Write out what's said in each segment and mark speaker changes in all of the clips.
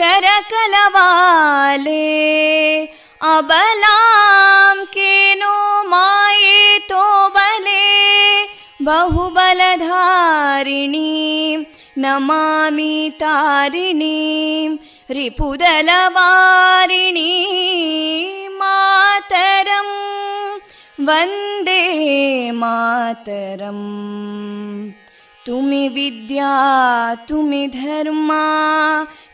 Speaker 1: करकलवाले अबलां केनो मायेतो बले बहुबलधारिणीं नमामि तारिणीं रिपुदलवारिणी मातरं वन्दे मातरम् तुमि विद्या तुमि धर्मा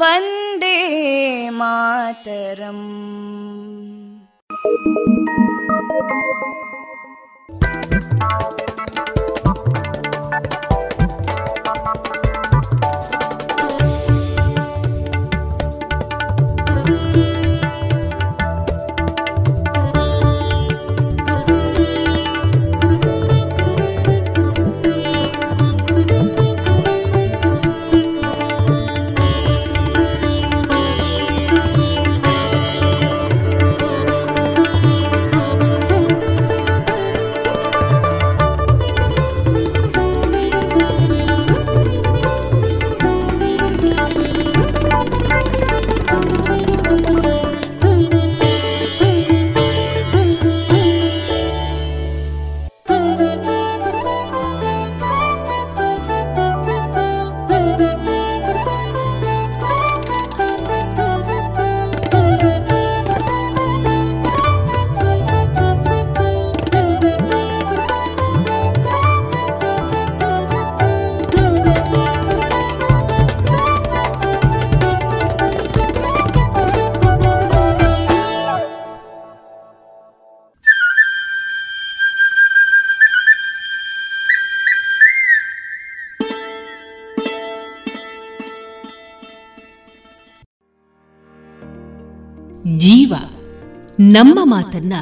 Speaker 1: वन्दे मातरम्
Speaker 2: ನಮ್ಮ ಮಾತನ್ನ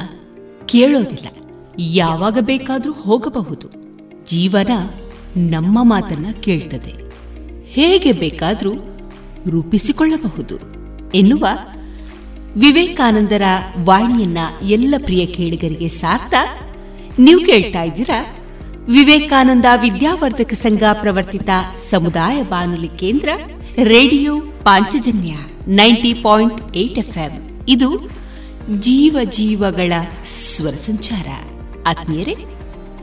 Speaker 2: ಕೇಳೋದಿಲ್ಲ. ಯಾವಾಗ ಬೇಕಾದರೂ ಹೋಗಬಹುದು. ಜೀವನ ನಮ್ಮ ಮಾತನ್ನ ಕೇಳ್ತದೆ. ಹೇಗೆ ಬೇಕಾದರೂ ರೂಪಿಸಿಕೊಳ್ಳಬಹುದು ಎನ್ನುವ ವಿವೇಕಾನಂದರ ವಾಣಿಯನ್ನ ಎಲ್ಲ ಪ್ರಿಯ ಕೇಳಿಗರಿಗೆ ಸಾರ್ಥ, ನೀವು ಕೇಳ್ತಾ ಇದ್ದೀರಾ? ವಿವೇಕಾನಂದ ವಿದ್ಯಾವರ್ಧಕ ಸಂಘ ಪ್ರವರ್ತಿತ ಸಮುದಾಯ ಬಾನುಲಿ ಕೇಂದ್ರ radio Panchajanya ninety point eight FM. ಇದು ಜೀವ ಜೀವಗಳ ಸ್ವರ ಸಂಚಾರ. ಆತ್ಮೀಯರೇ,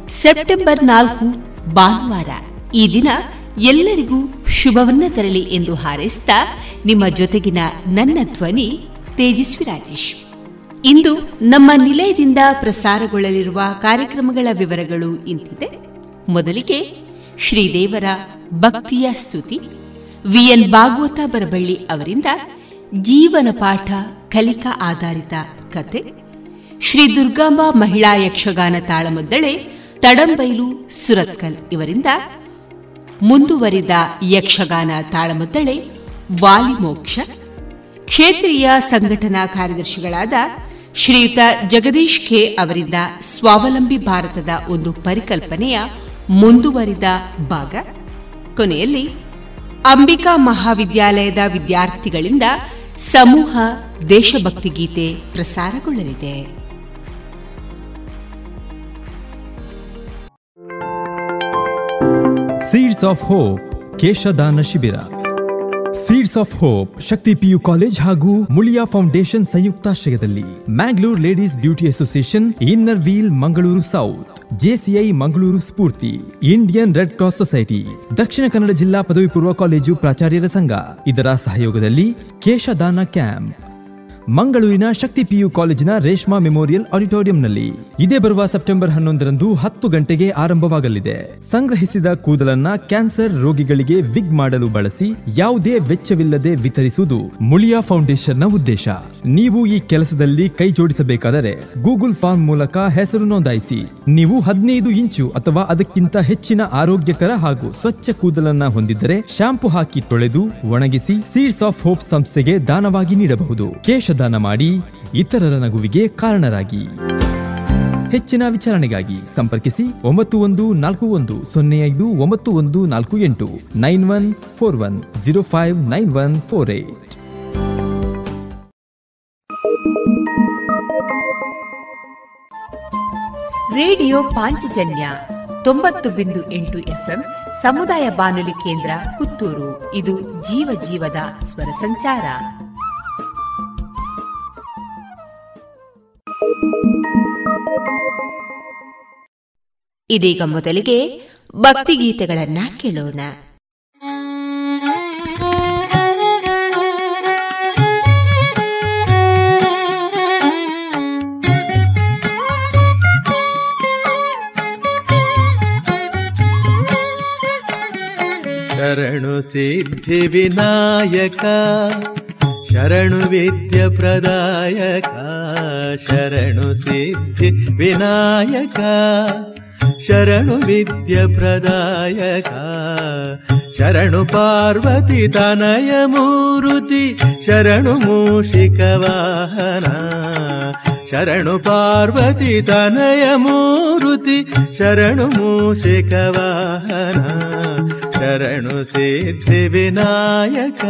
Speaker 2: ಸೆಪ್ಟೆಂಬರ್ ನಾಲ್ಕು, ಭಾನುವಾರ, ಈ ದಿನ ಎಲ್ಲರಿಗೂ ಶುಭವನ್ನ ತರಲಿ ಎಂದು ಹಾರೈಸಿದ ನಿಮ್ಮ ಜೊತೆಗಿನ ನನ್ನ ಧ್ವನಿ ತೇಜಸ್ವಿ ರಾಜೇಶ್. ಇಂದು ನಮ್ಮ ನಿಲಯದಿಂದ ಪ್ರಸಾರಗೊಳ್ಳಲಿರುವ ಕಾರ್ಯಕ್ರಮಗಳ ವಿವರಗಳು ಇಂತಿದೆ. ಮೊದಲಿಗೆ ಶ್ರೀದೇವರ ಭಕ್ತಿಯ ಸ್ತುತಿ. ವಿಎನ್ ಭಾಗವತ ಬರಬಳ್ಳಿ ಅವರಿಂದ ಜೀವನ ಪಾಠ ಕಲಿಕಾ ಆಧಾರಿತ ಕತೆ. ಶ್ರೀ ದುರ್ಗಾಂಬ ಮಹಿಳಾ ಯಕ್ಷಗಾನ ತಾಳಮದ್ದಳೆ, ತಡಂಬೈಲು ಸುರತ್ಕಲ್ ಇವರಿಂದ ಮುಂದುವರಿದ ಯಕ್ಷಗಾನ ತಾಳಮದ್ದಳೆ, ವಾಲಿಮೋಕ್ಷ. ಕ್ಷೇತ್ರೀಯ ಸಂಘಟನಾ ಕಾರ್ಯದರ್ಶಿಗಳಾದ ಶ್ರೀಯುತ ಜಗದೀಶ್ ಖೆ ಅವರಿಂದ ಸ್ವಾವಲಂಬಿ ಭಾರತದ ಒಂದು ಪರಿಕಲ್ಪನೆಯ ಮುಂದುವರಿದ ಭಾಗ. ಕೊನೆಯಲ್ಲಿ ಅಂಬಿಕಾ ಮಹಾವಿದ್ಯಾಲಯದ ವಿದ್ಯಾರ್ಥಿಗಳಿಂದ ಸಮೂಹ ದೇಶಭಕ್ತಿ ಗೀತೆ ಪ್ರಸಾರಗೊಳ್ಳಲಿದೆ.
Speaker 3: ಸೀಡ್ಸ್ ಆಫ್ ಹೋಪ್ ಕೇಶದಾನ ಶಿಬಿರ seeds of hope Shakti PU college ಹಾಗೂ ಮುಳಿಯಾ ಫೌಂಡೇಶನ್ ಸಂಯುಕ್ತಾಶ್ರಯದಲ್ಲಿ Mangalore ladies beauty association inner wheel Mangaluru south JCI Mangaluru Spoorthi Indian red cross society Dakshina Kannada ಜಿಲ್ಲಾ ಪದವಿ ಪೂರ್ವ ಕಾಲೇಜು ಪ್ರಾಚಾರ್ಯರ ಸಂಘ ಇದರ ಸಹಯೋಗದಲ್ಲಿ ಕೇಶದಾನ ಕ್ಯಾಂಪ್. ಮಂಗಳೂರಿನ ಶಕ್ತಿ ಪಿಯು ಕಾಲೇಜಿನ ರೇಷ್ಮಾ ಮೆಮೋರಿಯಲ್ ಆಡಿಟೋರಿಯಂನಲ್ಲಿ ಇದೇ ಬರುವ ಸೆಪ್ಟೆಂಬರ್ ಹನ್ನೊಂದರಂದು ಹತ್ತು ಗಂಟೆಗೆ ಆರಂಭವಾಗಲಿದೆ. ಸಂಗ್ರಹಿಸಿದ ಕೂದಲನ್ನ ಕ್ಯಾನ್ಸರ್ ರೋಗಿಗಳಿಗೆ ವಿಗ್ ಮಾಡಲು ಬಳಸಿ ಯಾವುದೇ ವೆಚ್ಚವಿಲ್ಲದೆ ವಿತರಿಸುವುದು ಮುಳಿಯಾ ಫೌಂಡೇಶನ್ನ ಉದ್ದೇಶ. ನೀವು ಈ ಕೆಲಸದಲ್ಲಿ ಕೈ ಜೋಡಿಸಬೇಕಾದರೆ ಗೂಗಲ್ ಫಾರ್ಮ್ ಮೂಲಕ ಹೆಸರು ನೋಂದಾಯಿಸಿ. ನೀವು ಹದಿನೈದು ಇಂಚು ಅಥವಾ ಅದಕ್ಕಿಂತ ಹೆಚ್ಚಿನ ಆರೋಗ್ಯಕರ ಹಾಗೂ ಸ್ವಚ್ಛ ಕೂದಲನ್ನ ಹೊಂದಿದ್ದರೆ ಶಾಂಪು ಹಾಕಿ ತೊಳೆದು ಒಣಗಿಸಿ ಸೀಡ್ಸ್ ಆಫ್ ಹೋಪ್ ಸಂಸ್ಥೆಗೆ ದಾನವಾಗಿ ನೀಡಬಹುದು. ಕೇಶ ದಾನ ಮಾಡಿ ಇತರರ ನಗುವಿಗೆ ಕಾರಣರಾಗಿ. ಹೆಚ್ಚಿನ ವಿಚಾರಣೆಗಾಗಿ ಸಂಪರ್ಕಿಸಿ ಒಂಬತ್ತು ಒಂದು ನಾಲ್ಕು ಒಂದು ಸೊನ್ನೆ ಐದು ಒಂಬತ್ತು ಒಂದು ನಾಲ್ಕು ಎಂಟು nine one four one zero five nine one four eight.
Speaker 2: Radio Panchajanya ತೊಂಬತ್ತು ಬಿಂದು ಎಂಟು ಎಫ್ಎಂ ಸಮುದಾಯ ಬಾನುಲಿ ಕೇಂದ್ರ ಪುತ್ತೂರು. ಇದು ಜೀವ ಜೀವದ ಸ್ವರ ಸಂಚಾರ. ಇದೀಗ ಮೊದಲಿಗೆ ಭಕ್ತಿಗೀತೆಗಳನ್ನ ಕೇಳೋಣ.
Speaker 4: ಶರಣು ಸಿದ್ಧಿ ವಿನಾಯಕ. ಶರಣು ವಿದ್ಯ ಪ್ರದಾಯಕ, ಶರಣು ಸಿದ್ಧಿ ವಿನಾಯಕ, ಶರಣು ವಿದ್ಯ ಪ್ರದಾಯಕ, ಶರಣು ಪಾರ್ವತಿ ತನಯ ಮೂರುತಿ, ಶರಣು ಮೂಷಿಕ ವಾಹನ, ಶರಣು ಪಾರ್ವತಿ ತನಯ ಮೂರುತಿ, ಶರಣು ಮೂಷಿಕ ವಾಹನ, ಶರಣು ಸಿದ್ಧಿ ವಿನಾಯಕ.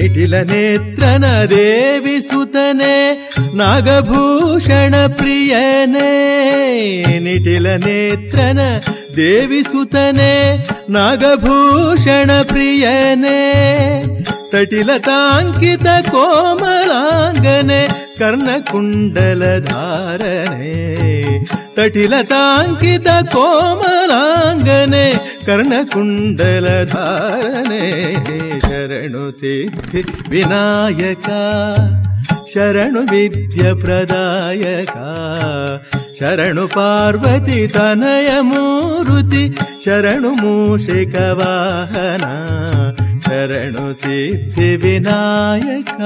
Speaker 4: ನಿಟಿಲ ನೇತ್ರನ ದೇವಿ ಸುತನೆ ನಾಗಭೂಷಣ ಪ್ರಿಯನೇ. ನಿಟಿಲ ನೇತ್ರನ ದೇವಿ ಸುತನೆ ನಾಗಭೂಷಣ ಪ್ರಿಯನೇ. ತಟಿಲತಾಂಕಿತ ಕೋಮಲಾಂಗನೆ తటిలతాంకిత కోమలాంగనే కర్ణకుండల ధారణే శరణు సిద్ధి వినాయక శరణు విద్య ప్రదాయక శరణు పార్వతి తనయమూరుతి శరణు మూషిక వాహన శరణు సిద్ధి వినాయక.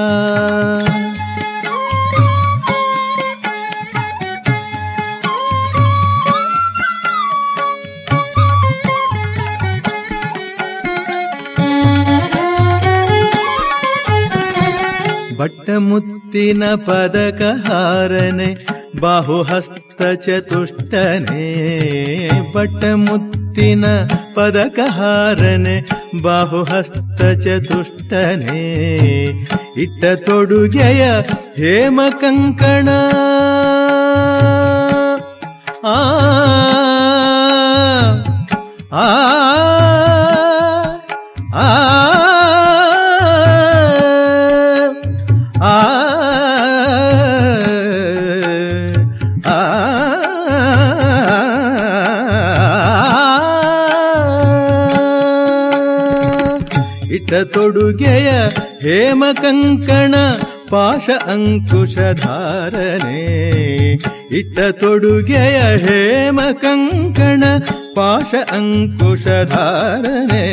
Speaker 4: ಪಟ್ಟಮುತ್ತಿನ ಪದಕಹಾರನೆ ಬಾಹುಹಸ್ತ ಚತುಷ್ಟನೆ. ಪಟ್ಟಮುತ್ತಿನ ಪದಕಹಾರನೆ ಬಾಹುಹಸ್ತ ಚತುಷ್ಟನೆ. ಇಟ್ಟ ತೊಡುಗೆಯ ಹೇಮ ಕಂಕಣ. ಆ ಆ. ತೊಡುಗೆಯ ಹೇಮ ಕಂಕಣ ಪಾಶ ಅಂಕುಶಧಾರನೆ ಇಟ್ಟ ತೊಡುಗೆಯ ಹೇಮ ಕಂಕಣ ಪಾಶ ಅಂಕುಶಧಾರನೆ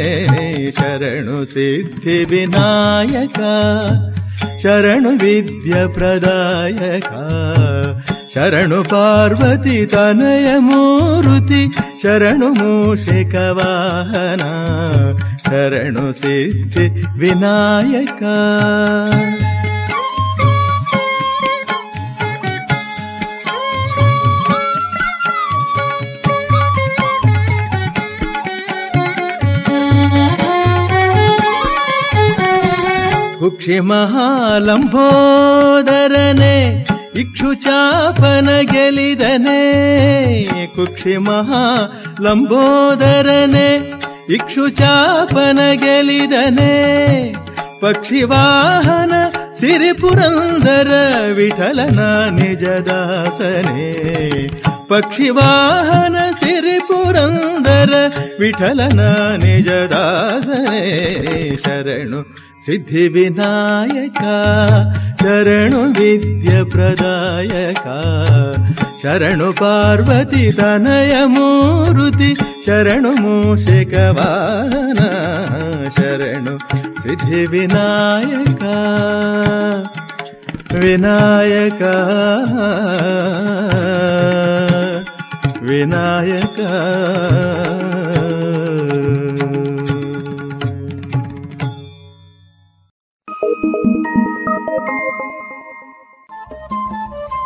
Speaker 4: ಶರಣು ಸಿದ್ಧಿ ವಿನಾಯಕ ಶರಣು ವಿದ್ಯ ಪ್ರದಾಯಕ ಶರಣು ಪಾರ್ವತಿ ತನಯ ಮೂರುತಿ ಶರಣು ಮೂಷಿಕ ವಾಹನ ಶರಣು ಸಿದ್ಧಿ ವಿನಾಯಕ. ಕುಕ್ಷಿ ಮಹಾಲಂಬೋದರನೆ ಇಕ್ಷುಚಾಪನ ಗೆಲಿದನೆ. ಕುಕ್ಷಿ ಮಹಾಲಂಬೋದರನೆ ಇಕ್ಷುಚಾಪನ ಗೆಲಿದನೆ ಪಕ್ಷಿವಾಹನ ಸಿರಿಪುರಂದರ ವಿಠಲನ ನಿಜದಾಸನೆ. ಪಕ್ಷಿವಾಹನ ಸಿರಿಪುರಂದರ ವಿಠಲನ ನಿಜದಾಸನೆ. ಶರಣು सिद्धिविनायका शरणुविद्यप्रदायका शरणु पार्वती तनयमुरुति शरणुमूषकवान शरणु सिद्धिविनायका विनायका विनायका।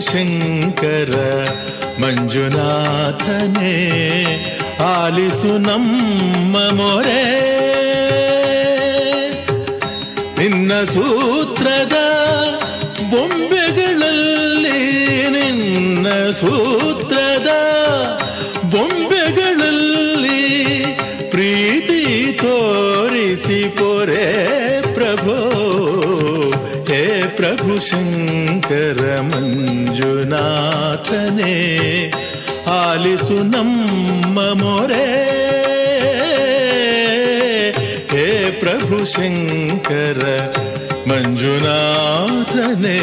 Speaker 5: ಶಂಕರ ಮಂಜುನಾಥನೇ ಆಲಿಸು ನಮ್ಮ ಮೊರೆ. ನಿನ್ನ ಸೂತ್ರದ ಬೊಂಬೆಗಳಲ್ಲಿ ನಿನ್ನ ಸೂತ್ರದ ಆಲಿಸು ನಮ್ಮ ಮೊರೆ ಹೇ ಪ್ರಭು ಶಂಕರ ಮಂಜುನಾಥನೇ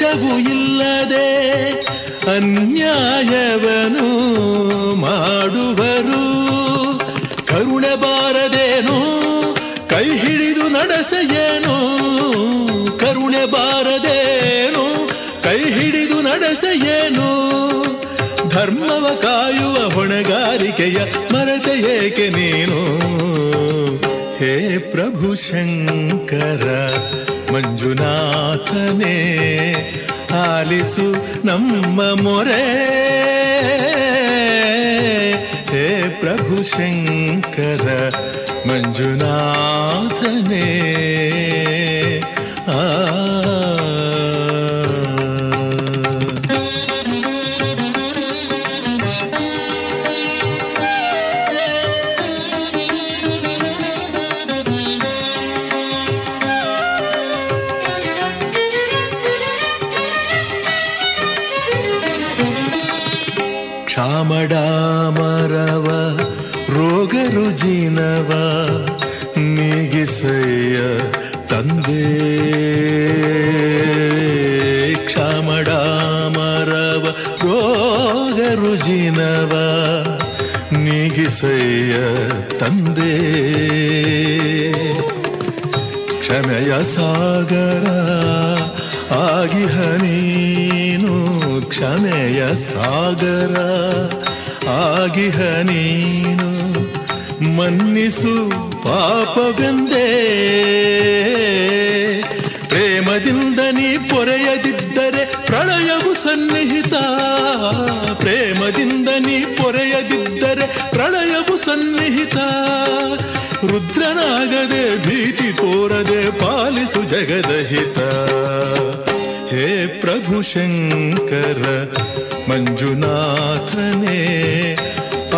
Speaker 5: ಲೇಷವೂ ಇಲ್ಲದೆ
Speaker 4: ಅನ್ಯಾಯವನು ಮಾಡುವರು. ಕರುಣೆ ಬಾರದೇನು, ಕೈ ಹಿಡಿದು ನಡೆಸೆಯೇನು? ಕರುಣೆ ಬಾರದೇನು, ಕೈ ಹಿಡಿದು ನಡೆಸೆಯೇನು? ಧರ್ಮವ ಕಾಯುವ ಹೊಣೆಗಾರಿಕೆಯ ಮರೆತೆ ಏಕೆ ನೀನು? ಹೇ ಪ್ರಭು ಶಂಕರ ಮಂಜುನಾಥನೇ ಆಲಿಸು ನಮ್ಮ ಮೊರೆ ಹೇ ಪ್ರಭು ಶಂಕರ ಮಂಜುನಾಥನೇ ಸಾಗರ ಆಗಿಹ ನೀನು ಕ್ಷಮೆಯ ಸಾಗರ ಆಗಿಹ ನೀನು ಮನ್ನಿಸು ಪಾಪವೆಂದೇ. ಪಾಲಿಸು ಜಗದಹಿತ ಹೇ ಪ್ರಭು ಶಂಕರ ಮಂಜುನಾಥನೇ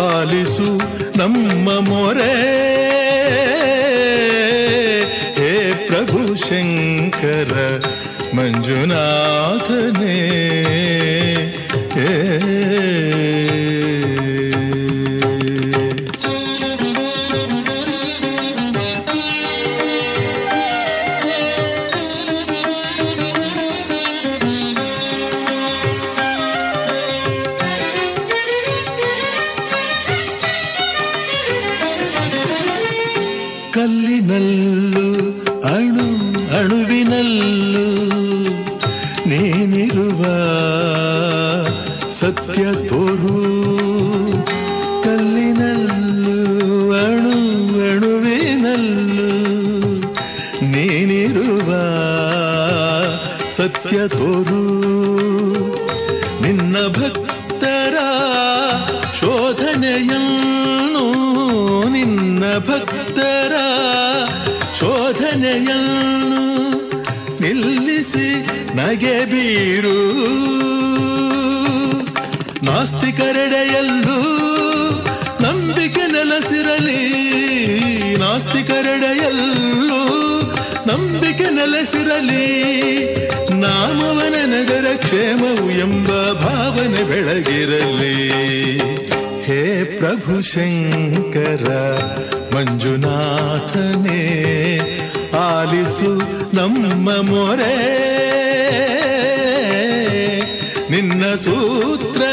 Speaker 4: ಆಲಿಸು ನಮ್ಮ ಮೊರೆ ಹೇ ಪ್ರಭು ಶಂಕರ ಮಂಜುನಾಥನೇ ಏ ನೆಲೆಸಿರಲಿ ನಾಮವನ ನಗರ ಕ್ಷೇಮವು ಎಂಬ ಭಾವನೆ ಬೆಳಗಿರಲಿ. ಹೇ ಪ್ರಭು ಶಂಕರ, ಮಂಜುನಾಥನೇ, ಆಲಿಸು ನಮ್ಮ ಮೊರೆ. ನಿನ್ನ ಸೂತ್ರದ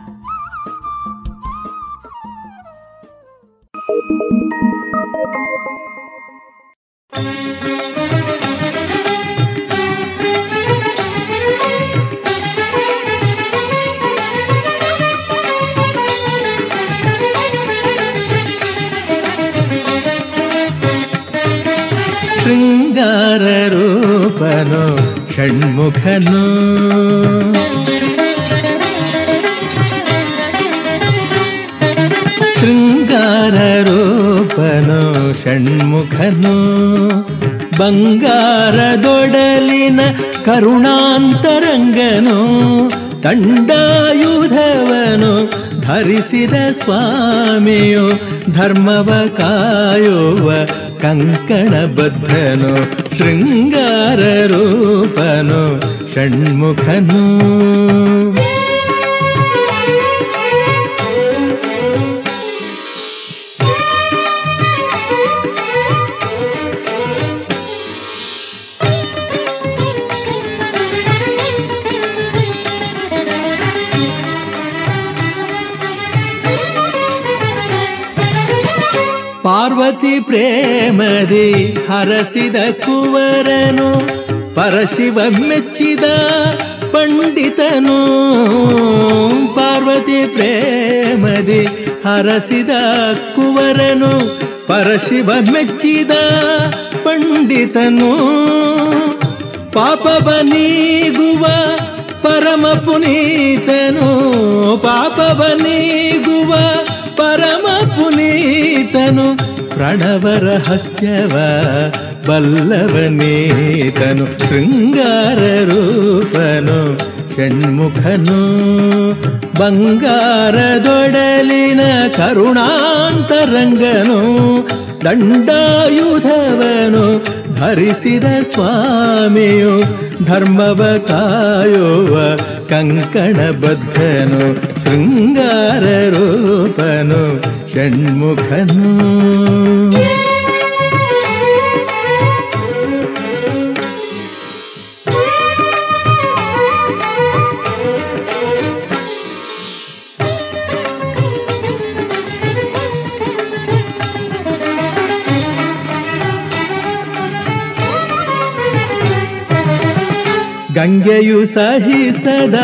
Speaker 4: ಷಣ್ಮುಖನು ಶೃಂಗಾರ ರೂಪನು ಷಣ್ಮುಖನು ಬಂಗಾರದೊಡಲಿನ ಕರುಣಾಂತರಂಗನು ತಂಡಾಯುಧವನು ಧರಿಸಿದ ಸ್ವಾಮಿಯು ಧರ್ಮವ ಕಾಯುವ ಕಂಕಣ ಬದ್ಧನು ಶೃಂಗಾರ ರೂಪನು ಷಣ್ಮುಖನು ಪಾರ್ವತಿ ಪ್ರೇಮದಿ ಹರಸಿದ ಕುವರನು. ಪರಶಿವ ಮೆಚ್ಚಿದ ಪಂಡಿತನು ಪಾರ್ವತಿ ಪ್ರೇಮದಿ ಹರಸಿದ ಕುವರನು ಪರಶಿವ ಮೆಚ್ಚಿದ ಪಂಡಿತನು. ಪಾಪವ ನೀಗುವ ಪರಮ ಪುನೀತನು ಪಾಪವ ನೀಗುವ ಪರಮ ಪುನೀತನು, ಪ್ರಣವ ರಹಸ್ಯವ ಬಲ್ಲವನೀತನು ಶೃಂಗಾರ ರೂಪನು, ಷಣ್ಮುಖನು. ಬಂಗಾರದೊಡಲಿನ ಕರುಣಾಂತರಂಗನು, ದಂಡಾಯುಧವನು ಧರಿಸಿದ ಸ್ವಾಮಿಯು ಧರ್ಮವ ಕಾಯುವ ಕಂಕಣಬದ್ಧನು, ಶೃಂಗಾರ ರೂಪನು, ಷಣ್ಮುಖನು. ಗಂಗೆಯು ಸಹಿಸದ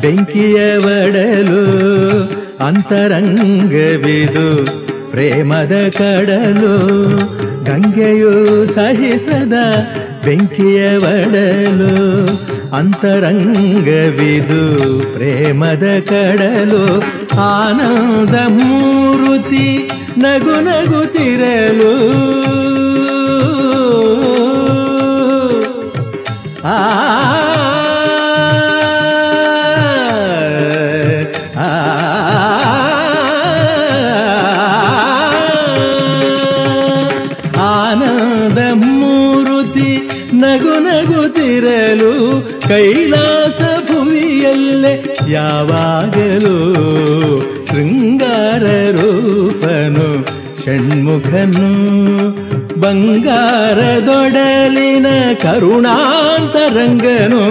Speaker 4: ಬೆಂಕಿಯ ಒಡಲು ಅಂತರಂಗವಿದು ಪ್ರೇಮದ ಕಡಲು. ಗಂಗೆಯು ಸಹಿಸದ ಬೆಂಕಿಯ ಒಡಲು ಅಂತರಂಗವಿದು ಪ್ರೇಮದ ಕಡಲು. ಆನಂದ ಮೂರುತಿ ನಗು ನಗುತ್ತಿರಲು ಆನಂದ ಮೂರುತಿ ನಗು ನಗುತ್ತಿರಲು ಕೈಲಾಸ ಭುವಿಯಲ್ಲೇ ಯಾವಾಗಲೂ ಶೃಂಗಾರ ರೂಪನು ಷಣ್ಮುಖನು. ಬಂಗಾರದೊಡಲಿನ ಕರುಣಾಂತರಂಗನು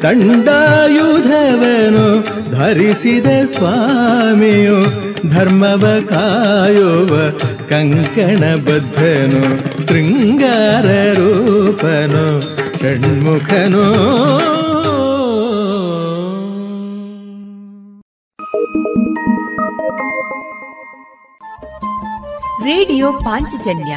Speaker 4: ತಂಡಾಯುಧವನು ಧರಿಸಿದ ಸ್ವಾಮಿಯು ಧರ್ಮವ ಕಾಯುವ ಕಂಕಣ ಬದ್ಧನು ಶೃಂಗಾರ ರೂಪನು ಷಣ್ಮುಖನು.
Speaker 2: ರೇಡಿಯೋ ಪಾಂಚಜನ್ಯ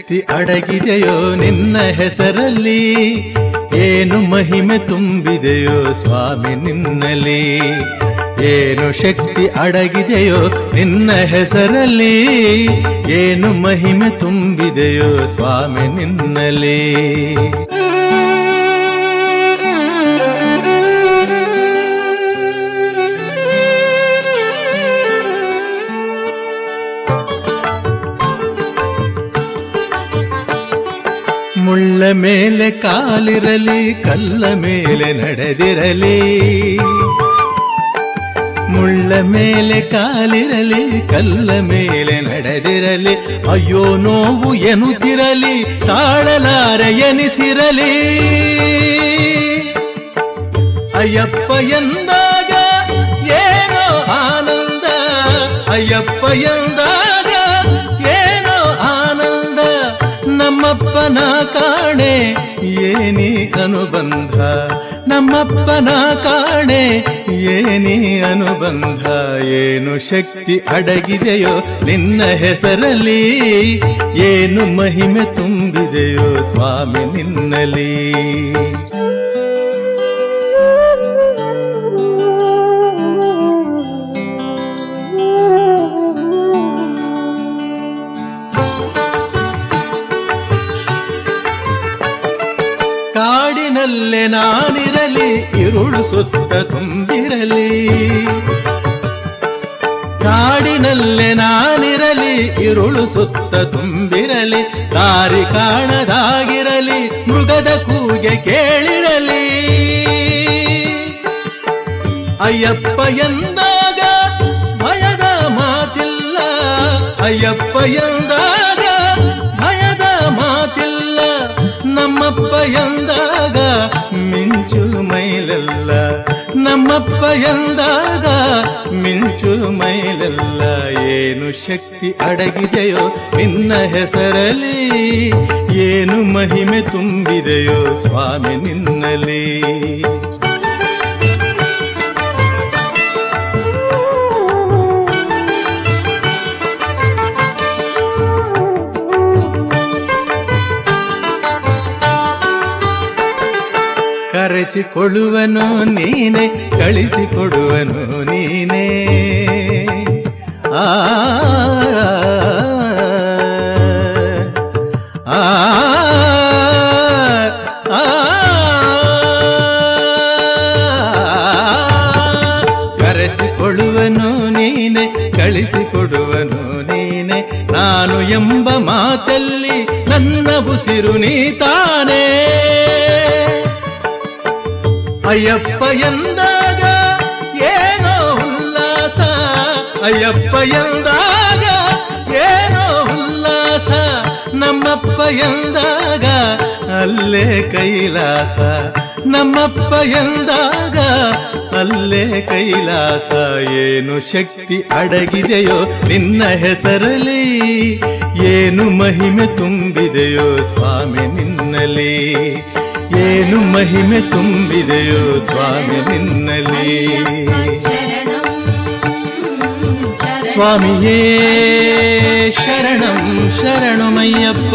Speaker 4: ಶಕ್ತಿ ಅಡಗಿದೆಯೋ ನಿನ್ನ ಹೆಸರಲ್ಲಿ? ಏನು ಮಹಿಮೆ ತುಂಬಿದೆಯೋ ಸ್ವಾಮಿ ನಿನ್ನಲ್ಲಿ? ಏನು ಶಕ್ತಿ ಅಡಗಿದೆಯೋ ನಿನ್ನ ಹೆಸರಲ್ಲಿ? ಏನು ಮಹಿಮೆ ತುಂಬಿದೆಯೋ ಸ್ವಾಮಿ ನಿನ್ನಲಿ ಮುಳ್ಳ ಮೇಲೆ ಕಾಲಿರಲಿ, ಕಲ್ಲ ಮೇಲೆ ನಡೆದಿರಲಿ. ಮುಳ್ಳ ಮೇಲೆ ಕಾಲಿರಲಿ, ಕಲ್ಲ ಮೇಲೆ ನಡೆದಿರಲಿ. ಅಯ್ಯೋ ನೋವು ಎನ್ನುತ್ತಿರಲಿ, ತಾಳಲಾರ ಎನಿಸಿರಲಿ. ಅಯ್ಯಪ್ಪ ಎಂದಾಗ ಏನೋ ಆನಂದ, ಅಯ್ಯಪ್ಪ ಎಂದಾಗ ನಮ್ಮಪ್ಪನ ಕಾಣೆ ಏನಿ ಅನುಬಂಧ? ನಮ್ಮಪ್ಪನ ಕಾಣೆ ಏನಿ ಅನುಬಂಧ? ಏನು ಶಕ್ತಿ ಅಡಗಿದೆಯೋ ನಿನ್ನ ಹೆಸರಲ್ಲಿ? ಏನು ಮಹಿಮೆ ತುಂಬಿದೆಯೋ ಸ್ವಾಮಿ ನಿನ್ನಲಿ ಸುತ್ತ ತುಂಬಿರಲಿ, ದಾರಿ ಕಾಣದಾಗಿರಲಿ, ಮೃಗದ ಕೂಗೆ ಕೇಳಿರಲಿ. ಅಯ್ಯಪ್ಪ ಎಂದಾಗ ಭಯದ ಮಾತಿಲ್ಲ, ಅಯ್ಯಪ್ಪ ಎಂದಾಗ ಭಯದ ಮಾತಿಲ್ಲ, ನಮ್ಮಪ್ಪ ಎಂದಾಗ ಮಿಂಚು ಮೈಲಲ್ಲ, ನಮ್ಮಪ್ಪ ಎಂದಾಗ ಮಿಂಚು ಮೈಲಲ್ಲ, ಏನು ಶಕ್ತಿ ಅಡಗಿದೆಯೋ ನಿನ್ನ ಹೆಸರಲ್ಲಿ? ಏನು ಮಹಿಮೆ ತುಂಬಿದೆಯೋ ಸ್ವಾಮಿ ನಿನ್ನಲ್ಲಿ? ಕರೆಸಿಕೊಳ್ಳುವನು ನೀನೆ ಕಳಿಸಿಕೊಡುವನು ನೀನೇ. ಆ, ಎಂಬ ಮಾತಲ್ಲಿ ನನ್ನ ಉಸಿರು ನೀ ತಾನೇ ಅಯ್ಯಪ್ಪ ಎಂದಾಗ ಏನೋ ಉಲ್ಲಾಸ. ಅಯ್ಯಪ್ಪ ಎಂದಾಗ ಏನೋ ಉಲ್ಲಾಸ. ನಮ್ಮಪ್ಪ ಎಂದಾಗ ಅಲ್ಲೇ ಕೈಲಾಸ. ನಮ್ಮಪ್ಪ ಎಂದಾಗ ಅಲ್ಲೇ ಕೈಲಾಸ. ಏನು ಶಕ್ತಿ ಅಡಗಿದೆಯೋ ನಿನ್ನ ಹೆಸರಲ್ಲಿ ಏನು ಮಹಿಮೆ ತುಂಬಿದೆಯೋ ಸ್ವಾಮಿ ನಿನ್ನಲಿ ಏನು ಮಹಿಮೆ ತುಂಬಿದೆಯೋ ಸ್ವಾಮಿ ನಿನ್ನಲಿ ಸ್ವಾಮಿಯೇ ಶರಣಂ ಶರಣಮಯ್ಯಪ್ಪ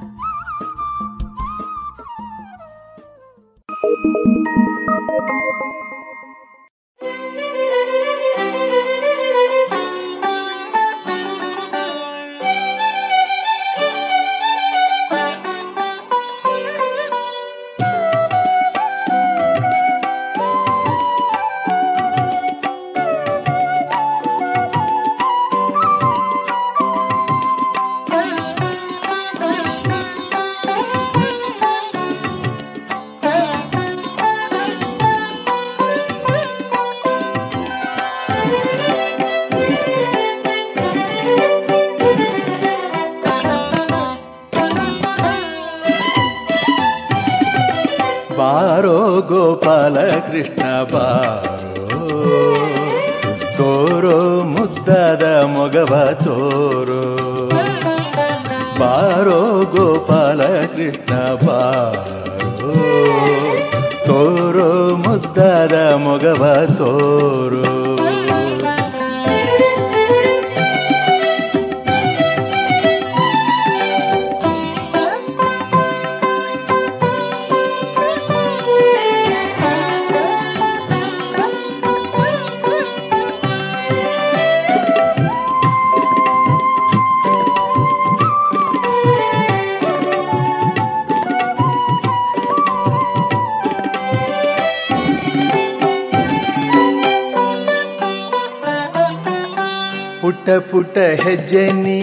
Speaker 4: ಪುಟ ಹೆಜ್ಜೆ ನೀ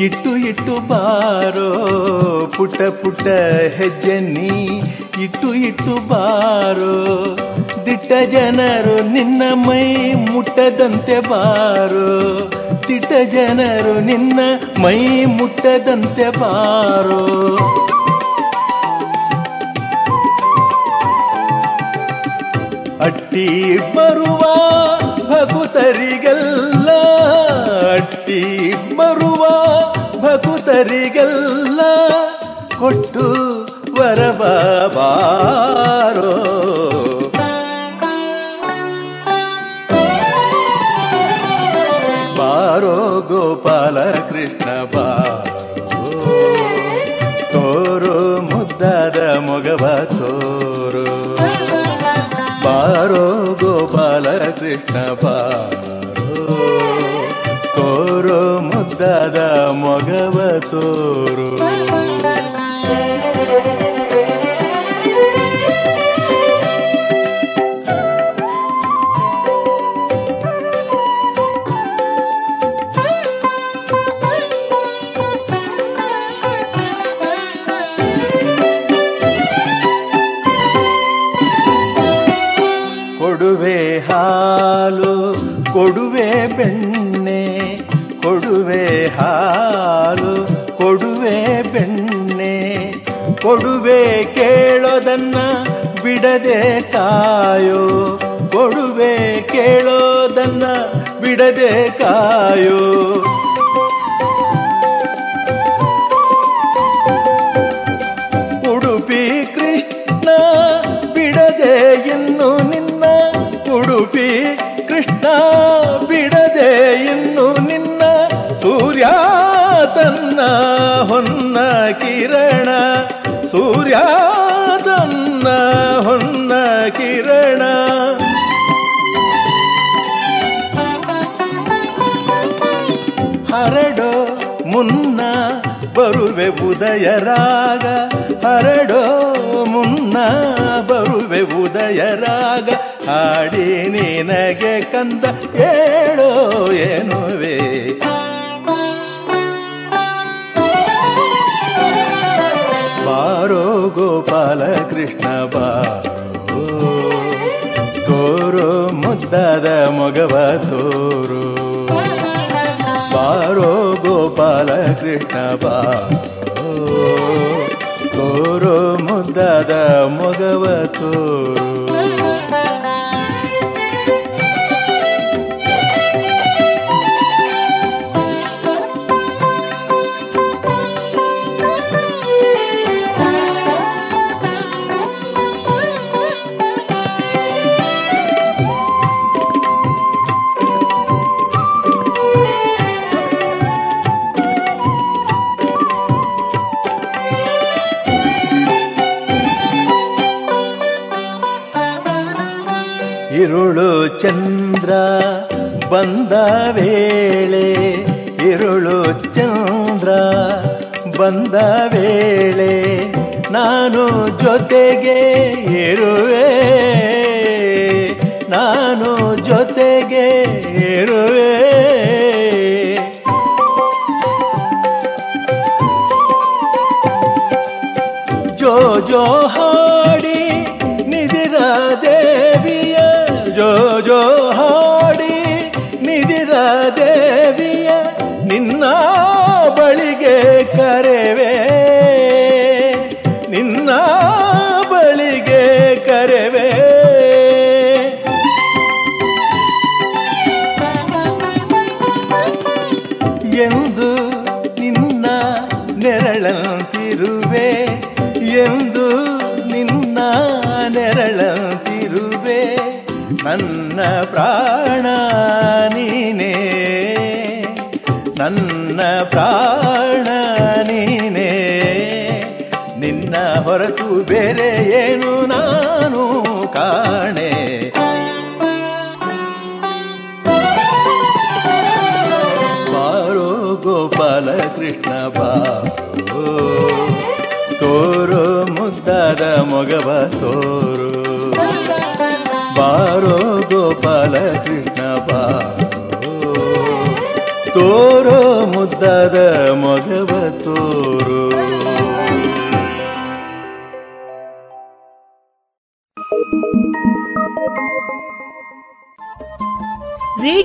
Speaker 4: ಇಟ್ಟು ಇಟ್ಟು ಬಾರೋ. ಪುಟ ಪುಟ ಹೆಜ್ಜೆ ನೀ ಇಟ್ಟು ಇಟ್ಟು ಬಾರೋ. ದಿಟ್ಟ ಜನರು ನಿನ್ನ ಮೈ ಮುಟ್ಟದಂತೆ ಬಾರೋ. ದಿಟ್ಟ ಜನರು ನಿನ್ನ ಮೈ ಮುಟ್ಟದಂತೆ ಬಾರೋ. ಅಟ್ಟಿ ಬರುವ ಭಕುತರಿಗೆಲ್ಲ ಭಕುತರಿಗೆಲ್ಲ ಕೊಟ್ಟು ವರಬಾರೋ ಬಾರೋ ಗೋಪಾಲ ಕೃಷ್ಣ ಬಾರೋ. ತೋರೋ ಮುದ್ದಾದ ಮೊಗವ ತೋರೋ. ಬಾರೋ ಗೋಪಾಲ ಕೃಷ್ಣ ಬಾರೋ. ತೋರೋ ಮುದ್ದಾದ ಮೊಗವ ತೋರೋ. ಬಿಡದೆ ಕಾಯೋ ಕೊಡುವೆ ಕೇಳೋದನ್ನ ಬಿಡದೆ ಕಾಯೋ. ಬರುವೆ ಉದಯ ರಾಗ. ಹರಡೋ ಮುನ್ನ ಬರುವೆ ಉದಯ ರಾಗ. ಹಾಡಿ ನಿನಗೆ ಕಂದ ಹೇಳೋ ಏನುವೆ? ಬಾರೋ ಗೋಪಾಲ ಕೃಷ್ಣ, ಬಾರೋ. ತೋರೋ ಮುದ್ದಾದ ಮೊಗವ ತೋರೋ. ಬಾರೋ ಗೋಪಾಲ ಕೃಷ್ಣ ಬಾ. ಕೋರು ಮುದ್ದಾದ ಮೊಗವ ತೋರೋ. ಬಂದ ವೇಳೆ ಇರುಳು ಚಂದ್ರ ಬಂದ ವೇಳೆ ನಾನು ಜೊತೆಗೆ ಇರುವೆ. ಕರೆವೆ. ನಿನ್ನ ಬಳಿಗೆ ಕರೆವೆ. ಎಂದು ನಿನ್ನ ನೆರಳಂತಿರುವೆ. ಎಂದು ನಿನ್ನ ನೆರಳಂತಿರುವೆ. ನನ್ನ ಪ್ರಾಣ ನೀನೇ. ನನ್ನ ಪ್ರಾಣ ಬೇರೆ ಏನು ನಾನು ಕಾಣೆ. ಬಾರೋ ಗೋಪಾಲ ಕೃಷ್ಣ ಬಾರೋ. ತೋರು ಮುದ್ದಾದ ಮೊಗವ ತೋರು. ಬಾರೋ ಗೋಪಾಲ ಕೃಷ್ಣ ಬಾರೋ. ತೋರೋ ಮುದ್ದಾದ ಮೊಗವ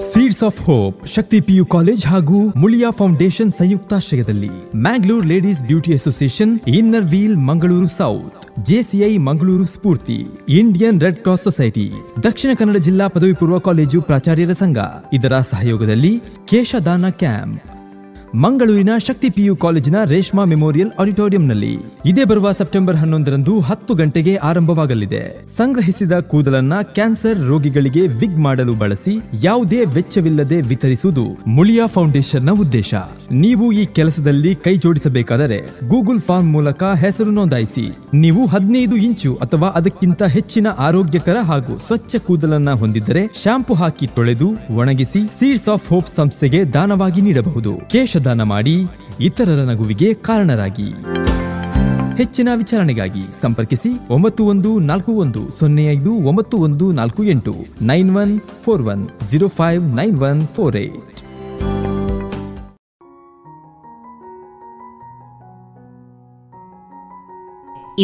Speaker 3: seeds of hope Shakti PU college ಹಾಗೂ ಮುಳಿಯಾ ಫೌಂಡೇಶನ್ ಸಂಯುಕ್ತಾಶ್ರಯದಲ್ಲಿ Mangalore ladies beauty association inner wheel Mangaluru south JCI Mangaluru Spoorthi Indian red cross society Dakshina Kannada ಜಿಲ್ಲಾ ಪದವಿ ಪೂರ್ವ ಕಾಲೇಜು ಪ್ರಾಚಾರ್ಯರ ಸಂಘ. ಇದರ ಸಹಯೋಗದಲ್ಲಿ ಕೇಶದಾನ ಕ್ಯಾಂಪ್. ಮಂಗಳೂರಿನ ಶಕ್ತಿ ಪಿಯು ಕಾಲೇಜಿನ ರೇಷ್ಮಾ ಮೆಮೋರಿಯಲ್ ಆಡಿಟೋರಿಯಂನಲ್ಲಿ ಇದೇ ಬರುವ ಸೆಪ್ಟೆಂಬರ್ ಹನ್ನೊಂದರಂದು ಹತ್ತು ಗಂಟೆಗೆ ಆರಂಭವಾಗಲಿದೆ. ಸಂಗ್ರಹಿಸಿದ ಕೂದಲನ್ನ ಕ್ಯಾನ್ಸರ್ ರೋಗಿಗಳಿಗೆ ವಿಗ್ ಮಾಡಲು ಬಳಸಿ ಯಾವುದೇ ವೆಚ್ಚವಿಲ್ಲದೆ ವಿತರಿಸುವುದು ಮುಳಿಯಾ ಫೌಂಡೇಶನ್ನ ಉದ್ದೇಶ. ನೀವು ಈ ಕೆಲಸದಲ್ಲಿ ಕೈ ಜೋಡಿಸಬೇಕಾದರೆ ಗೂಗಲ್ ಫಾರ್ಮ್ ಮೂಲಕ ಹೆಸರು ನೋಂದಾಯಿಸಿ. ನೀವು ಹದಿನೈದು ಇಂಚು ಅಥವಾ ಅದಕ್ಕಿಂತ ಹೆಚ್ಚಿನ ಆರೋಗ್ಯಕರ ಹಾಗೂ ಸ್ವಚ್ಛ ಕೂದಲನ್ನ ಹೊಂದಿದ್ದರೆ ಶಾಂಪು ಹಾಕಿ ತೊಳೆದು ಒಣಗಿಸಿ ಸೀಡ್ಸ್ ಆಫ್ ಹೋಪ್ ಸಂಸ್ಥೆಗೆ ದಾನವಾಗಿ ನೀಡಬಹುದು. ಕೇಶದಾನ ಮಾಡಿ ಇತರರ ನಗುವಿಗೆ ಕಾರಣರಾಗಿ. ಹೆಚ್ಚಿನ ವಿಚಾರಣೆಗಾಗಿ ಸಂಪರ್ಕಿಸಿ ಒಂಬತ್ತು ಒಂದು ನಾಲ್ಕು ಒಂದು ಸೊನ್ನೆ ಐದು ಒಂಬತ್ತು ಒಂದು ನಾಲ್ಕು ಎಂಟು nine one four one zero five nine one four eight.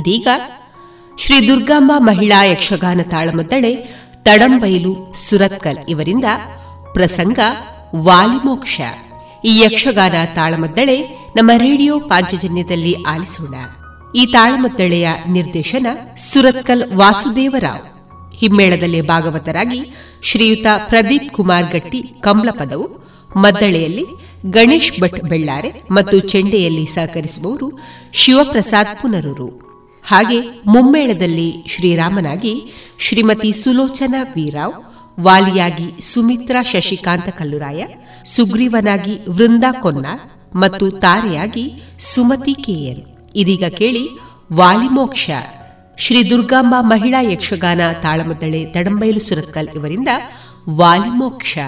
Speaker 2: ಇದೀಗ ಶ್ರೀ ದುರ್ಗಾಂಬ ಮಹಿಳಾ ಯಕ್ಷಗಾನ ತಾಳಮದ್ದಳೆ, ತಡಂಬೈಲು, ಸುರತ್ಕಲ್ ಇವರಿಂದ ಪ್ರಸಂಗ ವಾಲಿಮೋಕ್ಷ. ಈ ಯಕ್ಷಗಾನ ತಾಳಮದ್ದಳೆ ನಮ್ಮ ರೇಡಿಯೋ ಪಾಂಚಜನ್ಯದಲ್ಲಿ ಆಲಿಸೋಣ. ಈ ತಾಳಮದ್ದಳೆಯ ನಿರ್ದೇಶನ ಸುರತ್ಕಲ್ ವಾಸುದೇವರಾವ್. ಹಿಮ್ಮೇಳದಲ್ಲಿ ಭಾಗವತರಾಗಿ ಶ್ರೀಯುತ ಪ್ರದೀಪ್ ಕುಮಾರ್ ಗಟ್ಟಿ ಕಮಲಪದವು ಮದ್ದಳೆಯಲ್ಲಿ ಗಣೇಶ್ ಭಟ್ ಬೆಳ್ಳಾರೆ ಮತ್ತು ಚೆಂಡೆಯಲ್ಲಿ ಸಹಕರಿಸುವವರು ಶಿವಪ್ರಸಾದ್ ಪುನರೂರು. ಹಾಗೆ ಮುಮ್ಮೇಳದಲ್ಲಿ ಶ್ರೀರಾಮನಾಗಿ ಶ್ರೀಮತಿ ಸುಲೋಚನಾ ವೀರಾವ್ ವಾಲಿಯಾಗಿ ಸುಮಿತ್ರಾ ಶಶಿಕಾಂತ ಕಲ್ಲುರಾಯ, ಸುಗ್ರೀವನಾಗಿ ವೃಂದಾ ಕೊನ್ನ ಮತ್ತು ತಾರೆಯಾಗಿ ಸುಮತಿ ಕೆಎಲ್ ಇದೀಗ ಕೇಳಿ ವಾಲಿಮೋಕ್ಷ ಶ್ರೀ ದುರ್ಗಾಂಬಾ ಮಹಿಳಾ ಯಕ್ಷಗಾನ ತಾಳಮದ್ದಳೆ ದಡಂಬೈಲು ಸುರತ್ಕಲ್ ಇವರಿಂದ ವಾಲಿಮೋಕ್ಷ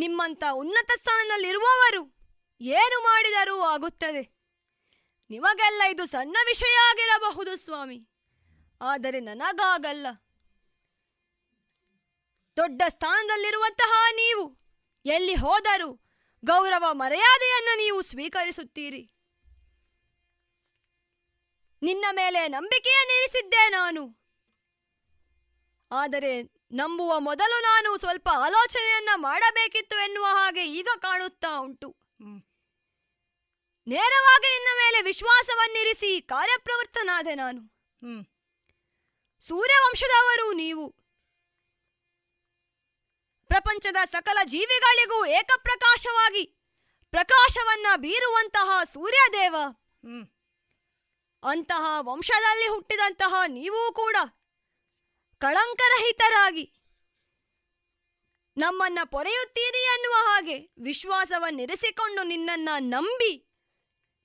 Speaker 6: ನಿಮ್ಮಂತ ಉನ್ನತ ಸ್ಥಾನದಲ್ಲಿರುವವರು ಏನು ಮಾಡಿದರೂ ಆಗುತ್ತದೆ. ನಿಮಗೆಲ್ಲ ಇದು ಸಣ್ಣ ವಿಷಯ ಆಗಿರಬಹುದು, ಸ್ವಾಮಿ. ಆದರೆ ನನಗಾಗಲ್ಲ. ದೊಡ್ಡ ಸ್ಥಾನದಲ್ಲಿರುವಂತಹ ನೀವು, ಎಲ್ಲಿ ಹೋದರೂ ಗೌರವ ಮರ್ಯಾದೆಯನ್ನು ನೀವು ಸ್ವೀಕರಿಸುತ್ತೀರಿ. ನಿನ್ನ ಮೇಲೆ ನಂಬಿಕೆಯನ್ನಿರಿಸಿದ್ದೆ ನಾನು. ಆದರೆ ನಂಬುವ ಮೊದಲು ನಾನು ಸ್ವಲ್ಪ ಆಲೋಚನೆಯನ್ನ ಮಾಡಬೇಕಿತ್ತು ಎನ್ನುವ ಹಾಗೆ ಈಗ ಕಾಣುತ್ತಾ ಉಂಟು. ನೇರವಾಗಿ ನಿನ್ನ ಮೇಲೆ ವಿಶ್ವಾಸವನ್ನಿರಿಸಿ ಕಾರ್ಯಪ್ರವೃತ್ತನಾದೆ ನಾನು. ಸೂರ್ಯವಂಶದವರು ನೀವು ಪ್ರಪಂಚದ ಸಕಲ ಜೀವಿಗಳಿಗೂ ಏಕಪ್ರಕಾಶವಾಗಿ ಪ್ರಕಾಶವನ್ನ ಬೀರುವಂತಹ ಸೂರ್ಯದೇವ. ಅಂತಹ ವಂಶದಲ್ಲಿ ಹುಟ್ಟಿದಂತಹ ನೀವೂ ಕೂಡ ಕಳಂಕರಹಿತರಾಗಿ. ನಮ್ಮನ್ನ ಪೊರೆಯುತ್ತೀರಿ ಅನ್ನುವ ಹಾಗೆ ವಿಶ್ವಾಸವನ್ನಿರಿಸಿಕೊಂಡು ನಿನ್ನನ್ನ ನಂಬಿ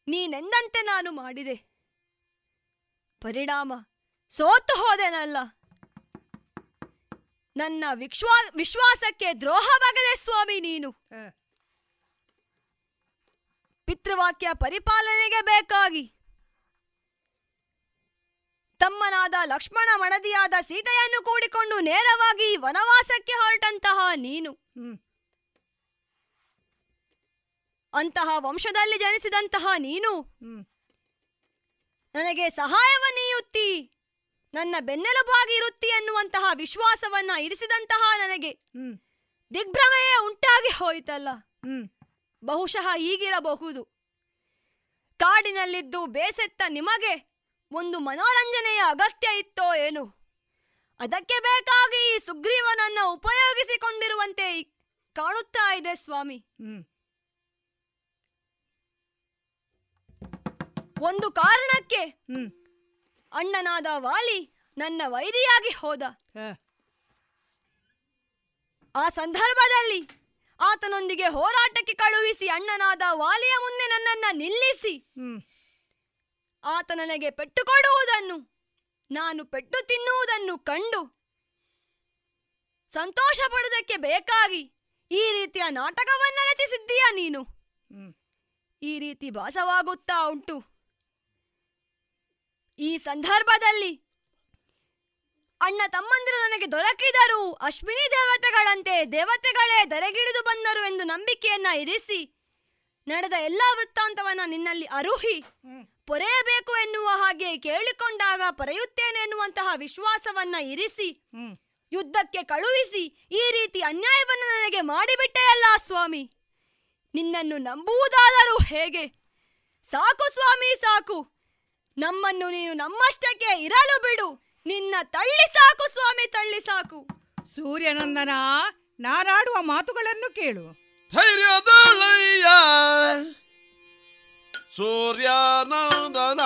Speaker 6: ನೀನೆಂದಂತೆ ನಾನು ಮಾಡಿದೆ. ಪರಿಣಾಮ ಸೋತು ಹೋದೆನಲ್ಲ. ನನ್ನ ವಿಶ್ವಾ ವಿಶ್ವಾಸಕ್ಕೆ ದ್ರೋಹ ಬಗೆದೆ ಸ್ವಾಮಿ ನೀನು. ಪಿತೃವಾಕ್ಯ ಪರಿಪಾಲನೆಗೆ ಬೇಕಾಗಿ. ತಮ್ಮನಾದ ಲಕ್ಷ್ಮಣ ಮಡದಿಯಾದ ಸೀತೆಯನ್ನು ಕೂಡಿಕೊಂಡು ನೇರವಾಗಿ ವನವಾಸಕ್ಕೆ ಹೊರಟಂತಹ ನೀನು. ಅಂತಹ ವಂಶದಲ್ಲಿ ಜನಿಸಿದಂತಹ ನೀನು
Speaker 7: ನನಗೆ
Speaker 6: ನನಗೆ ಸಹಾಯವನ್ನೀಯುತ್ತಿ ನನ್ನ ಬೆನ್ನೆಲುಬಾಗಿ ಇರುತ್ತಿ ಎನ್ನುವಂತಹ ವಿಶ್ವಾಸವನ್ನ ಇರಿಸಿದಂತಹ ನನಗೆ. ದಿಗ್ಭ್ರಮೆಯೇ ಉಂಟಾಗಿ ಹೋಯಿತಲ್ಲ. ಬಹುಶಃ ಹೀಗಿರಬಹುದು ಕಾಡಿನಲ್ಲಿದ್ದು ಬೇಸೆತ್ತ ನಿಮಗೆ ಒಂದು ಮನೋರಂಜನೆಯ ಅಗತ್ಯ ಇತ್ತೋ ಏನು ಅದಕ್ಕೆ ಬೇಕಾಗಿ ಈ ಸುಗ್ರೀವನನ್ನ ಉಪಯೋಗಿಸಿಕೊಂಡಿರುವಂತೆ ಕಾಣುತ್ತಾ ಇದೆ ಸ್ವಾಮಿ. ಒಂದು ಕಾರಣಕ್ಕೆ. ಅಣ್ಣನಾದ ವಾಲಿ ನನ್ನ ವೈರಿಯಾಗಿ ಹೋದ. ಆ ಸಂದರ್ಭದಲ್ಲಿ ಆತನೊಂದಿಗೆ ಹೋರಾಟಕ್ಕೆ ಕಳುಹಿಸಿ ಅಣ್ಣನಾದ ವಾಲಿಯ ಮುಂದೆ ನನ್ನನ್ನ ನಿಲ್ಲಿಸಿ. ಆತ ನನಗೆ ಪೆಟ್ಟು ಕೊಡುವುದನ್ನು ನಾನು ಪೆಟ್ಟು ತಿನ್ನುವುದನ್ನು ಕಂಡು ಸಂತೋಷ ಪಡುವುದಕ್ಕೆ ಬೇಕಾಗಿ ಈ ರೀತಿಯ ನಾಟಕವನ್ನ ರಚಿಸಿದ್ದೀಯಾ ನೀನು? ಈ ರೀತಿ ಭಾಸವಾಗುತ್ತಾ ಉಂಟು. ಈ ಸಂದರ್ಭದಲ್ಲಿ ಅಣ್ಣ ತಮ್ಮಂದಿರು ನನಗೆ ದೊರಕಿದರು. ಅಶ್ವಿನಿ ದೇವತೆಗಳಂತೆ ದೇವತೆಗಳೇ ದರೆಗಿಳಿದು ಬಂದರು ಎಂದು ನಂಬಿಕೆಯನ್ನ ಇರಿಸಿ ನಡೆದ ಎಲ್ಲಾ ವೃತ್ತಾಂತವನ್ನ ನಿನ್ನಲ್ಲಿ ಅರುಹಿ. ಪೊರೆಯಬೇಕು ಎನ್ನುವ ಹಾಗೆ ಕೇಳಿಕೊಂಡಾಗ ಪೊರೆಯುತ್ತೇನೆ ಎನ್ನುವಂತಹ ವಿಶ್ವಾಸವನ್ನ ಇರಿಸಿ ಯುದ್ಧಕ್ಕೆ ಕಳುಹಿಸಿ ಈ ರೀತಿ ಅನ್ಯಾಯವನ್ನು ನನಗೆ ಮಾಡಿಬಿಟ್ಟೆಯಲ್ಲ ಸ್ವಾಮಿ. ನಿನ್ನನ್ನು ನಂಬುವುದಾದರೂ ಹೇಗೆ? ಸಾಕು ಸ್ವಾಮಿ ಸಾಕು. ನಮ್ಮನ್ನು ನೀನು ನಮ್ಮಷ್ಟಕ್ಕೆ ಇರಲು ಬಿಡು. ನಿನ್ನ ತಳ್ಳಿ ಸಾಕು ಸ್ವಾಮಿ ತಳ್ಳಿ ಸಾಕು.
Speaker 7: ಸೂರ್ಯನಂದನ ನಾರಾಡುವ ಮಾತುಗಳನ್ನು ಕೇಳು.
Speaker 8: ಧೈರ್ಯದಳಯ್ಯ. ಸೂರ್ಯಾನಂದನ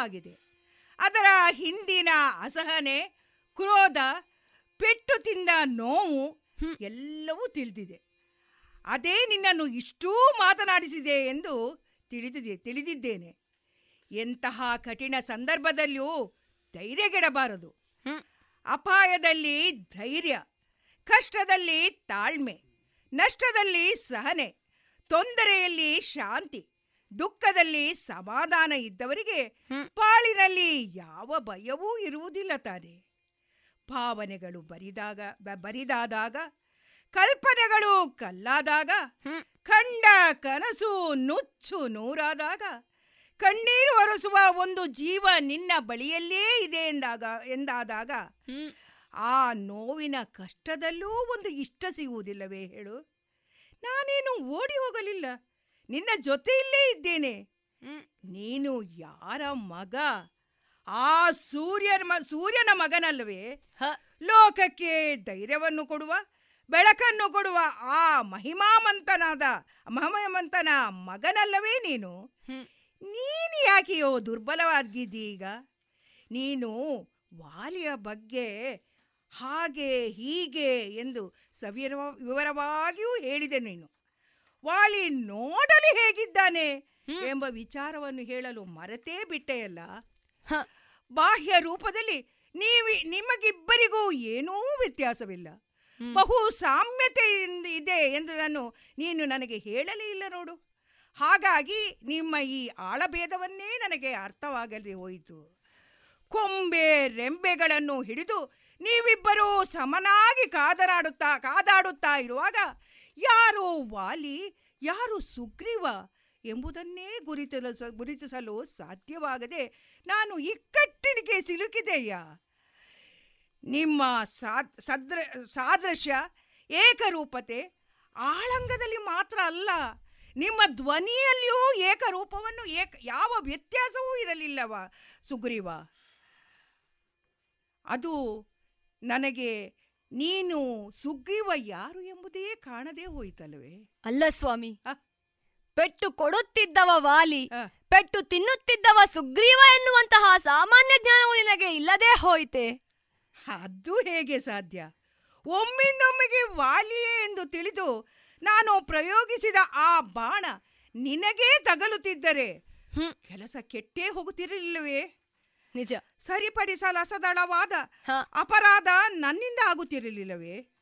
Speaker 7: ನನಗೆ ಅದರ ಹಿಂದಿನ ಅಸಹನೆ ಕ್ರೋಧ ಪೆಟ್ಟು ತಿಂದ ನೋವು ಎಲ್ಲವೂ ತಿಳಿದಿದೆ. ಅದೇ ನಿನ್ನನ್ನು ಇಷ್ಟೂ ಮಾತನಾಡಿಸಿದೆ ಎಂದು ತಿಳಿದಿದೆ ತಿಳಿದಿದ್ದೇನೆ. ಎಂತಹ ಕಠಿಣ ಸಂದರ್ಭದಲ್ಲಿಯೂ ಧೈರ್ಯಗೆಡಬಾರದು. ಅಪಾಯದಲ್ಲಿ ಧೈರ್ಯ ಕಷ್ಟದಲ್ಲಿ ತಾಳ್ಮೆ ನಷ್ಟದಲ್ಲಿ ಸಹನೆ ತೊಂದರೆಯಲ್ಲಿ ಶಾಂತಿ ದುಃಖದಲ್ಲಿ ಸಮಾಧಾನ ಇದ್ದವರಿಗೆ ಪಾಳಿನಲ್ಲಿ ಯಾವ ಭಯವೂ ಇರುವುದಿಲ್ಲ ತಾನೆ. ಭಾವನೆಗಳು ಬರಿದಾಗ ಬರಿದಾದಾಗ ಕಲ್ಪನೆಗಳು ಕಲ್ಲಾದಾಗ ಕಂಡ ಕನಸು ನುಚ್ಚು ನೂರಾದಾಗ ಕಣ್ಣೀರು ಹೊರಸುವ ಒಂದು ಜೀವ ನಿನ್ನ ಬಳಿಯಲ್ಲೇ ಇದೆ ಎಂದಾಗ ಎಂದಾದಾಗ ಆ ನೋವಿನ ಕಷ್ಟದಲ್ಲೂ ಒಂದು ಇಷ್ಟ ಸಿಗುವುದಿಲ್ಲವೇ ಹೇಳು. ನಾನೇನು ಓಡಿ ಹೋಗಲಿಲ್ಲ. ನಿನ್ನ ಜೊತೆಯಲ್ಲೇ ಇದ್ದೇನೆ. ನೀನು ಯಾರ ಮಗ? ಆ ಸೂರ್ಯನ ಮ ಸೂರ್ಯನ ಮಗನಲ್ಲವೇ? ಲೋಕಕ್ಕೆ ಧೈರ್ಯವನ್ನು ಕೊಡುವ ಬೆಳಕನ್ನು ಕೊಡುವ ಆ ಮಹಿಮಾಮಂತನಾದ ಮಹಿಮಂತನ ಮಗನಲ್ಲವೇ ನೀನು? ನೀನು ಯಾಕೆಯೋ ದುರ್ಬಲವಾಗಿದ್ದೀಗ? ನೀನು ವಾಲಿಯ ಬಗ್ಗೆ ಹಾಗೆ ಹೀಗೆ ಎಂದು ಸವಿರ ವಿವರವಾಗಿಯೂ ಹೇಳಿದೆ ನೀನು. ವಾಲಿ ನೋಡಲು ಹೇಗಿದ್ದಾನೆ ಎಂಬ ವಿಚಾರವನ್ನು ಹೇಳಲು ಮರೆತೇ ಬಿಟ್ಟೆಯಲ್ಲ ಬಾಹ್ಯ ರೂಪದಲ್ಲಿ ನೀವಿ ನಿಮಗಿಬ್ಬರಿಗೂ ಏನೂ ವ್ಯತ್ಯಾಸವಿಲ್ಲ. ಬಹು ಸಾಮ್ಯತೆ ಇಂದ್- ಎಂದುದನ್ನು ನೀನು ನನಗೆ ಹೇಳಲೇ ಇಲ್ಲ ನೋಡು. ಹಾಗಾಗಿ ನಿಮ್ಮ ಈ ಆಳಭೇದವನ್ನೇ ನನಗೆ ಅರ್ಥವಾಗದೆ ಹೋಯಿತು. ಕೊಂಬೆ ರೆಂಬೆಗಳನ್ನು ಹಿಡಿದು ನೀವಿಬ್ಬರೂ ಸಮನಾಗಿ ಕಾದರಾಡುತ್ತಾ ಕಾದಾಡುತ್ತಾ ಇರುವಾಗ ಯಾರು ವಾಲಿ, ಯಾರು ಸುಗ್ರೀವ ಎಂಬುದನ್ನೇ ಗುರುತಿಸ ಗುರುತಿಸಲು ಸಾಧ್ಯವಾಗದೆ ನಾನು ಇಕ್ಕಟ್ಟಿನಿಗೆ ಸಿಲುಕಿದೆಯ? ನಿಮ್ಮ ಸಾದ್ ಸಾದೃಶ್ಯ ಏಕರೂಪತೆ ಆಳಂಗದಲ್ಲಿ ಮಾತ್ರ ಅಲ್ಲ, ನಿಮ್ಮ ಧ್ವನಿಯಲ್ಲಿಯೂ ಏಕರೂಪವನ್ನು ಏಕ, ಯಾವ ವ್ಯತ್ಯಾಸವೂ ಇರಲಿಲ್ಲವ ಸುಗ್ರೀವ. ಅದು ನನಗೆ ನೀನು ಸುಗ್ರೀವ ಯಾರು ಎಂಬುದೇ ಕಾಣದೇ ಹೋಯಿತಲ್ವೇ
Speaker 6: ಅಲ್ಲ ಸ್ವಾಮಿ. ಪೆಟ್ಟು ಕೊಡುತ್ತಿದ್ದವ ವಾಲಿ ಪೆಟ್ಟು ತಿನ್ನುತ್ತಿದ್ದವ ಸುಗ್ರೀವ ಎನ್ನುವಂತಹ ಸಾಮಾನ್ಯ ಜ್ಞಾನವು ನಿನಗೆ ಇಲ್ಲದೆ ಹೋಯಿತೆ?
Speaker 7: ಅದು ಹೇಗೆ ಸಾಧ್ಯ? ಒಮ್ಮಿಂದೊಮ್ಮೆಗೆ ವಾಲಿಯೇ ಎಂದು ತಿಳಿದು ನಾನು ಪ್ರಯೋಗಿಸಿದ ಆ ಬಾಣ ನಿನಗೇ ತಗಲುತ್ತಿದ್ದರೆ ಕೆಲಸ ಕೆಟ್ಟೇ ಹೋಗುತ್ತಿರಲಿಲ್ಲವೇ?
Speaker 6: ನಿಜ.
Speaker 7: ಸರಿಪಡಿಸಲಸದಳವಾದ ಅಪರಾಧ ನನ್ನಿಂದ ಆಗುತ್ತಿರಲಿಲ್ಲವೇ?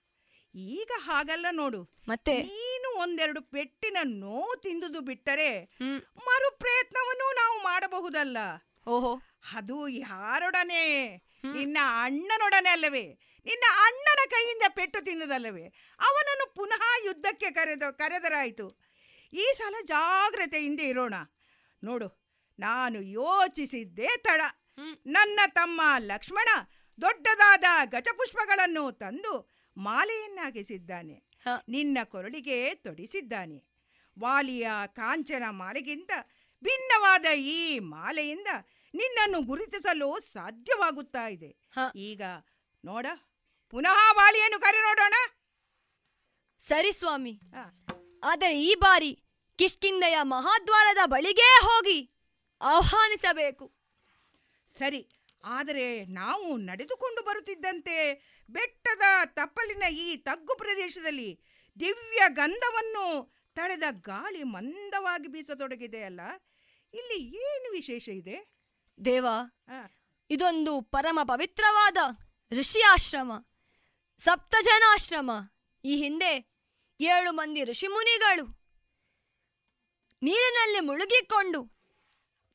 Speaker 7: ಈಗ ಹಾಗಲ್ಲ ನೋಡು.
Speaker 6: ಮತ್ತೆ?
Speaker 7: ನೀನು ಒಂದೆರಡು ಪೆಟ್ಟಿನ ನೋವು ತಿಂದುದು ಬಿಟ್ಟರೆ ಮರು ಪ್ರಯತ್ನವನ್ನು ನಾವು ಮಾಡಬಹುದಲ್ಲ.
Speaker 6: ಓಹೋ.
Speaker 7: ಅದು ಯಾರೊಡನೆ? ನಿನ್ನ ಅಣ್ಣನೊಡನೆ ಅಲ್ಲವೇ? ನಿನ್ನ ಅಣ್ಣನ ಕೈಯಿಂದ ಪೆಟ್ಟು ತಿನ್ನದಲ್ಲವೇ ಅವನನ್ನು ಪುನಃ ಯುದ್ಧಕ್ಕೆ ಕರೆದ ಕರೆದರಾಯಿತು. ಈ ಸಲ ಜಾಗ್ರತೆಯಿಂದ ಇರೋಣ. ನೋಡು ನಾನು ಯೋಚಿಸಿದ್ದೇ ತಡ. ನನ್ನ ತಮ್ಮ ಲಕ್ಷ್ಮಣ ದೊಡ್ಡದಾದ ಗಜಪುಷ್ಪಗಳನ್ನು ತಂದು ಮಾಲೆಯನ್ನಾಗಿಸಿದ್ದಾನೆ. ನಿನ್ನ ಕೊರಳಿಗೆ ತೊಡಿಸಿದ್ದಾನೆ. ವಾಲಿಯ ಕಾಂಚನ ಮಾಲೆಗಿಂತ ಭಿನ್ನವಾದ ಈ ಮಾಲೆಯಿಂದ ನಿನ್ನನ್ನು ಗುರುತಿಸಲು ಸಾಧ್ಯವಾಗುತ್ತಾ ಇದೆ. ಈಗ ನೋಡ ಪುನಃ ವಾಲಿಯನ್ನು ಕರೆ ನೋಡೋಣ.
Speaker 6: ಸರಿ ಸ್ವಾಮಿ. ಆದರೆ ಈ ಬಾರಿ ಕಿಷ್ಕಿಂದೆಯ ಮಹಾದ್ವಾರದ ಬಳಿಗೇ ಹೋಗಿ ಆಹ್ವಾನಿಸಬೇಕು.
Speaker 7: ಸರಿ ಆದರೆ ನಾವು ನಡೆದುಕೊಂಡು ಬರುತ್ತಿದ್ದಂತೆ ಬೆಟ್ಟದ ತಪ್ಪಲಿನ ಈ ತಗ್ಗು ಪ್ರದೇಶದಲ್ಲಿ ದಿವ್ಯ ಗಂಧವನ್ನು ತಳೆದ ಗಾಳಿ ಮಂದವಾಗಿ ಬೀಸತೊಡಗಿದೆ ಅಲ್ಲ? ಇಲ್ಲಿ ಏನು ವಿಶೇಷ ಇದೆ?
Speaker 6: ದೇವ ಇದೊಂದು ಪರಮ ಪವಿತ್ರವಾದ ಋಷಿ ಆಶ್ರಮ ಸಪ್ತಜನಾಶ್ರಮ. ಈ ಹಿಂದೆ ಏಳು ಮಂದಿ ಋಷಿಮುನಿಗಳು ನೀರಿನಲ್ಲಿ ಮುಳುಗಿಕೊಂಡು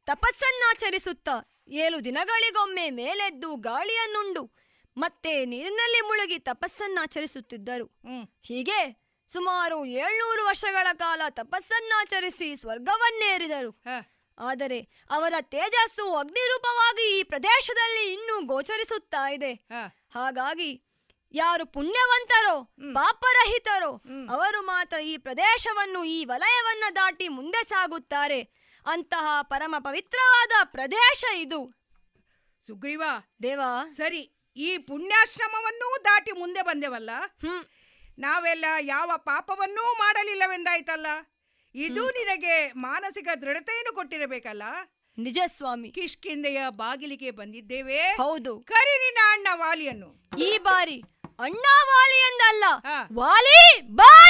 Speaker 6: ತಪಸ್ಸನ್ನಾಚರಿಸುತ್ತಾ ಏಳು ದಿನಗಳಿಗೊಮ್ಮೆ ಮೇಲೆದ್ದು ಗಾಳಿಯನ್ನುಂಡು ಮತ್ತೆ ನೀರಿನಲ್ಲಿ ಮುಳುಗಿ ತಪಸ್ಸನ್ನಾಚರಿಸುತ್ತಿದ್ದರು. ಹೀಗೆ ಸುಮಾರು ಏಳ್ನೂರು ವರ್ಷಗಳ ಕಾಲ ತಪಸ್ಸನ್ನಾಚರಿಸಿ ಸ್ವರ್ಗವನ್ನೇರಿದರು. ಆದರೆ ಅವರ ತೇಜಸ್ಸು ಅಗ್ನಿರೂಪವಾಗಿ ಈ ಪ್ರದೇಶದಲ್ಲಿ ಇನ್ನೂ ಗೋಚರಿಸುತ್ತಾ ಇದೆ. ಹಾಗಾಗಿ ಯಾರು ಪುಣ್ಯವಂತರೋ ಪಾಪರಹಿತರೋ ಅವರು ಮಾತ್ರ ಈ ಪ್ರದೇಶವನ್ನು ಈ ವಲಯವನ್ನ ದಾಟಿ ಮುಂದೆ ಸಾಗುತ್ತಾರೆ. ಅಂತಹ ಪರಮ ಪವಿತ್ರವಾದ ಪ್ರದೇಶ ಇದು.
Speaker 7: ಸುಗ್ರೀವ
Speaker 6: ದೇವ.
Speaker 7: ಸರಿ ಈ ಪುಣ್ಯಾಶ್ರಮವನ್ನೂ ದಾಟಿ ಮುಂದೆ ಬಂದೆವಲ್ಲ? ನಾವೆಲ್ಲ ಯಾವ ಪಾಪವನ್ನೂ ಮಾಡಲಿಲ್ಲವೆಂದಾಯ್ತಲ್ಲ? ಇದು ನಿನಗೆ ಮಾನಸಿಕ ದೃಢತೆಯನ್ನು ಕೊಟ್ಟಿರಬೇಕಲ್ಲ?
Speaker 6: ನಿಜ ಸ್ವಾಮಿ.
Speaker 7: ಕಿಷ್ಕಿಂದೆಯ ಬಾಗಿಲಿಗೆ ಬಂದಿದ್ದೇವೆ.
Speaker 6: ಹೌದು.
Speaker 7: ಕರಿ ನಿನ್ನ ಅಣ್ಣ ವಾಲಿಯನ್ನು.
Speaker 6: ಈ ಬಾರಿ ಅಣ್ಣ ವಾಲಿ ಎಂದಲ್ಲ ವಾಲಿ ಬಾ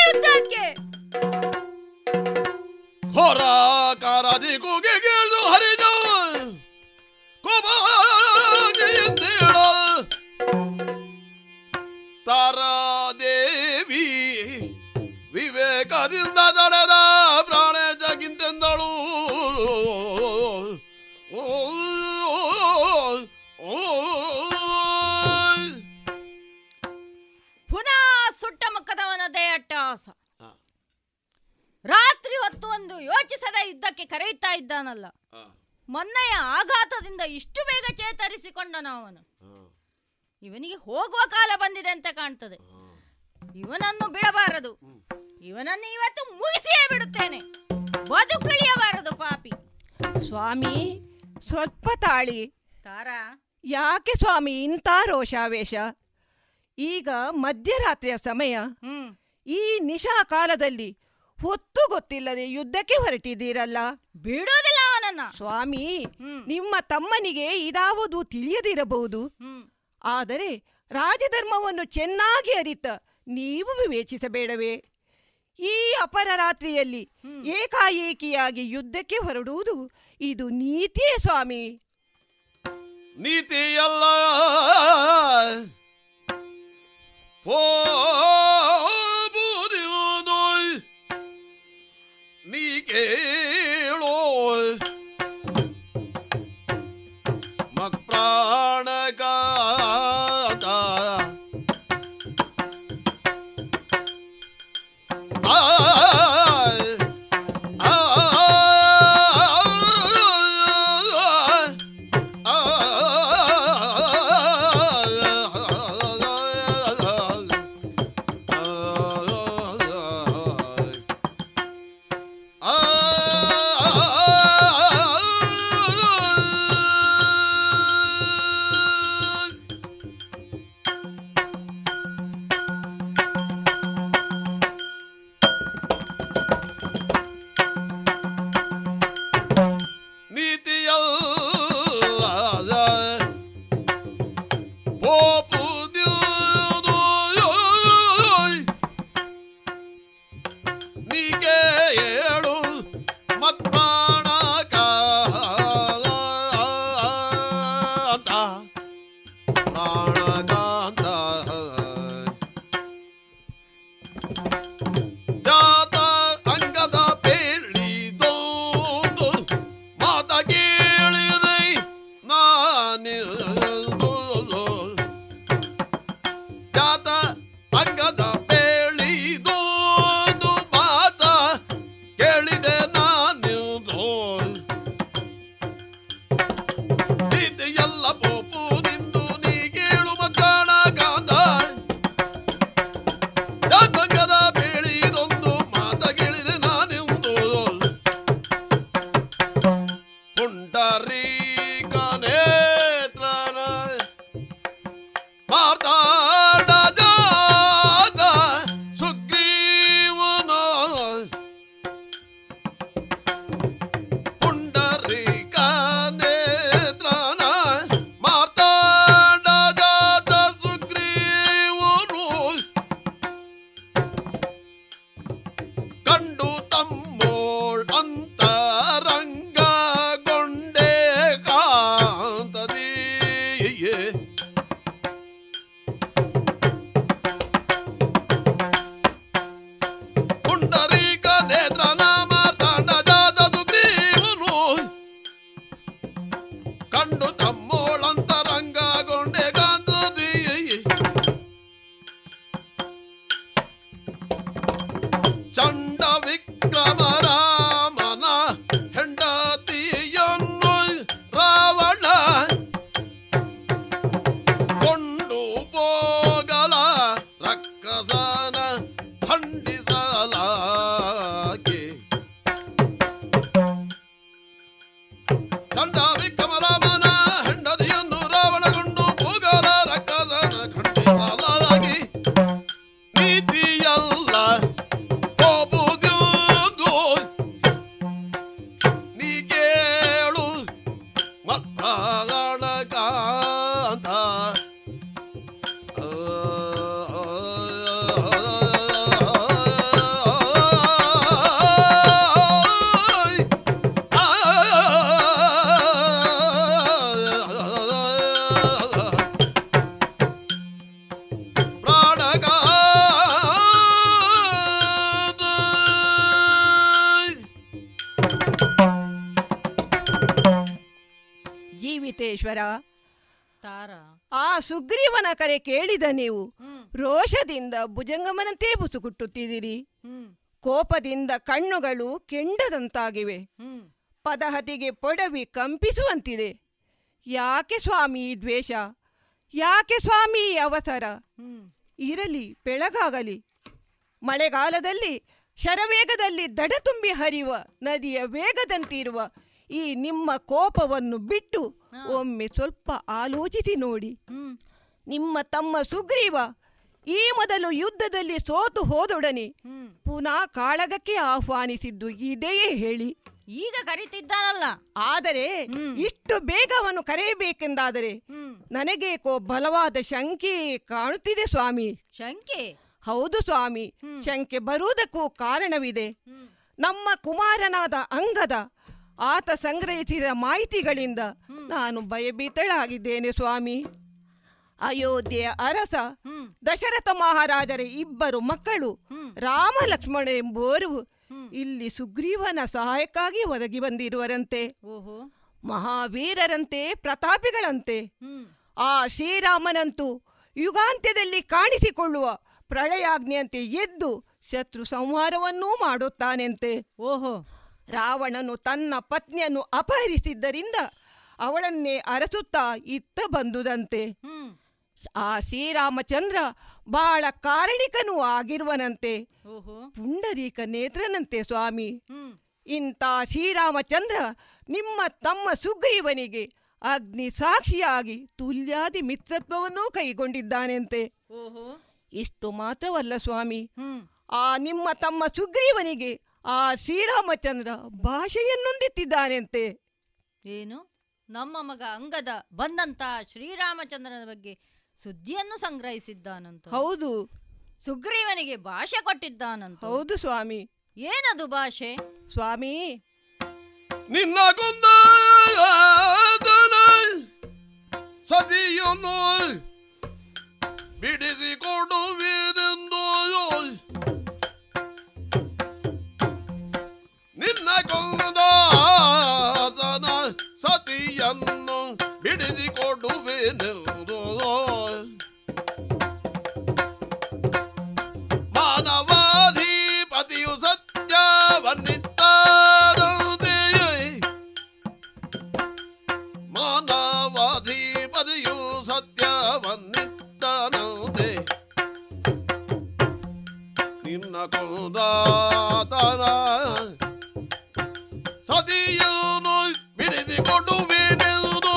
Speaker 6: ಯುದ್ಧಕ್ಕೆ
Speaker 8: ಹೊರ ಕಾರಾದಿ ಕೂಗೆ ಕೇಳು ಹರಿದ ಕೋಬಾಗಿಯಿಂದೇಳ ತಾರಾದೇವಿ ವಿವೇಕದಿಂದ ತಡೆದ ಪ್ರಾಣ ಜಗಿಂತೆಂದಳು. ಓ, ಓ,
Speaker 9: ಪುನಃ ಸುಟ್ಟ ಮುಖದವನ ಅಟ್ಟಹಾಸ ರಾತ್ರಿ ಹೊತ್ತು ಒಂದು ಯೋಚಿಸದ ಯುದ್ಧಕ್ಕೆ ಕರೆಯುತ್ತಾ ಇದ್ದಾನಲ್ಲ. ಮೊನ್ನೆಯ ಆಘಾತದಿಂದ ಇಷ್ಟು ಬೇಗ ಚೇತರಿಸಿಕೊಂಡನ ಅವನು ಇವನಿಗೆ ಹೋಗುವ ಕಾಲ ಬಂದಿದೆ ಅಂತ ಕಾಣ್ತದೆ. ಇವನನ್ನು ಬಿಡಬಾರದು. ಇವನನ್ನು ಇವತ್ತು ಮುಗಿಸಿಯೇ ಬಿಡುತ್ತೇನೆ. ಬದುಕಿಳಿಯಬಾರದು ಪಾಪಿ.
Speaker 10: ಸ್ವಾಮಿ ಸ್ವಲ್ಪ ತಾಳಿ.
Speaker 9: ತಾರಾ.
Speaker 10: ಯಾಕೆ ಸ್ವಾಮಿ ಇಂಥ ರೋಷಾವೇಶ? ಈಗ ಮಧ್ಯರಾತ್ರಿಯ ಸಮಯ. ಈ ನಿಶಾ ಕಾಲದಲ್ಲಿ ಹೊತ್ತು ಗೊತ್ತಿಲ್ಲದೆ ಯುದ್ಧಕ್ಕೆ ಹೊರಟಿದ್ದೀರಲ್ಲ?
Speaker 9: ಬಿಡೋದಿಲ್ಲ ಅವನನ್ನ.
Speaker 10: ಸ್ವಾಮಿ ನಿಮ್ಮ ತಮ್ಮನಿಗೆ ಇದಾವುದು ತಿಳಿಯದಿರಬಹುದು. ಆದರೆ ರಾಜಧರ್ಮವನ್ನು ಚೆನ್ನಾಗಿ ಅರಿತ ನೀವು ವಿವೇಚಿಸಬೇಡವೇ? ಈ ಅಪರ ರಾತ್ರಿಯಲ್ಲಿ ಏಕಾಏಕಿಯಾಗಿ ಯುದ್ಧಕ್ಕೆ ಹೊರಡುವುದು ಇದು ನೀತಿಯೇ ಸ್ವಾಮಿ.
Speaker 8: ನೀತಿಯಲ್ಲ. ಕೇಳೋ ಕೇಳಿದ
Speaker 10: ನೀವು? ರೋಷದಿಂದ ಭುಜಂಗಮನಂತೆ ಬುಸುಗುಟ್ಟುತ್ತಿದ್ದೀರಿ. ಕೋಪದಿಂದ ಕಣ್ಣುಗಳು ಕೆಂಡದಂತಾಗಿವೆ. ಪದಹತಿಗೆ ಪೊಡವಿ ಕಂಪಿಸುವಂತಿದೆ. ಯಾಕೆ ಸ್ವಾಮಿ ದ್ವೇಷ? ಯಾಕೆ ಸ್ವಾಮಿ ಅವಸರ? ಇರಲಿ ಬೆಳಗಾಗಲಿ. ಮಳೆಗಾಲದಲ್ಲಿ ಶರವೇಗದಲ್ಲಿ ದಡ ತುಂಬಿ ಹರಿಯುವ ನದಿಯ ವೇಗದಂತಿರುವ ಈ ನಿಮ್ಮ ಕೋಪವನ್ನು ಬಿಟ್ಟು ಒಮ್ಮೆ ಸ್ವಲ್ಪ ಆಲೋಚಿಸಿ ನೋಡಿ. ನಿಮ್ಮ ತಮ್ಮ ಸುಗ್ರೀವ ಈ ಮೊದಲು ಯುದ್ಧದಲ್ಲಿ ಸೋತು ಹೋದೊಡನೆ ಪುನಃ ಕಾಳಗಕ್ಕೆ ಆಹ್ವಾನಿಸಿದ್ದು ಇದೆಯೇ ಹೇಳಿ.
Speaker 9: ಈಗ ಕರೀತಿದ್ದಾನಲ್ಲ.
Speaker 10: ಆದರೆ ಇಷ್ಟು ಬೇಗ ಅವನು ಕರೆಯಬೇಕೆಂದಾದರೆ ನನಗೇಕೋ ಬಲವಾದ ಶಂಕೆ ಕಾಣುತ್ತಿದೆ ಸ್ವಾಮಿ.
Speaker 9: ಶಂಕೆ?
Speaker 10: ಹೌದು ಸ್ವಾಮಿ ಶಂಕೆ ಬರುವುದಕ್ಕೂ ಕಾರಣವಿದೆ. ನಮ್ಮ ಕುಮಾರನಾದ ಅಂಗದ ಆತ ಸಂಗ್ರಹಿಸಿದ ಮಾಹಿತಿಗಳಿಂದ ನಾನು ಭಯಭೀತಳಾಗಿದ್ದೇನೆ ಸ್ವಾಮಿ. ಅಯೋಧ್ಯೆಯ ಅರಸ ದಶರಥ ಮಹಾರಾಜರ ಇಬ್ಬರು ಮಕ್ಕಳು ರಾಮ ಲಕ್ಷ್ಮಣ ಎಂಬುವರು ಇಲ್ಲಿ ಸುಗ್ರೀವನ ಸಹಾಯಕ್ಕಾಗಿ ಒದಗಿ ಬಂದಿರುವರಂತೆ.
Speaker 9: ಓಹೋ.
Speaker 10: ಮಹಾವೀರರಂತೆ ಪ್ರತಾಪಿಗಳಂತೆ. ಆ ಶ್ರೀರಾಮನಂತೂ ಯುಗಾಂತ್ಯದಲ್ಲಿ ಕಾಣಿಸಿಕೊಳ್ಳುವ ಪ್ರಳಯಾಜ್ಞೆಯಂತೆ ಎದ್ದು ಶತ್ರು ಸಂಹಾರವನ್ನೂ ಮಾಡುತ್ತಾನೆಂತೆ.
Speaker 9: ಓಹೋ.
Speaker 10: ರಾವಣನು ತನ್ನ ಪತ್ನಿಯನ್ನು ಅಪಹರಿಸಿದ್ದರಿಂದ ಅವಳನ್ನೇ ಅರಸುತ್ತಾ ಇತ್ತ ಬಂದುದಂತೆ. ಆ ಶ್ರೀರಾಮಚಂದ್ರ ಬಹಳ ಕಾರಣಿಕನೂ ಆಗಿರುವನಂತೆ. ಪುಂಡರೀಕ ನೇತ್ರನಂತೆ ಸ್ವಾಮಿ. ಇಂಥ ಶ್ರೀರಾಮಚಂದ್ರ ನಿಮ್ಮ ತಮ್ಮ ಸುಗ್ರೀವನಿಗೆ ಅಗ್ನಿ ಸಾಕ್ಷಿಯಾಗಿ ತುಲ್ಯಾದಿ ಮಿತ್ರತ್ವವನ್ನೂ ಕೈಗೊಂಡಿದ್ದಾನೆಂತೆ.
Speaker 9: ಓಹೋ.
Speaker 10: ಇಷ್ಟು ಮಾತ್ರವಲ್ಲ ಸ್ವಾಮಿ. ಆ ನಿಮ್ಮ ತಮ್ಮ ಸುಗ್ರೀವನಿಗೆ ಆ ಶ್ರೀರಾಮಚಂದ್ರ ಭಾಷೆಯನ್ನೊಂದಿತ್ತಿದ್ದಾನೆಂತೆ
Speaker 9: ಏನು? ನಮ್ಮ ಮಗ ಅಂಗದ ಬಂದಂತ ಶ್ರೀರಾಮಚಂದ್ರನ ಬಗ್ಗೆ ಸುದ್ದಿಯನ್ನು ಸಂಗ್ರಹಿಸಿದ್ದಾನಂತ.
Speaker 10: ಹೌದು.
Speaker 9: ಸುಗ್ರೀವನಿಗೆ ಭಾಷೆ ಕೊಟ್ಟಿದ್ದಾನಂತ.
Speaker 10: ಹೌದು ಸ್ವಾಮಿ.
Speaker 9: ಏನದು ಭಾಷೆ?
Speaker 10: ಸ್ವಾಮಿ.
Speaker 8: ನಿನ್ನ ಸದಿಯನ್ನು ಸತಿಯನ್ನು ಬಿಡಿಸಿಕೊಡುವಿನೆಂದು ನಿನ್ನ ಕೊಂದ ಸತಿಯನ್ನು ಬಿಡಿಸಿಕೊಡುವೆನೆಂದು ಕೊಂದಾತನ ಸತಿಯನ್ನು ಬಿಡಿಸಿಕೊಡುವೆನೆಂದು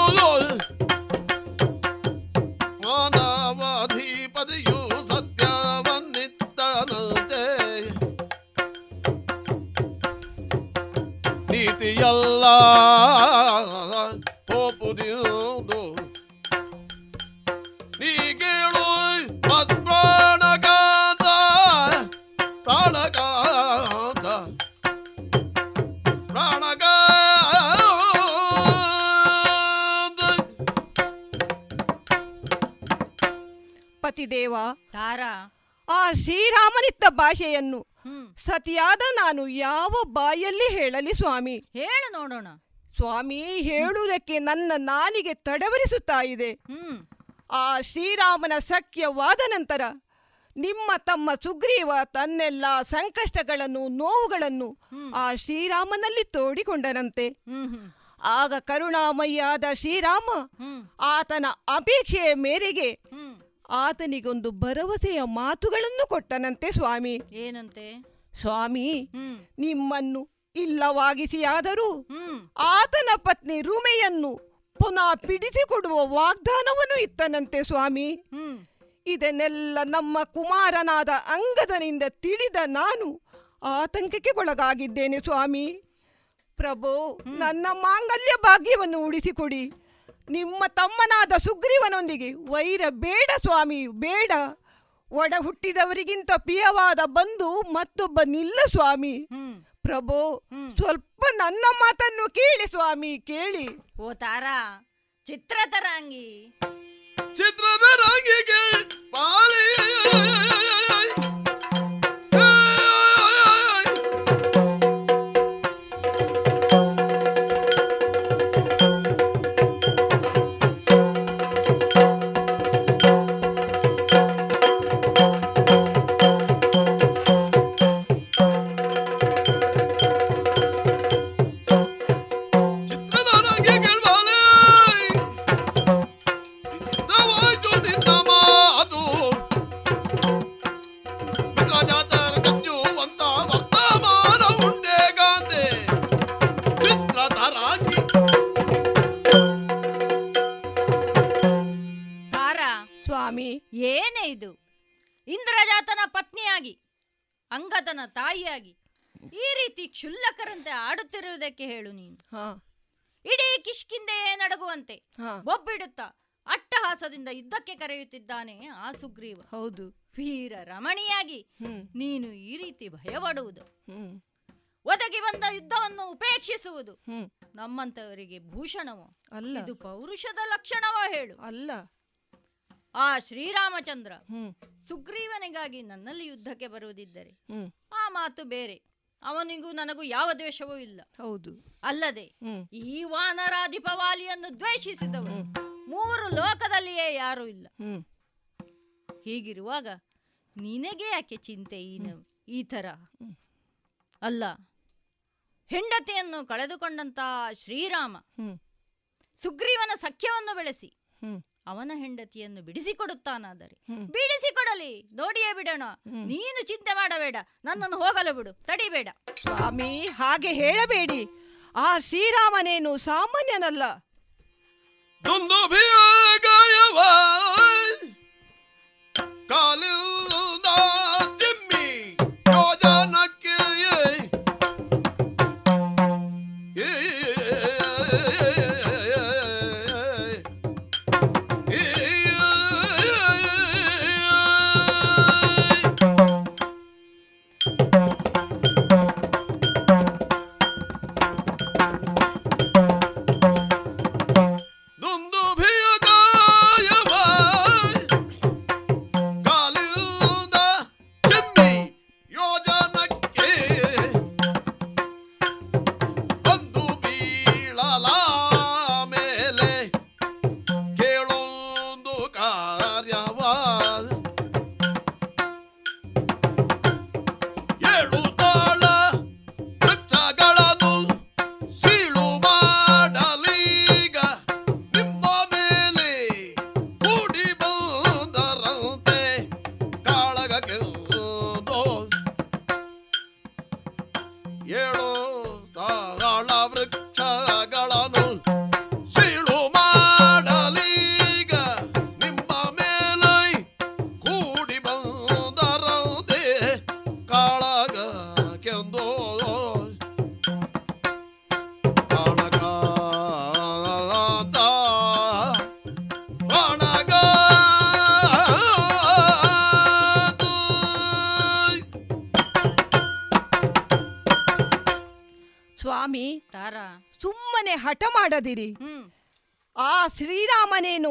Speaker 8: ಮಾನವಾಧಿಪತಿಯು ಸತ್ಯವನ್ನಿತ್ತನಂತೆ ನೀತಿಯಲ್ಲ
Speaker 10: ಭಾಷೆಯನ್ನು ಸತಿಯಾದ ನಾನು ಯಾವ ಬಾಯಲ್ಲಿ ಹೇಳಲಿ ಸ್ವಾಮಿ?
Speaker 9: ಹೇಳು ನೋಡೋಣ.
Speaker 10: ಸ್ವಾಮಿ ಹೇಳುವುದಕ್ಕೆ ನನ್ನ ನಾನಿಗೆ ತಡವರಿಸುತ್ತಾ ಇದೆ. ಆ ಶ್ರೀರಾಮನ ಸಖ್ಯವಾದ ನಂತರ ನಿಮ್ಮ ತಮ್ಮ ಸುಗ್ರೀವ ತನ್ನೆಲ್ಲ ಸಂಕಷ್ಟಗಳನ್ನು ನೋವುಗಳನ್ನು ಆ ಶ್ರೀರಾಮನಲ್ಲಿ ತೋಡಿಕೊಂಡನಂತೆ. ಆಗ ಕರುಣಾಮಯ್ಯಾದ ಶ್ರೀರಾಮ ಆತನ ಅಪೇಕ್ಷೆಯ ಮೇರೆಗೆ ಆತನಿಗೊಂದು ಭರವಸೆಯ ಮಾತುಗಳನ್ನು ಕೊಟ್ಟನಂತೆ ಸ್ವಾಮಿ.
Speaker 9: ಏನಂತೆ?
Speaker 10: ಸ್ವಾಮಿ
Speaker 9: ಹ್ಮ್.
Speaker 10: ನಿಮ್ಮನ್ನು ಇಲ್ಲವಾಗಿಸಿಯಾದರೂ
Speaker 9: ಹ್ಮ್.
Speaker 10: ಆತನ ಪತ್ನಿ ರುಮೆಯನ್ನು ಪುನಃ ಪಿಡಿಸಿಕೊಡುವ ವಾಗ್ದಾನವನ್ನು ಇತ್ತನಂತೆ ಸ್ವಾಮಿ.
Speaker 9: ಹ್ಮ್.
Speaker 10: ಇದನ್ನೆಲ್ಲ ನಮ್ಮ ಕುಮಾರನಾದ ಅಂಗದನಿಂದ ತಿಳಿದ ನಾನು ಆತಂಕಕ್ಕೆ ಒಳಗಾಗಿದ್ದೇನೆ ಸ್ವಾಮಿ. ಪ್ರಭು ನನ್ನ ಮಾಂಗಲ್ಯ ಭಾಗ್ಯವನ್ನು ಉಳಿಸಿಕೊಡಿ. ನಿಮ್ಮ ತಮ್ಮನಾದ ಸುಗ್ರೀವನೊಂದಿಗೆ ವೈರ ಬೇಡ ಸ್ವಾಮಿ ಬೇಡ. ಒಡ ಹುಟ್ಟಿದವರಿಗಿಂತ ಪ್ರಿಯವಾದ ಬಂಧು ಮತ್ತೊಬ್ಬ ನಿಲ್ಲ ಸ್ವಾಮಿ. ಪ್ರಭು ಸ್ವಲ್ಪ ನನ್ನ ಮಾತನ್ನು ಕೇಳಿ ಸ್ವಾಮಿ ಕೇಳಿ.
Speaker 9: ಓ ತಾರಾ ಚಿತ್ರತರಾಂಗಿ.
Speaker 8: ಚಿತ್ರದ ರಂಗಿಗೆ ಪಾಳಿ
Speaker 9: ತಾಯಿಯಾಗಿ. ಈ ರೀತಿ ಕ್ಷುಲ್ಲಕರಂತೆ ಆಡುತ್ತಿರುವುದಕ್ಕೆ ಹೇಳು ನೀನು.
Speaker 10: ಹಾ.
Speaker 9: ಇಡೀ ಕಿಷ್ಕಿಂದೆಯೇ ನಡಗುವಂತೆ
Speaker 10: ಒಬ್ಬಿಡುತ್ತಾ
Speaker 9: ಬೊಬ್ಬಿಡುತ್ತಾ ಅಟ್ಟಹಾಸದಿಂದ ಯುದ್ಧಕ್ಕೆ ಕರೆಯುತ್ತಿದ್ದಾನೆ ಆ ಸುಗ್ರೀವ.
Speaker 10: ಹೌದು.
Speaker 9: ವೀರ ರಮಣಿಯಾಗಿ ನೀನು ಈ ರೀತಿ ಭಯಪಡುವುದು. ಒದಗಿ ಬಂದ ಯುದ್ಧವನ್ನು ಉಪೇಕ್ಷಿಸುವುದು. ನಮ್ಮಂತವರಿಗೆ ಭೂಷಣವೋ?
Speaker 10: ಅಲ್ಲ.
Speaker 9: ಇದು ಪೌರುಷದ ಲಕ್ಷಣವೋ ಹೇಳು.
Speaker 10: ಅಲ್ಲ.
Speaker 9: ಆ ಶ್ರೀರಾಮಚಂದ್ರ
Speaker 10: ಹ್ಮ್.
Speaker 9: ಸುಗ್ರೀವನಿಗಾಗಿ ನನ್ನಲ್ಲಿ ಯುದ್ಧಕ್ಕೆ ಬರುವುದಿದ್ದರೆ ಆ ಮಾತು ಬೇರೆ. ಅವನಿಗೂ ನನಗೂ ಯಾವ ದ್ವೇಷವೂ ಇಲ್ಲ.
Speaker 10: ಹೌದು.
Speaker 9: ಅಲ್ಲದೆ ಈ ವಾನರಾಧಿಪ ವಾಲಿಯನ್ನು ದ್ವೇಷಿಸಿದವರು ಮೂರು ಲೋಕದಲ್ಲಿಯೇ ಯಾರೂ ಇಲ್ಲ.
Speaker 10: ಹ್ಮ್.
Speaker 9: ಹೀಗಿರುವಾಗ ನಿನಗೆ ಯಾಕೆ ಚಿಂತೆ ಈ ಈ ತರ ಅಲ್ಲ ಹೆಂಡತಿಯನ್ನು ಕಳೆದುಕೊಂಡಂತಹ ಶ್ರೀರಾಮ ಸುಗ್ರೀವನ ಸಖ್ಯವನ್ನು ಬೆಳೆಸಿ
Speaker 10: ಹ್ಮ್.
Speaker 9: ಅವನ ಹೆಂಡತಿಯನ್ನು ಬಿಡಿಸಿಕೊಡುತ್ತಾನಾದರೆ. ಬಿಡಿಸಿಕೊಡಲಿ. ನೋಡಿಯೇ ಬಿಡೋಣ. ನೀನು ಚಿಂತೆ ಮಾಡಬೇಡ. ನನ್ನನ್ನು ಹೋಗಲು ಬಿಡು. ತಡಿಬೇಡ.
Speaker 10: ಸ್ವಾಮಿ ಹಾಗೆ ಹೇಳಬೇಡಿ. ಆ ಶ್ರೀರಾಮನೇನು ಸಾಮಾನ್ಯನಲ್ಲ.
Speaker 8: ದುಂದುಭಿಯ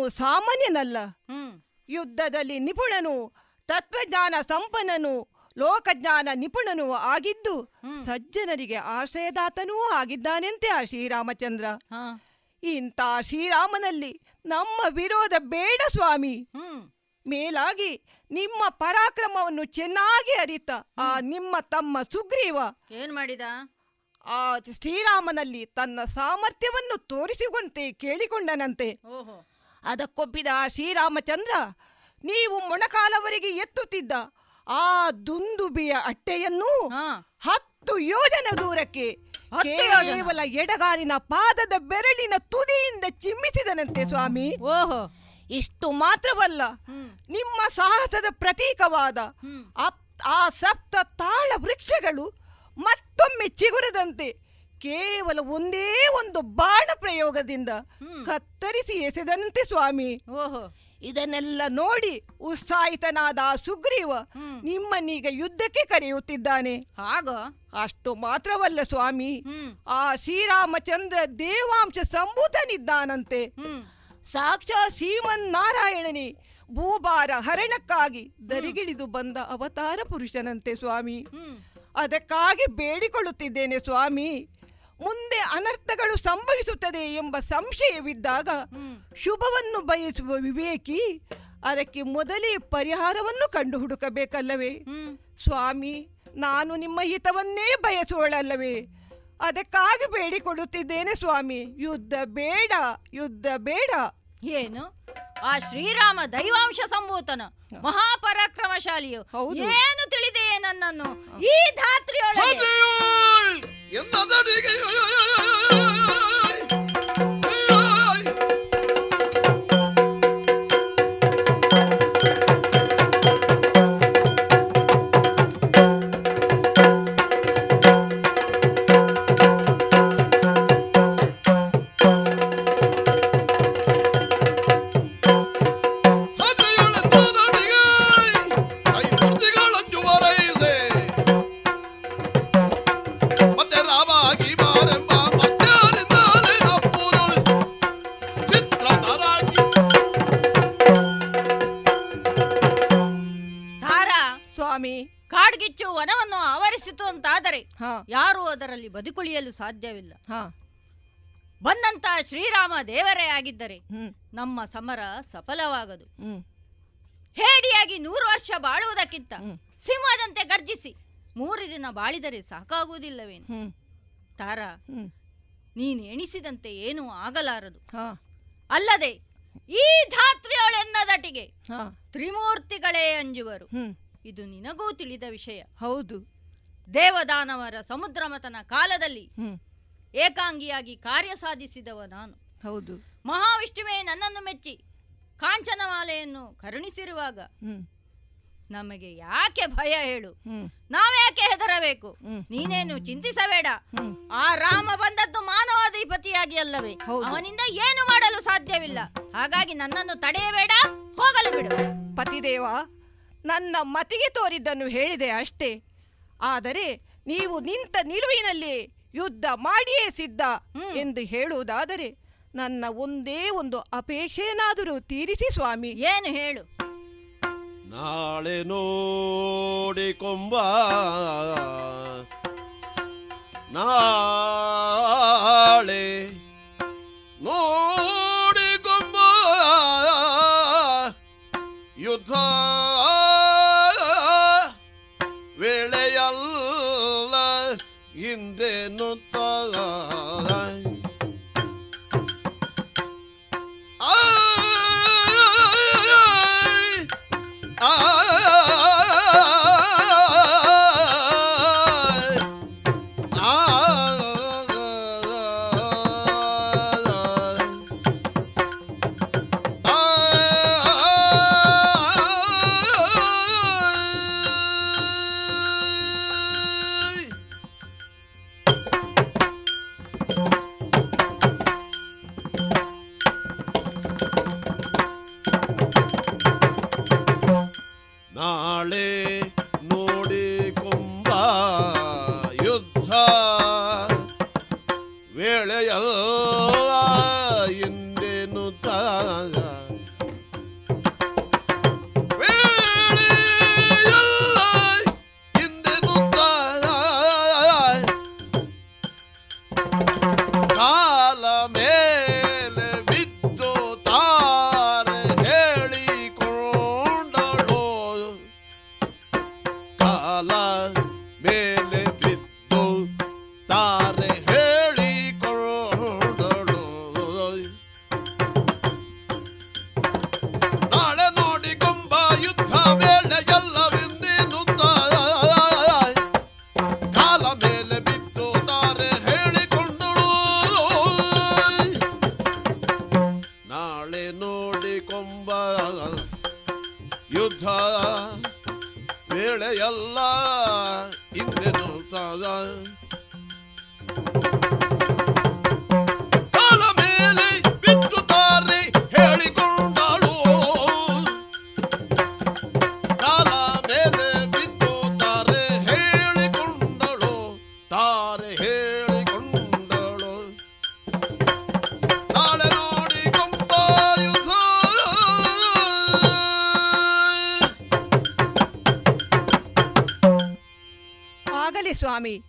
Speaker 10: ಸಾಮಾನ್ಯನಲ್ಲ. ಯುದ್ಧದಲ್ಲಿ ನಿಪುಣನು ತತ್ವಜ್ಞಾನ ಸಂಪನ್ನನು ಲೋಕಜ್ಞಾನ ನಿಪುಣನೂ ಆಗಿದ್ದು ಸಜ್ಜನರಿಗೆ ಆಶ್ರಯದಾತನೂ ಆಗಿದ್ದಾನೆಂತೆ ಆ ಶ್ರೀರಾಮಚಂದ್ರ. ಇಂಥ ಶ್ರೀರಾಮನಲ್ಲಿ ನಮ್ಮ ವಿರೋಧ ಬೇಡ ಸ್ವಾಮಿ. ಮೇಲಾಗಿ ನಿಮ್ಮ ಪರಾಕ್ರಮವನ್ನು ಚೆನ್ನಾಗಿ ಅರಿತ ಆ ನಿಮ್ಮ ತಮ್ಮ ಸುಗ್ರೀವ.
Speaker 9: ಏನ್ ಮಾಡಿದ?
Speaker 10: ಆ ಶ್ರೀರಾಮನಲ್ಲಿ ತನ್ನ ಸಾಮರ್ಥ್ಯವನ್ನು ತೋರಿಸುವಂತೆ ಕೇಳಿಕೊಂಡನಂತೆ. ಆ ಶ್ರೀರಾಮಚಂದ್ರ ನೀವು ಮೊಣಕಾಲವರೆಗೆ ಎತ್ತುತ್ತಿದ್ದ ಆ ದುಂದುಬಿಯ ಅಟ್ಟೆಯನ್ನು ಹತ್ತು ಯೋಜನ ದೂರಕ್ಕೆ? ಕೇವಲ ಎಡಗಾಲಿನ ಪಾದದ ಬೆರಳಿನ ತುದಿಯಿಂದ ಚಿಮ್ಮಿಸಿದನಂತೆ ಸ್ವಾಮಿ.
Speaker 9: ಓಹೋ.
Speaker 10: ಇಷ್ಟು ಮಾತ್ರವಲ್ಲ ನಿಮ್ಮ ಸಾಹಸದ ಪ್ರತೀಕವಾದ ಆ ಸಪ್ತ ತಾಳ ವೃಕ್ಷಗಳು ಮತ್ತೊಮ್ಮೆ ಚಿಗುರದಂತೆ ಕೇವಲ ಒಂದೇ ಒಂದು ಬಾಣ ಪ್ರಯೋಗದಿಂದ. ಕತ್ತರಿಸಿ ಎಸೆದಂತೆ ಸ್ವಾಮಿ.
Speaker 9: ಓಹೋ.
Speaker 10: ಇದನ್ನೆಲ್ಲ ನೋಡಿ ಉತ್ಸಾಹಿತನಾದ ಸುಗ್ರೀವ
Speaker 9: ನಿಮ್ಮನೀಗ
Speaker 10: ನಿಮ್ಮನ್ನೀಗ ಯುದ್ಧಕ್ಕೆ ಕರೆಯುತ್ತಿದ್ದಾನೆ.
Speaker 9: ಆಗ
Speaker 10: ಅಷ್ಟು ಮಾತ್ರವಲ್ಲ ಸ್ವಾಮಿ. ಆ ಶ್ರೀರಾಮಚಂದ್ರ ದೇವಾಂಶ ಸಂಭೂತನಿದ್ದಾನಂತೆ
Speaker 9: ಸಾಕ್ಷಾ
Speaker 10: ಸಾಕ್ಷಾ ಶ್ರೀಮನ್ನಾರಾಯಣನೇ ಭೂಭಾರ ಹರಣಕ್ಕಾಗಿ ದರಿಗಿಳಿದು ಬಂದ ಅವತಾರ ಪುರುಷನಂತೆ ಸ್ವಾಮಿ. ಅದಕ್ಕಾಗಿ ಬೇಡಿಕೊಳ್ಳುತ್ತಿದ್ದೇನೆ ಸ್ವಾಮಿ. ಮುಂದೆ ಅನರ್ಥಗಳು ಸಂಭವಿಸುತ್ತದೆ ಎಂಬ ಸಂಶಯವಿದ್ದಾಗ ಶುಭವನ್ನು ಬಯಸುವ ವಿವೇಕಿ ಅದಕ್ಕೆ ಮೊದಲೇ ಪರಿಹಾರವನ್ನು ಕಂಡು ಹುಡುಕಬೇಕಲ್ಲವೇ? ಸ್ವಾಮಿ ನಾನು ನಿಮ್ಮ ಹಿತವನ್ನೇ ಬಯಸುವಳಲ್ಲವೇ? ಅದಕ್ಕಾಗಿ ಬೇಡಿಕೊಳ್ಳುತ್ತಿದ್ದೇನೆ ಸ್ವಾಮಿ. ಯುದ್ಧ ಬೇಡ ಯುದ್ಧ ಬೇಡ.
Speaker 9: ಏನು? ಆ ಶ್ರೀರಾಮ ದೈವಾಂಶ ಸಂಭೂತನ ಮಹಾಪರಾಕ್ರಮಶಾಲಿಯು
Speaker 10: ಹೌದು.
Speaker 9: ಏನು ತಿಳಿದೆಯೇ ನನ್ನನ್ನು? ಈ ಧಾತ್ರಿಯೊಳಗೆ. എന്നതടികയോ ಸಾಧ್ಯವಿಲ್ಲ.
Speaker 10: ಹ.
Speaker 9: ಬಂದಂತ ಶ್ರೀರಾಮ ದೇವರೇ ಆಗಿದ್ದರೆ ನಮ್ಮ ಸಮರ ಸಫಲವಾಗದು. ಹೇಡಿಯಾಗಿ ನೂರು ವರ್ಷ ಬಾಳುವುದಕ್ಕಿಂತ ಸಿಂಹದಂತೆ ಗರ್ಜಿಸಿ ಮೂರು ದಿನ ಬಾಳಿದರೆ ಸಾಕಾಗುವುದಿಲ್ಲವೇನು? ತಾರ ನೀನು ಎಣಿಸಿದಂತೆ ಏನೂ ಆಗಲಾರದು. ಅಲ್ಲದೆ ಈ ಧಾತ್ರಿಯೊಳೆನ್ನದಟಿಗೆ
Speaker 10: ಹಾ.
Speaker 9: ತ್ರಿಮೂರ್ತಿಗಳೇ ಅಂಜುವರು. ಇದು ನಿನಗೂ ತಿಳಿದ ವಿಷಯ.
Speaker 10: ಹೌದು.
Speaker 9: ದೇವದಾನವರ ಸಮುದ್ರಮತನ ಕಾಲದಲ್ಲಿ ಏಕಾಂಗಿಯಾಗಿ ಕಾರ್ಯ ಸಾಧಿಸಿದವ ನಾನು.
Speaker 10: ಹೌದು.
Speaker 9: ಮಹಾವಿಷ್ಣುವೇ ನನ್ನನ್ನು ಮೆಚ್ಚಿ ಕಾಂಚನಮಾಲೆಯನ್ನು ಕರುಣಿಸಿರುವಾಗ ನಮಗೆ ಯಾಕೆ ಭಯ ಹೇಳು? ನಾವ್ಯಾಕೆ ಹೆದರಬೇಕು? ನೀನೇನು ಚಿಂತಿಸಬೇಡ? ಆ ರಾಮ ಬಂದದ್ದು ಮಾನವಾಧಿಪತಿಯಾಗಿ ಅಲ್ಲವೇ? ಅವನಿಂದ ಏನು ಮಾಡಲು ಸಾಧ್ಯವಿಲ್ಲ? ಹಾಗಾಗಿ ನನ್ನನ್ನು ತಡೆಯಬೇಡ ಹೋಗಲು ಬಿಡು.
Speaker 10: ಪತಿದೇವ ನನ್ನ ಮತಿಗೆ ತೋರಿದ್ದನ್ನು ಹೇಳಿದೆ ಅಷ್ಟೇ. ಆದರೆ ನೀವು ನಿಂತ ನಿಲುವಿನಲ್ಲಿ ಯುದ್ಧ ಮಾಡಿಯೇ ಸಿದ್ಧ ಎಂದು ಹೇಳುವುದಾದರೆ ನನ್ನ ಒಂದೇ ಒಂದು ಅಪೇಕ್ಷೆಯನ್ನಾದರೂ ತೀರಿಸಿ ಸ್ವಾಮಿ.
Speaker 9: ಏನು ಹೇಳು?
Speaker 8: ನಾಳೆ ನೋಡಿಕೊಂಬ. ನಾಳೆ ನೋಡಿಕೊಂಬ.
Speaker 10: ಸ್ವಾಮಿ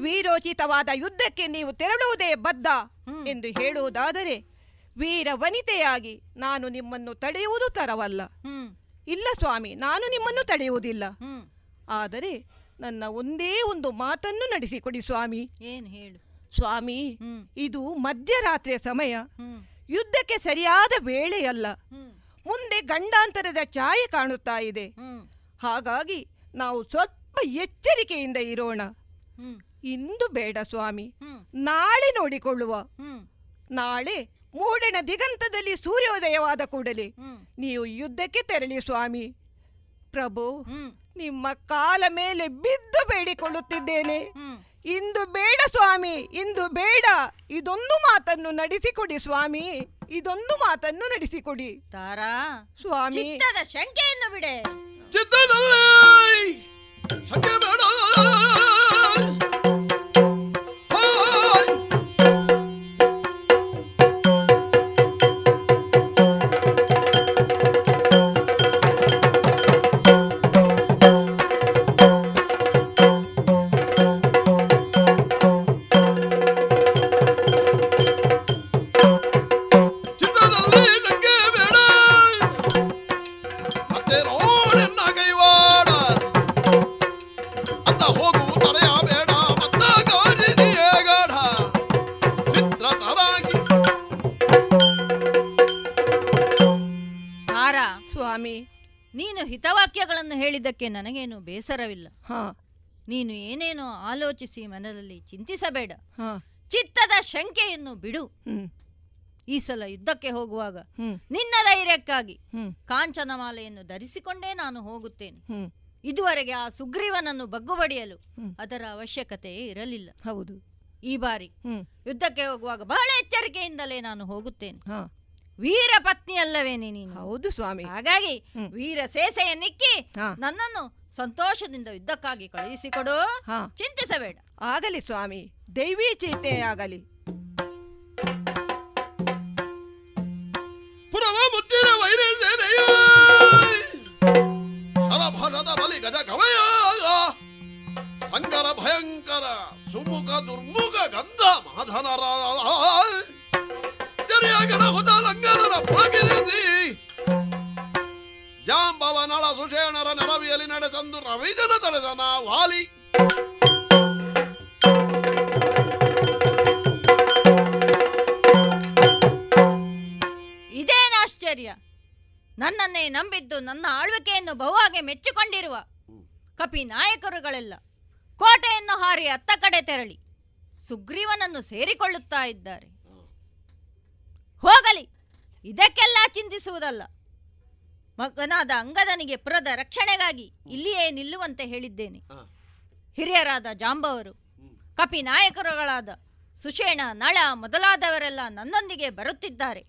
Speaker 10: ವೀರೋಚಿತವಾದ ಯುದ್ಧಕ್ಕೆ ನೀವು ತೆರಳುವುದೇ ಬದ್ಧ ಎಂದು ಹೇಳುವುದಾದರೆ ವೀರ ವನಿತೆಯಾಗಿ ನಾನು ನಿಮ್ಮನ್ನು ತಡೆಯುವುದು ತರವಲ್ಲ. ಇಲ್ಲ ಸ್ವಾಮಿ ನಾನು ನಿಮ್ಮನ್ನು ತಡೆಯುವುದಿಲ್ಲ. ಆದರೆ ನನ್ನ ಒಂದೇ ಒಂದು ಮಾತನ್ನು ನಡೆಸಿಕೊಡಿ ಸ್ವಾಮಿ.
Speaker 9: ಏನು ಹೇಳು.
Speaker 10: ಸ್ವಾಮಿ ಇದು ಮಧ್ಯರಾತ್ರಿಯ ಸಮಯ. ಯುದ್ಧಕ್ಕೆ ಸರಿಯಾದ ವೇಳೆಯಲ್ಲ. ಮುಂದೆ ಗಂಡಾಂತರದ ಛಾಯೆ ಕಾಣುತ್ತಾ ಇದೆ. ಹಾಗಾಗಿ ನಾವು ಸ್ವಲ್ಪ ಎಚ್ಚರಿಕೆಯಿಂದ ಇರೋಣ. ಇಂದು ಬೇಡ ಸ್ವಾಮಿ. ನಾಳೆ ನೋಡಿಕೊಳ್ಳುವ. ನಾಳೆ ಮೂಡಣ ದಿಗಂತದಲ್ಲಿ ಸೂರ್ಯೋದಯವಾದ ಕೂಡಲೇ. ನೀವು ಯುದ್ಧಕ್ಕೆ ತೆರಳಿ ಸ್ವಾಮಿ. ಪ್ರಭು ನಿಮ್ಮ ಕಾಲ ಮೇಲೆ ಬಿದ್ದು ಬೇಡಿಕೊಳ್ಳುತ್ತಿದ್ದೇನೆ. ಇಂದು ಬೇಡ ಸ್ವಾಮಿ ಇಂದು ಬೇಡ. ಇದೊಂದು ಮಾತನ್ನು ನಡೆಸಿಕೊಡಿ ಸ್ವಾಮಿ. ಇದೊಂದು ಮಾತನ್ನು ನಡೆಸಿಕೊಡಿ.
Speaker 9: ತಾರಾ
Speaker 10: ಸ್ವಾಮಿ.
Speaker 9: ಚಿತ್ತದ ಶಂಕೆಯನ್ನು ಬಿಡೆ.
Speaker 8: ಚಿತ್ತದಲ್ಲಿ ಶಂಕೆ ಬೇಡ
Speaker 9: ಹೇಳಿದ್ದಕ್ಕೆ ನನಗೇನು ಬೇಸರವಿಲ್ಲ.
Speaker 10: ಹಾ.
Speaker 9: ನೀನು ಏನೇನೋ ಆಲೋಚಿಸಿ ಮನದಲ್ಲಿ ಚಿಂತಿಸಬೇಡ.
Speaker 10: ಹಾ.
Speaker 9: ಚಿತ್ತದ ಶಂಕೆಯನ್ನು ಬಿಡು. ಈ ಸಲ ಯುದ್ಧಕ್ಕೆ ಹೋಗುವಾಗ ನಿನ್ನ ಧೈರ್ಯಕ್ಕಾಗಿ ಕಾಂಚನಮಾಲೆಯನ್ನು ಧರಿಸಿಕೊಂಡೇ ನಾನು ಹೋಗುತ್ತೇನೆ. ಇದುವರೆಗೆ ಆ ಸುಗ್ರೀವನನ್ನು ಬಗ್ಗುಬಡಿಯಲು. ಅದರ ಅವಶ್ಯಕತೆ ಇರಲಿಲ್ಲ.
Speaker 10: ಹೌದು.
Speaker 9: ಈ ಬಾರಿ ಯುದ್ಧಕ್ಕೆ ಹೋಗುವಾಗ ಬಹಳ ಎಚ್ಚರಿಕೆಯಿಂದಲೇ ನಾನು ಹೋಗುತ್ತೇನೆ.
Speaker 10: ಹಾ.
Speaker 9: ವೀರ ಪತ್ನಿ ಅಲ್ಲವೇನೆ ನೀನು.
Speaker 10: ಹೌದು ಸ್ವಾಮಿ.
Speaker 9: ಹಾಗಾಗಿ. ವೀರ ಸೇಸೆಯನ್ನಿಕ್ಕಿ
Speaker 10: ಹಾ.
Speaker 9: ನನ್ನನ್ನು ಸಂತೋಷದಿಂದ ಯುದ್ಧಕ್ಕಾಗಿ ಕಳುಹಿಸಿಕೊಡು.
Speaker 10: ಹಾ.
Speaker 9: ಚಿಂತಿಸಬೇಡ.
Speaker 10: ಆಗಲಿ ಸ್ವಾಮಿ. ದೈವಿ ಚಿಂತೆ ಆಗಲಿ
Speaker 8: ಭಯಂಕರ ಸುಮುಖ ದುರ್ಮುಖ ಗಂಧ ಮಾಧನರ ಜರಿಯ ಗಣಹುತ ಲಂಗನರ ಪುರಗಿರಿಸಿ ಜಾಂಬವ ನಳ ಸುಷೇಣರ ನೆರವಿಯಲ್ಲಿ ನಡೆತಂದು ರವಿಜನ ತಡೆದನ ವಾಲಿ
Speaker 9: ಇದೇನು ಆಶ್ಚರ್ಯ? ನನ್ನನ್ನೇ ನಂಬಿದ್ದು ನನ್ನ ಆಳ್ವಿಕೆಯನ್ನು ಬಹುವಾಗಿ ಮೆಚ್ಚಿಕೊಂಡಿರುವ ಕಪಿ ನಾಯಕರುಗಳೆಲ್ಲ ಕೋಟೆಯನ್ನು ಹಾರಿ ಅತ್ತ ಕಡೆ ತೆರಳಿ ಸುಗ್ರೀವನನ್ನು ಸೇರಿಕೊಳ್ಳುತ್ತಾ ಇದ್ದಾರೆ. ಹೋಗಲಿ. ಇದಕ್ಕೆಲ್ಲ ಚಿಂತಿಸುವುದಲ್ಲ. ಮಗನಾದ ಅಂಗದನಿಗೆ ಪುರದ ರಕ್ಷಣೆಗಾಗಿ ಇಲ್ಲಿಯೇ ನಿಲ್ಲುವಂತೆ ಹೇಳಿದ್ದೇನೆ. ಹಿರಿಯರಾದ ಜಾಂಬವರು ಕಪಿ ನಾಯಕರುಗಳಾದ ಸುಷೇಣ ನಳ ಮೊದಲಾದವರೆಲ್ಲ ನನ್ನೊಂದಿಗೆ ಬರುತ್ತಿದ್ದಾರೆ.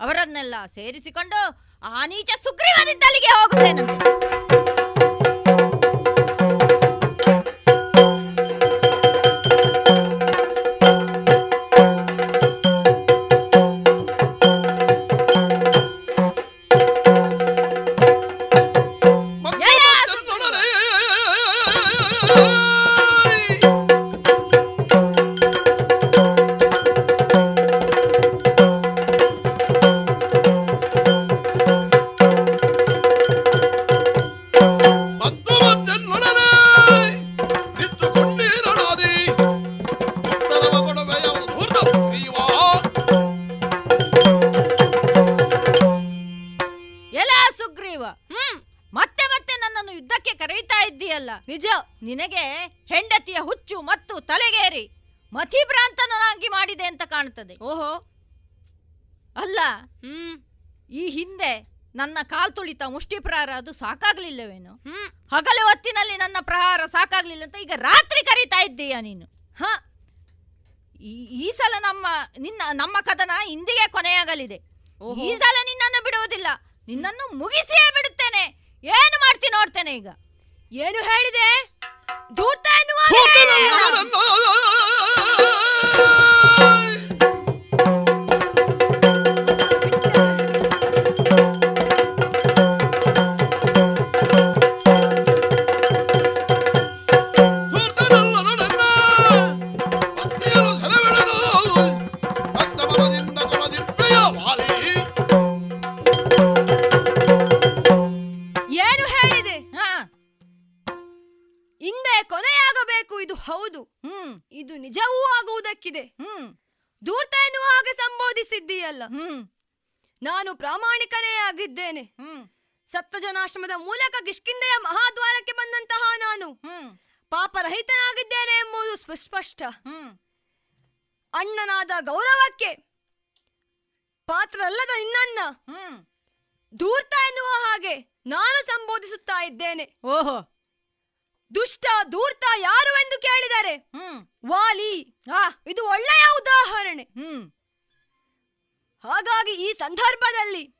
Speaker 9: ಅವರನ್ನೆಲ್ಲ ಸೇರಿಸಿಕೊಂಡು ಆ ನೀಚ ಸುಗ್ರೀವನಿದ್ದಲ್ಲಿಗೆ ಹೋಗುತ್ತೇನಂತೆ. ನನ್ನ ಕಾಲ್ ತುಳಿತ ಮುಷ್ಟಿ ಪ್ರಹಾರ ಅದು ಸಾಕಾಗ್ಲಿಲ್ಲವೇನು? ಹಗಲು ಹೊತ್ತಿನಲ್ಲಿ ನನ್ನ ಪ್ರಹಾರ ಸಾಕಾಗ್ಲಿಲ್ಲ ಅಂತ ಈಗ ರಾತ್ರಿ ಕರೀತಾ ಇದ್ದೀಯ ನೀನು? ಹ. ಈ- ಈ ಸಲ ನಮ್ಮ ನಿನ್ನ ನಮ್ಮ ಕದನ ಇಂದಿಗೆ ಕೊನೆಯಾಗಲಿದೆ. ಈ ಸಲ ನಿನ್ನನ್ನು ಬಿಡುವುದಿಲ್ಲ. ನಿನ್ನನ್ನು ಮುಗಿಸಿಯೇ ಬಿಡುತ್ತೇನೆ. ಏನು ಮಾಡ್ತೀನಿ ನೋಡ್ತೇನೆ ಈಗ? ಏನು ಹೇಳಿದೆ? ಧೂರ್ತ ಎನ್ನುವ
Speaker 6: ಧೂರ್ತ ಎನ್ನುವ ಹಾಗೆ ನಾನು ಸಂಬೋಧಿಸುತ್ತಾ ಇದ್ದೇನೆ.
Speaker 9: ಓಹೋ.
Speaker 6: ದುಷ್ಟ ದೂರ್ತ ಯಾರು ಎಂದು ಕೇಳಿದರೆ
Speaker 9: ಹ್ಮ್.
Speaker 6: ವಾಲಿ. ಇದು ಒಳ್ಳೆಯ ಉದಾಹರಣೆ.
Speaker 9: ಹ್ಮ್.
Speaker 6: ಹಾಗಾಗಿ ಈ ಸಂದರ್ಭದಲ್ಲಿ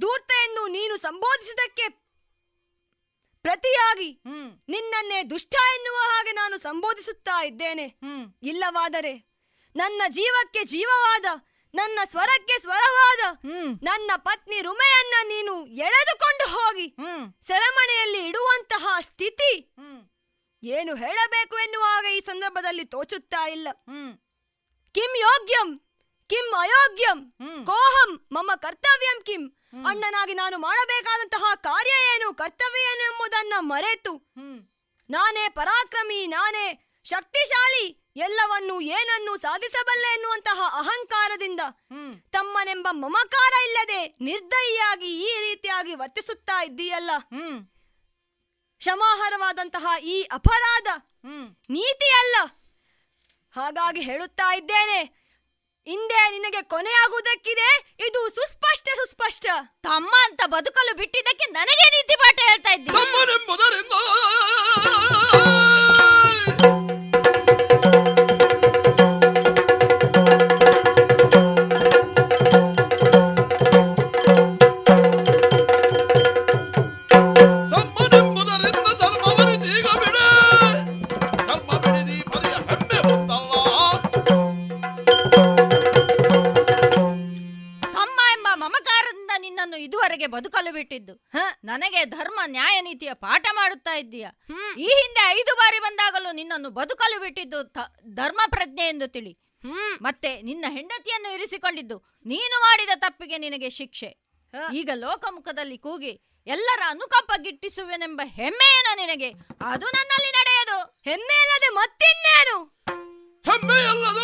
Speaker 6: ದೂರ್ತ ಎಂದು ನೀನು ಸಂಬೋಧಿಸಿದಕ್ಕೆ ಪ್ರತಿಯಾಗಿ ನಿನ್ನನ್ನೇ ದುಷ್ಟ ಎನ್ನುವ ಹಾಗೆ ನಾನು ಸಂಬೋಧಿಸುತ್ತಾ ಇದ್ದೇನೆ. ಇಲ್ಲವಾದರೆ ನನ್ನ ಜೀವಕ್ಕೆ ಜೀವವಾದ ನನ್ನ ಸ್ವರಕ್ಕೆ ಸ್ವರವಾದ ನನ್ನ ಪತ್ನಿ ರುಮೆಯನ್ನ ನೀನು ಎಳೆದುಕೊಂಡು ಹೋಗಿ. ಸೆರೆಮನೆಯಲ್ಲಿ ಇಡುವಂತಹ ಸ್ಥಿತಿ. ಏನು ಹೇಳಬೇಕು ಎನ್ನುವಾಗ ಈ ಸಂದರ್ಭದಲ್ಲಿ ತೋಚುತ್ತಾ ಇಲ್ಲ. ಕಿಂ ಯೋಗ್ಯಂ ಕಿಂ ಅಯೋಗ್ಯಂ ಕೋಹಂ ಮಮ ಕರ್ತವ್ಯಂ ಕಿಂ. ಅಣ್ಣನಾಗಿ ನಾನು ಮಾಡಬೇಕಾದಂತಹ ಕಾರ್ಯ ಏನು ಕರ್ತವ್ಯ ಏನು ಎಂಬುದನ್ನ ಮರೆತು. ನಾನೇ ಪರಾಕ್ರಮಿ ನಾನೇ ಶಕ್ತಿಶಾಲಿ ಎಲ್ಲವನ್ನು ಏನನ್ನು ಸಾಧಿಸಬಲ್ಲೆ ಎನ್ನುವಂತಹ ಅಹಂಕಾರದಿಂದ ತಮ್ಮನೆಂಬ ಮಮಕಾರ ಇಲ್ಲದೆ ನಿರ್ದಯಿಯಾಗಿ ಈ ರೀತಿಯಾಗಿ ವರ್ತಿಸುತ್ತಾ ಇದ್ದೀಯಲ್ಲ. ಕ್ಷಮಾಹಾರವಾದಂತಹ ಈ ಅಪರಾಧ ನೀತಿಯಲ್ಲ. ಹಾಗಾಗಿ ಹೇಳುತ್ತಾ ಇದ್ದೇನೆ ಹಿಂದೆ ನಿನಗೆ ಕೊನೆಯಾಗುವುದಕ್ಕಿದೆ ಇದು ಸುಸ್ಪಷ್ಟ ಸುಸ್ಪಷ್ಟ.
Speaker 9: ತಮ್ಮ ಅಂತ ಬದುಕಲು ಬಿಟ್ಟಿದ್ದಕ್ಕೆ ನನಗೆ ನೀತಿ ಪಾಠ ಹೇಳ್ತಾ ಇದ್ದೀನಿ ನನಗೆ ಧರ್ಮ ನ್ಯಾಯ ನೀತಿಯ ಪಾಠ ಮಾಡುತ್ತಾ ಇದ್ದೀಯ? ಈ ಹಿಂದೆ ಐದು ಬಾರಿ ಬಂದಾಗಲೂ ನಿನ್ನನ್ನು ಬದುಕಲು ಬಿಟ್ಟಿದ್ದು ಧರ್ಮ ಪ್ರಜ್ಞೆ ಎಂದು ತಿಳಿ. ಮತ್ತೆ ನಿನ್ನ ಹೆಂಡತಿಯನ್ನು ಇರಿಸಿಕೊಂಡಿದ್ದು ನೀನು ಮಾಡಿದ ತಪ್ಪಿಗೆ ನಿನಗೆ ಶಿಕ್ಷೆ. ಈಗ ಲೋಕಮುಖದಲ್ಲಿ ಕೂಗಿ ಎಲ್ಲರ ಅನುಕಂಪ ಗಿಟ್ಟಿಸುವೆನೆಂಬ ಹೆಮ್ಮೆಯೇನು ನಿನಗೆ ಅದು ನನ್ನಲ್ಲಿ ನಡೆಯದು.
Speaker 6: ಹೆಮ್ಮೆ ಅಲ್ಲದೆ ಮತ್ತಿನ್ನೇನು?
Speaker 8: ಹೆಮ್ಮೆಯಲ್ಲದ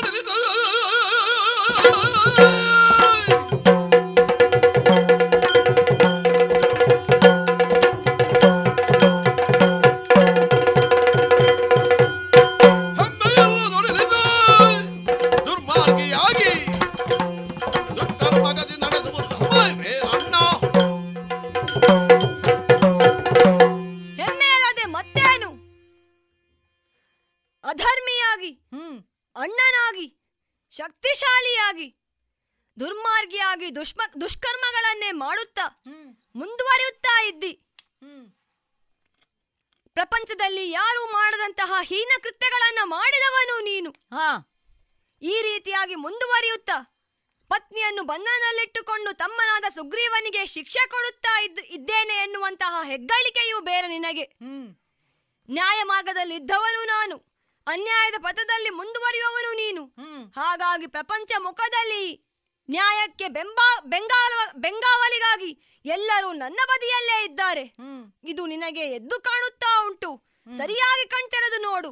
Speaker 8: ದುರ್ಮಾರ್ಗಿಯಾಗಿ
Speaker 6: ದುಷ್ಮ ದುಷ್ಕರ್ಮಗಳನ್ನೇ ಮಾಡುತ್ತಾ ಮುಂದುವರಿಯುತ್ತಾ ಇದ್ದಿ. ಪ್ರಪಂಚದಲ್ಲಿ ಯಾರು ಮಾಡದಂತಹ ಹೀನ ಕೃತ್ಯಗಳನ್ನ ಮಾಡಿದವನು ನೀನು. ಈ ರೀತಿಯಾಗಿ ಮುಂದುವರಿಯುತ್ತಾ ಪತ್ನಿಯನ್ನು ಬಂಧನದಲ್ಲಿಟ್ಟುಕೊಂಡು ತಮ್ಮನಾದ ಸುಗ್ರೀವನಿಗೆ ಶಿಕ್ಷೆ ಕೊಡುತ್ತಾ ಇದ್ದ ಇದ್ದೇನೆ ಎನ್ನುವಂತಹ ಹೆಗ್ಗಳಿಕೆಯೂ ಬೇರೆ ನಿನಗೆ. ನ್ಯಾಯ ಮಾರ್ಗದಲ್ಲಿ ಇದ್ದವನು ನಾನು. ಅನ್ಯಾಯದ ಪಥದಲ್ಲಿ ಮುಂದುವರಿಯುವವನು ನೀನು. ಹಾಗಾಗಿ ಪ್ರಪಂಚ ಮುಖದಲ್ಲಿ ನ್ಯಾಯಕ್ಕೆ ಬೆಂಬಾ ಬೆಂಗಾಲ ಬೆಂಗಾವಲಿಗಾಗಿ ಎಲ್ಲರೂ ನನ್ನ ಬದಿಯಲ್ಲೇ ಇದ್ದಾರೆ. ಇದು ನಿನಗೆ ಎದ್ದು ಕಾಣುತ್ತಾ ಉಂಟು. ಸರಿಯಾಗಿ ಕಣ್ತೆರೆದು ನೋಡು.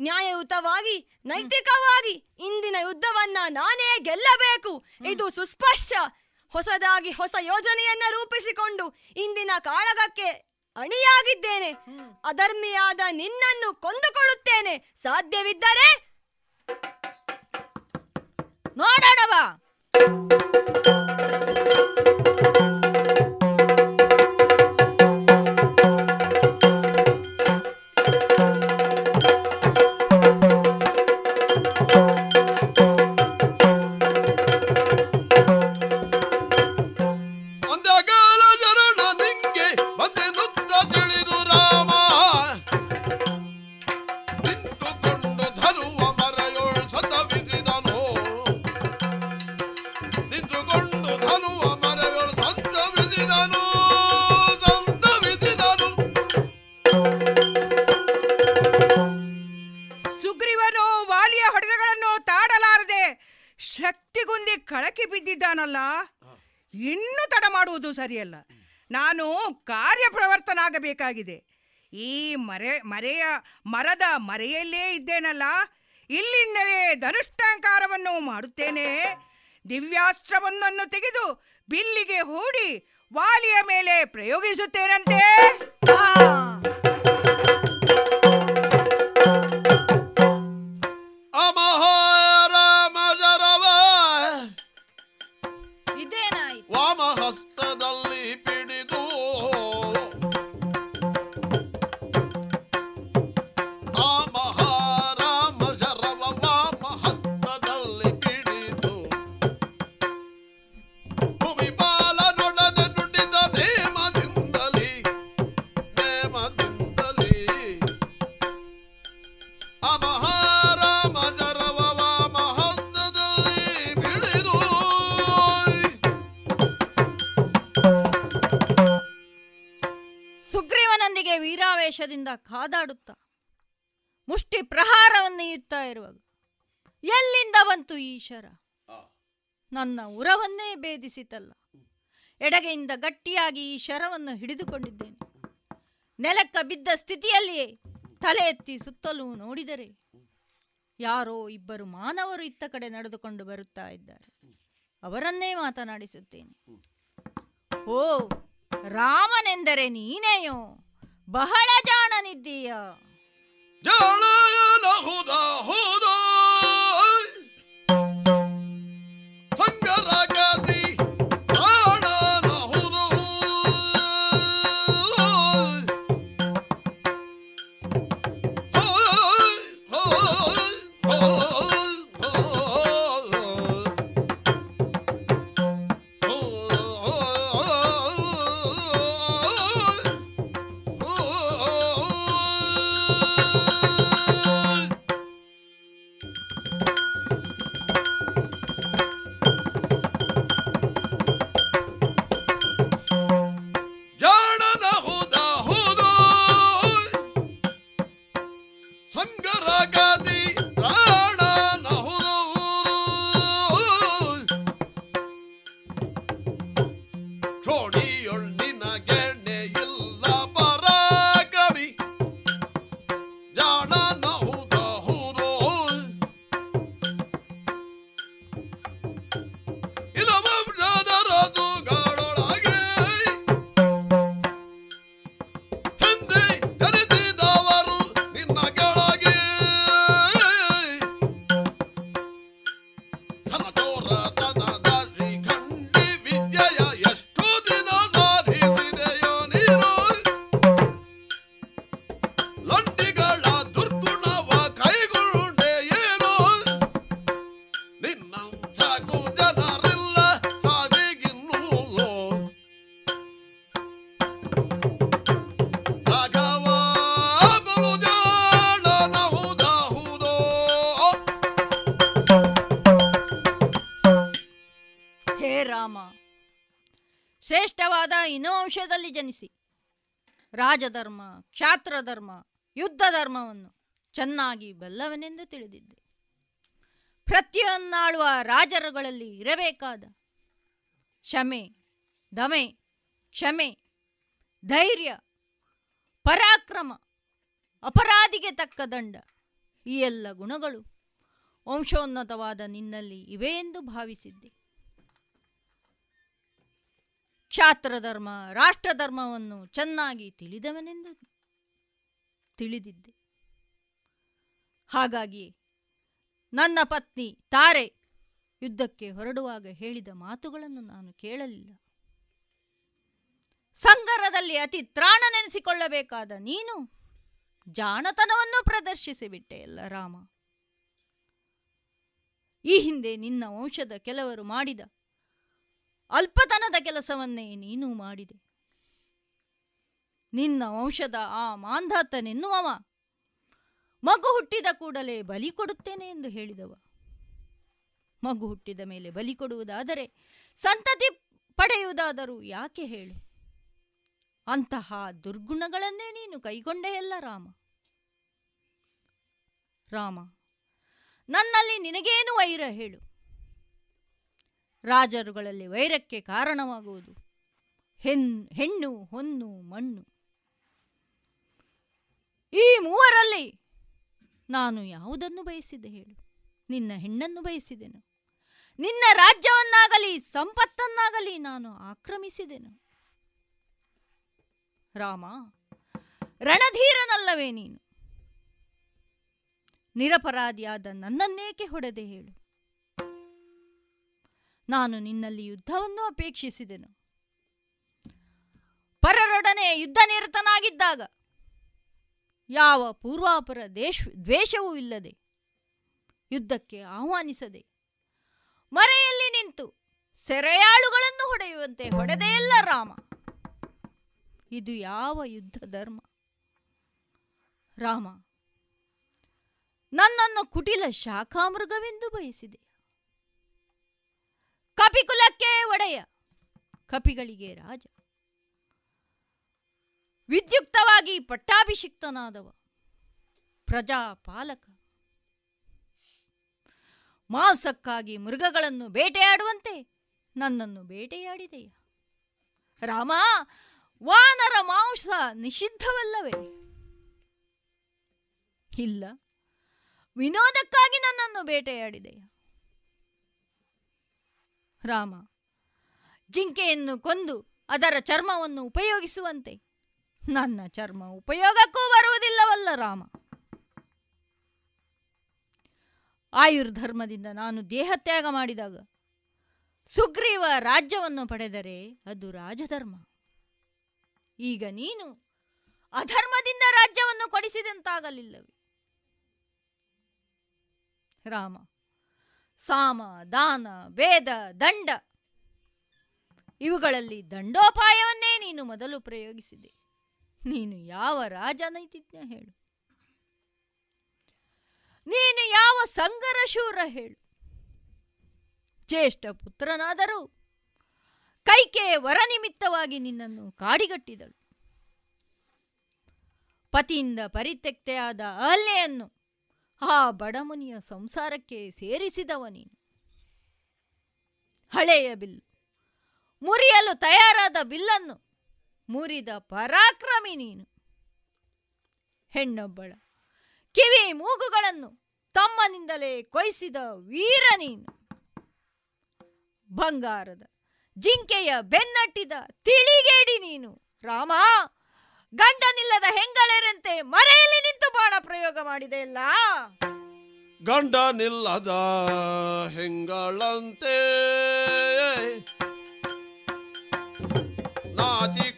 Speaker 6: ನ್ಯಾಯಯುತವಾಗಿ ನೈತಿಕವಾಗಿ ಇಂದಿನ ಯುದ್ಧವನ್ನ ನಾನೇ ಗೆಲ್ಲಬೇಕು. ಇದು ಸುಸ್ಪಷ್ಟ ಹೊಸದಾಗಿ ಹೊಸ ಯೋಜನೆಯನ್ನ ರೂಪಿಸಿಕೊಂಡು ಇಂದಿನ ಕಾಳಗಕ್ಕೆ ಅಣಿಯಾಗಿದ್ದೇನೆ. ಅಧರ್ಮಿಯಾದ ನಿನ್ನನ್ನು ಕೊಂದುಕೊಳ್ಳುತ್ತೇನೆ. ಸಾಧ್ಯವಿದ್ದರೆ
Speaker 9: ನೋಡೋಣವಾ
Speaker 7: Thank you. ಮರದ ಮರೆಯಲ್ಲೇ ಇದ್ದೇನಲ್ಲ? ಇಲ್ಲಿಂದಲೇ ಧನುಷ್ಠಾಂಕಾರವನ್ನು ಮಾಡುತ್ತೇನೆ. ದಿವ್ಯಾಸ್ತ್ರವೊಂದನ್ನು ತೆಗೆದು ಬಿಲ್ಲಿಗೆ ಹೂಡಿ ವಾಲಿಯ ಮೇಲೆ ಪ್ರಯೋಗಿಸುತ್ತೇನಂತೆ?
Speaker 9: ಪ್ರಹಾರವನ್ನು ಇಡ್ತಾ ಇರುವಾಗ ಎಲ್ಲಿಂದ ಬಂತು ಈ ಶರ ನನ್ನ ಉರವನ್ನೇ ಭೇದಿಸಿತಲ್ಲ. ಎಡಗೆಯಿಂದ ಗಟ್ಟಿಯಾಗಿ ಈ ಶರವನ್ನು ಹಿಡಿದುಕೊಂಡಿದ್ದೇನೆ. ನೆಲಕ್ಕ ಬಿದ್ದ ಸ್ಥಿತಿಯಲ್ಲಿಯೇ ತಲೆ ಎತ್ತಿ ಸುತ್ತಲೂ ನೋಡಿದರೆ ಯಾರೋ ಇಬ್ಬರು ಮಾನವರು ಇತ್ತ ಕಡೆ ನಡೆದುಕೊಂಡು ಬರುತ್ತಾ ಇದ್ದಾರೆ. ಅವರನ್ನೇ ಮಾತನಾಡಿಸುತ್ತೇನೆ. ಓ ರಾಮನೆಂದರೆ ನೀನೆಯೋ? ಬಹಳ ಜಾಣನಿದ್ದೀಯ?
Speaker 8: ಜಾಳಯನ ಹುದ ಹುದ ಸಂಗರಗದಿ
Speaker 9: ಶ್ರೇಷ್ಠವಾದ ಇನವಂಶದಲ್ಲಿ ಜನಿಸಿ. ರಾಜಧರ್ಮ, ಕ್ಷಾತ್ರಧರ್ಮ ಯುದ್ಧ ಧರ್ಮವನ್ನು ಚೆನ್ನಾಗಿ ಬಲ್ಲವನೆಂದು ತಿಳಿದಿದ್ದೆ. ಪ್ರತಿಯೊಂದಾಳುವ ರಾಜರುಗಳಲ್ಲಿ ಇರಬೇಕಾದ ಕ್ಷಮೆ, ದಮೆ, ಕ್ಷಮೆ, ಧೈರ್ಯ, ಪರಾಕ್ರಮ, ಅಪರಾಧಿಗೆ ತಕ್ಕ ದಂಡ, ಈ ಎಲ್ಲ ಗುಣಗಳು ವಂಶೋನ್ನತವಾದ ನಿನ್ನಲ್ಲಿ ಇವೆ ಎಂದು ಭಾವಿಸಿದ್ದೆ. ಕ್ಷಾತ್ರಧರ್ಮ ರಾಷ್ಟ್ರಧರ್ಮವನ್ನು ಚೆನ್ನಾಗಿ ತಿಳಿದವನೆಂದು ತಿಳಿದಿದ್ದೆ. ಹಾಗಾಗಿ ನನ್ನ ಪತ್ನಿ ತಾರೆ ಯುದ್ಧಕ್ಕೆ ಹೊರಡುವಾಗ ಹೇಳಿದ ಮಾತುಗಳನ್ನು ನಾನು ಕೇಳಲಿಲ್ಲ. ಸಂಗರದಲ್ಲಿ ಅತಿ ತ್ರಾಣ ನೆನೆಸಿಕೊಳ್ಳಬೇಕಾದ ನೀನು ಜಾಣತನವನ್ನು ಪ್ರದರ್ಶಿಸಿಬಿಟ್ಟೆ ಎಲ್ಲ ರಾಮ. ಈ ಹಿಂದೆ ನಿನ್ನ ವಂಶದ ಕೆಲವರು ಮಾಡಿದ ಅಲ್ಪತನದ ಕೆಲಸವನ್ನೇ ನೀನು ಮಾಡಿದೆ. ನಿನ್ನ ವಂಶದ ಆ ಮಾಂಧಾತನೆನ್ನುವವ, ಮಗು ಹುಟ್ಟಿದ ಕೂಡಲೇ ಬಲಿ ಕೊಡುತ್ತೇನೆ ಎಂದು ಹೇಳಿದವ. ಮಗು ಹುಟ್ಟಿದ ಮೇಲೆ ಬಲಿ ಕೊಡುವುದಾದರೆ ಸಂತತಿ ಪಡೆಯುವುದಾದರೂ ಯಾಕೆ ಹೇಳು? ಅಂತಹ ದುರ್ಗುಣಗಳನ್ನೇ ನೀನು ಕೈಗೊಂಡೆಯಲ್ಲ ರಾಮ. ರಾಮ, ನನ್ನಲ್ಲಿ ನಿನಗೇನು ವೈರ ಹೇಳು. ರಾಜರುಗಳಲ್ಲಿ ವೈರಕ್ಕೆ ಕಾರಣವಾಗುವುದು. ಹೆಣ್ ಹೆಣ್ಣು, ಹೊನ್ನು, ಮಣ್ಣು. ಈ ಮೂವರಲ್ಲಿ ನಾನು ಯಾವುದನ್ನು ಬಯಸಿದೆ ಹೇಳು. ನಿನ್ನ ಹೆಣ್ಣನ್ನು ಬಯಸಿದೆನು. ನಿನ್ನ ರಾಜ್ಯವನ್ನಾಗಲಿ, ಸಂಪತ್ತನ್ನಾಗಲಿ ನಾನು ಆಕ್ರಮಿಸಿದೆನು. ರಾಮ, ರಣಧೀರನಲ್ಲವೇ ನೀನು. ನಿರಪರಾಧಿಯಾದ ನನ್ನನ್ನೇಕೆ ಹೊಡೆದೆ ಹೇಳು. ನಾನು ನಿನ್ನಲ್ಲಿ ಯುದ್ಧವನ್ನು ಅಪೇಕ್ಷಿಸಿದೆನು. ಪರರೊಡನೆ ಯುದ್ಧ ನಿರತನಾಗಿದ್ದಾಗ ಯಾವ ಪೂರ್ವಾಪರ ದೇಶ, ದ್ವೇಷವೂ ಇಲ್ಲದೆ ಯುದ್ಧಕ್ಕೆ ಆಹ್ವಾನಿಸದೆ ಮರೆಯಲ್ಲಿ ನಿಂತು ಸೆರೆಯಾಳುಗಳನ್ನು ಹೊಡೆಯುವಂತೆ ಹೊಡೆದೆಯಲ್ಲ ರಾಮ. ಇದು ಯಾವ ಯುದ್ಧ ಧರ್ಮ? ರಾಮ, ನನ್ನನ್ನು ಕುಟಿಲ ಶಾಖಾಮೃಗವೆಂದು ಬಯಸಿದೆ. ಕಪಿಕುಲಕ್ಕೆ ಒಡೆಯ. ಕಪಿಗಳಿಗೆ ರಾಜ. ವಿದ್ಯುಕ್ತವಾಗಿ ಪಟ್ಟಾಭಿಷಿಕ್ತನಾದವ. ಪ್ರಜಾಪಾಲಕ. ಮಾಂಸಕ್ಕಾಗಿ ಮೃಗಗಳನ್ನು ಬೇಟೆಯಾಡುವಂತೆ ನನ್ನನ್ನು ಬೇಟೆಯಾಡಿದೆಯ. ರಾಮ, ವಾನರ ಮಾಂಸ ನಿಷಿದ್ಧವಲ್ಲವೇ? ಇಲ್ಲ. ವಿನೋದಕ್ಕಾಗಿ ನನ್ನನ್ನು ಬೇಟೆಯಾಡಿದೆಯ. ರಾಮ, ಜಿಂಕೆಯನ್ನು ಕೊಂದು ಅದರ ಚರ್ಮವನ್ನು ಉಪಯೋಗಿಸುವಂತೆ. ನನ್ನ ಚರ್ಮ ಉಪಯೋಗಕ್ಕೂ ಬರುವುದಿಲ್ಲವಲ್ಲ ರಾಮ. ಆಯುರ್ಧರ್ಮದಿಂದ ನಾನು ದೇಹತ್ಯಾಗ ಮಾಡಿದಾಗ ಸುಗ್ರೀವ ರಾಜ್ಯವನ್ನು ಪಡೆದರೆ ಅದು ರಾಜಧರ್ಮ. ಈಗ ನೀನು ಅಧರ್ಮದಿಂದ ರಾಜ್ಯವನ್ನು ಕೊಡಿಸಿದಂತಾಗಲಿಲ್ಲವೇ? ರಾಮ ಸಾಮ, ದಾನ, ವೇದ, ದಂಡ. ಇವುಗಳಲ್ಲಿ ದಂಡೋಪಾಯವನ್ನೇ ನೀನು ಮೊದಲು ಪ್ರಯೋಗಿಸಿದೆ. ನೀನು ಯಾವ ರಾಜನೈತಿಜ್ಞ ಹೇಳು. ನೀನು ಯಾವ ಸಂಗರಶೂರ ಹೇಳು. ಜ್ಯೇಷ್ಠ ಪುತ್ರನಾದರೂ ಕೈಕೆ ವರ ನಿಮಿತ್ತವಾಗಿ ನಿನ್ನನ್ನು ಕಾಡಿಗಟ್ಟಿದಳು. ಪತಿಯಿಂದ ಪರಿತ್ಯಕ್ತೆಯಾದ ಅಹಲ್ಯೆಯನ್ನು ಆ ಬಡಮುನಿಯ ಸಂಸಾರಕ್ಕೆ ಸೇರಿಸಿದವ ನೀನು. ಹಳೆಯ ಬಿಲ್ಲು, ಮುರಿಯಲು ತಯಾರಾದ ಬಿಲ್ಲನ್ನು ಮುರಿದ ಪರಾಕ್ರಮಿ ನೀನು. ಹೆಣ್ಣೊಬ್ಬಳ, ಕಿವಿ ಮೂಗುಗಳನ್ನು ತಮ್ಮನಿಂದಲೇ ಕೊಯ್ಸಿದ ವೀರ ನೀನು. ಬಂಗಾರದ ಜಿಂಕೆಯ ಬೆನ್ನಟ್ಟಿದ ತಿಳಿಗೇಡಿ ನೀನು. ರಾಮ ಗಂಡನಿಲ್ಲದ ಹೆಂಗಳೆರಂತೆ ಮರೆಯಲ್ಲಿ ನಿಂತು ಬಾಣ ಪ್ರಯೋಗ ಮಾಡಿದೆಯಲ್ಲ
Speaker 8: ಗಂಡ ನಿಲ್ಲದ ಹೆಂಗಳಂತೆ ನಾಚಿಕೊಂಡು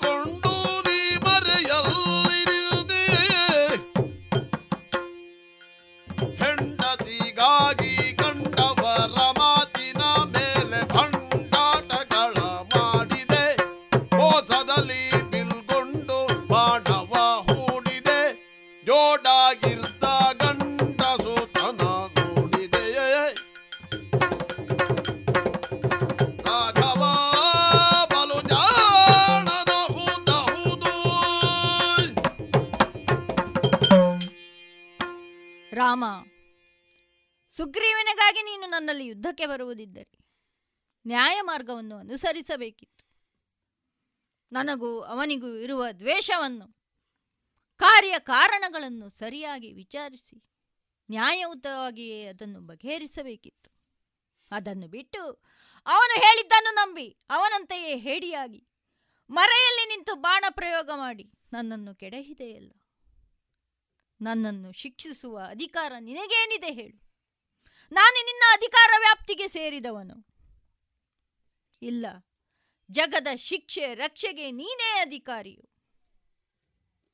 Speaker 9: ಬರುವುದಿದ್ದರೆ ನ್ಯಾಯ ಮಾರ್ಗವನ್ನು ಅನುಸರಿಸಬೇಕಿತ್ತು. ನನಗೂ ಅವನಿಗೂ ಇರುವ ದ್ವೇಷವನ್ನು ಕಾರ್ಯ ಕಾರಣಗಳನ್ನು ಸರಿಯಾಗಿ ವಿಚಾರಿಸಿ, ನ್ಯಾಯಯುತವಾಗಿಯೇ ಅದನ್ನು ಬಗೆಹರಿಸಬೇಕಿತ್ತು. ಅದನ್ನು ಬಿಟ್ಟು ಅವನು ಹೇಳಿದ್ದನ್ನು ನಂಬಿ, ಅವನಂತೆಯೇ ಹೇಡಿಯಾಗಿ, ಮರೆಯಲ್ಲಿ ನಿಂತು ಬಾಣ ಪ್ರಯೋಗ ಮಾಡಿ ನನ್ನನ್ನು ಕೆಡಹಿದೆಯಲ್ಲ. ನನ್ನನ್ನು ಶಿಕ್ಷಿಸುವ ಅಧಿಕಾರ ನಿನಗೇನಿದೆ ಹೇಳು. ನಾನು ನಿನ್ನ ಅಧಿಕಾರ ವ್ಯಾಪ್ತಿಗೆ ಸೇರಿದವನು. ಇಲ್ಲ, ಜಗದ ಶಿಕ್ಷೆ, ರಕ್ಷೆಗೆ ನೀನೇ ಅಧಿಕಾರಿಯು.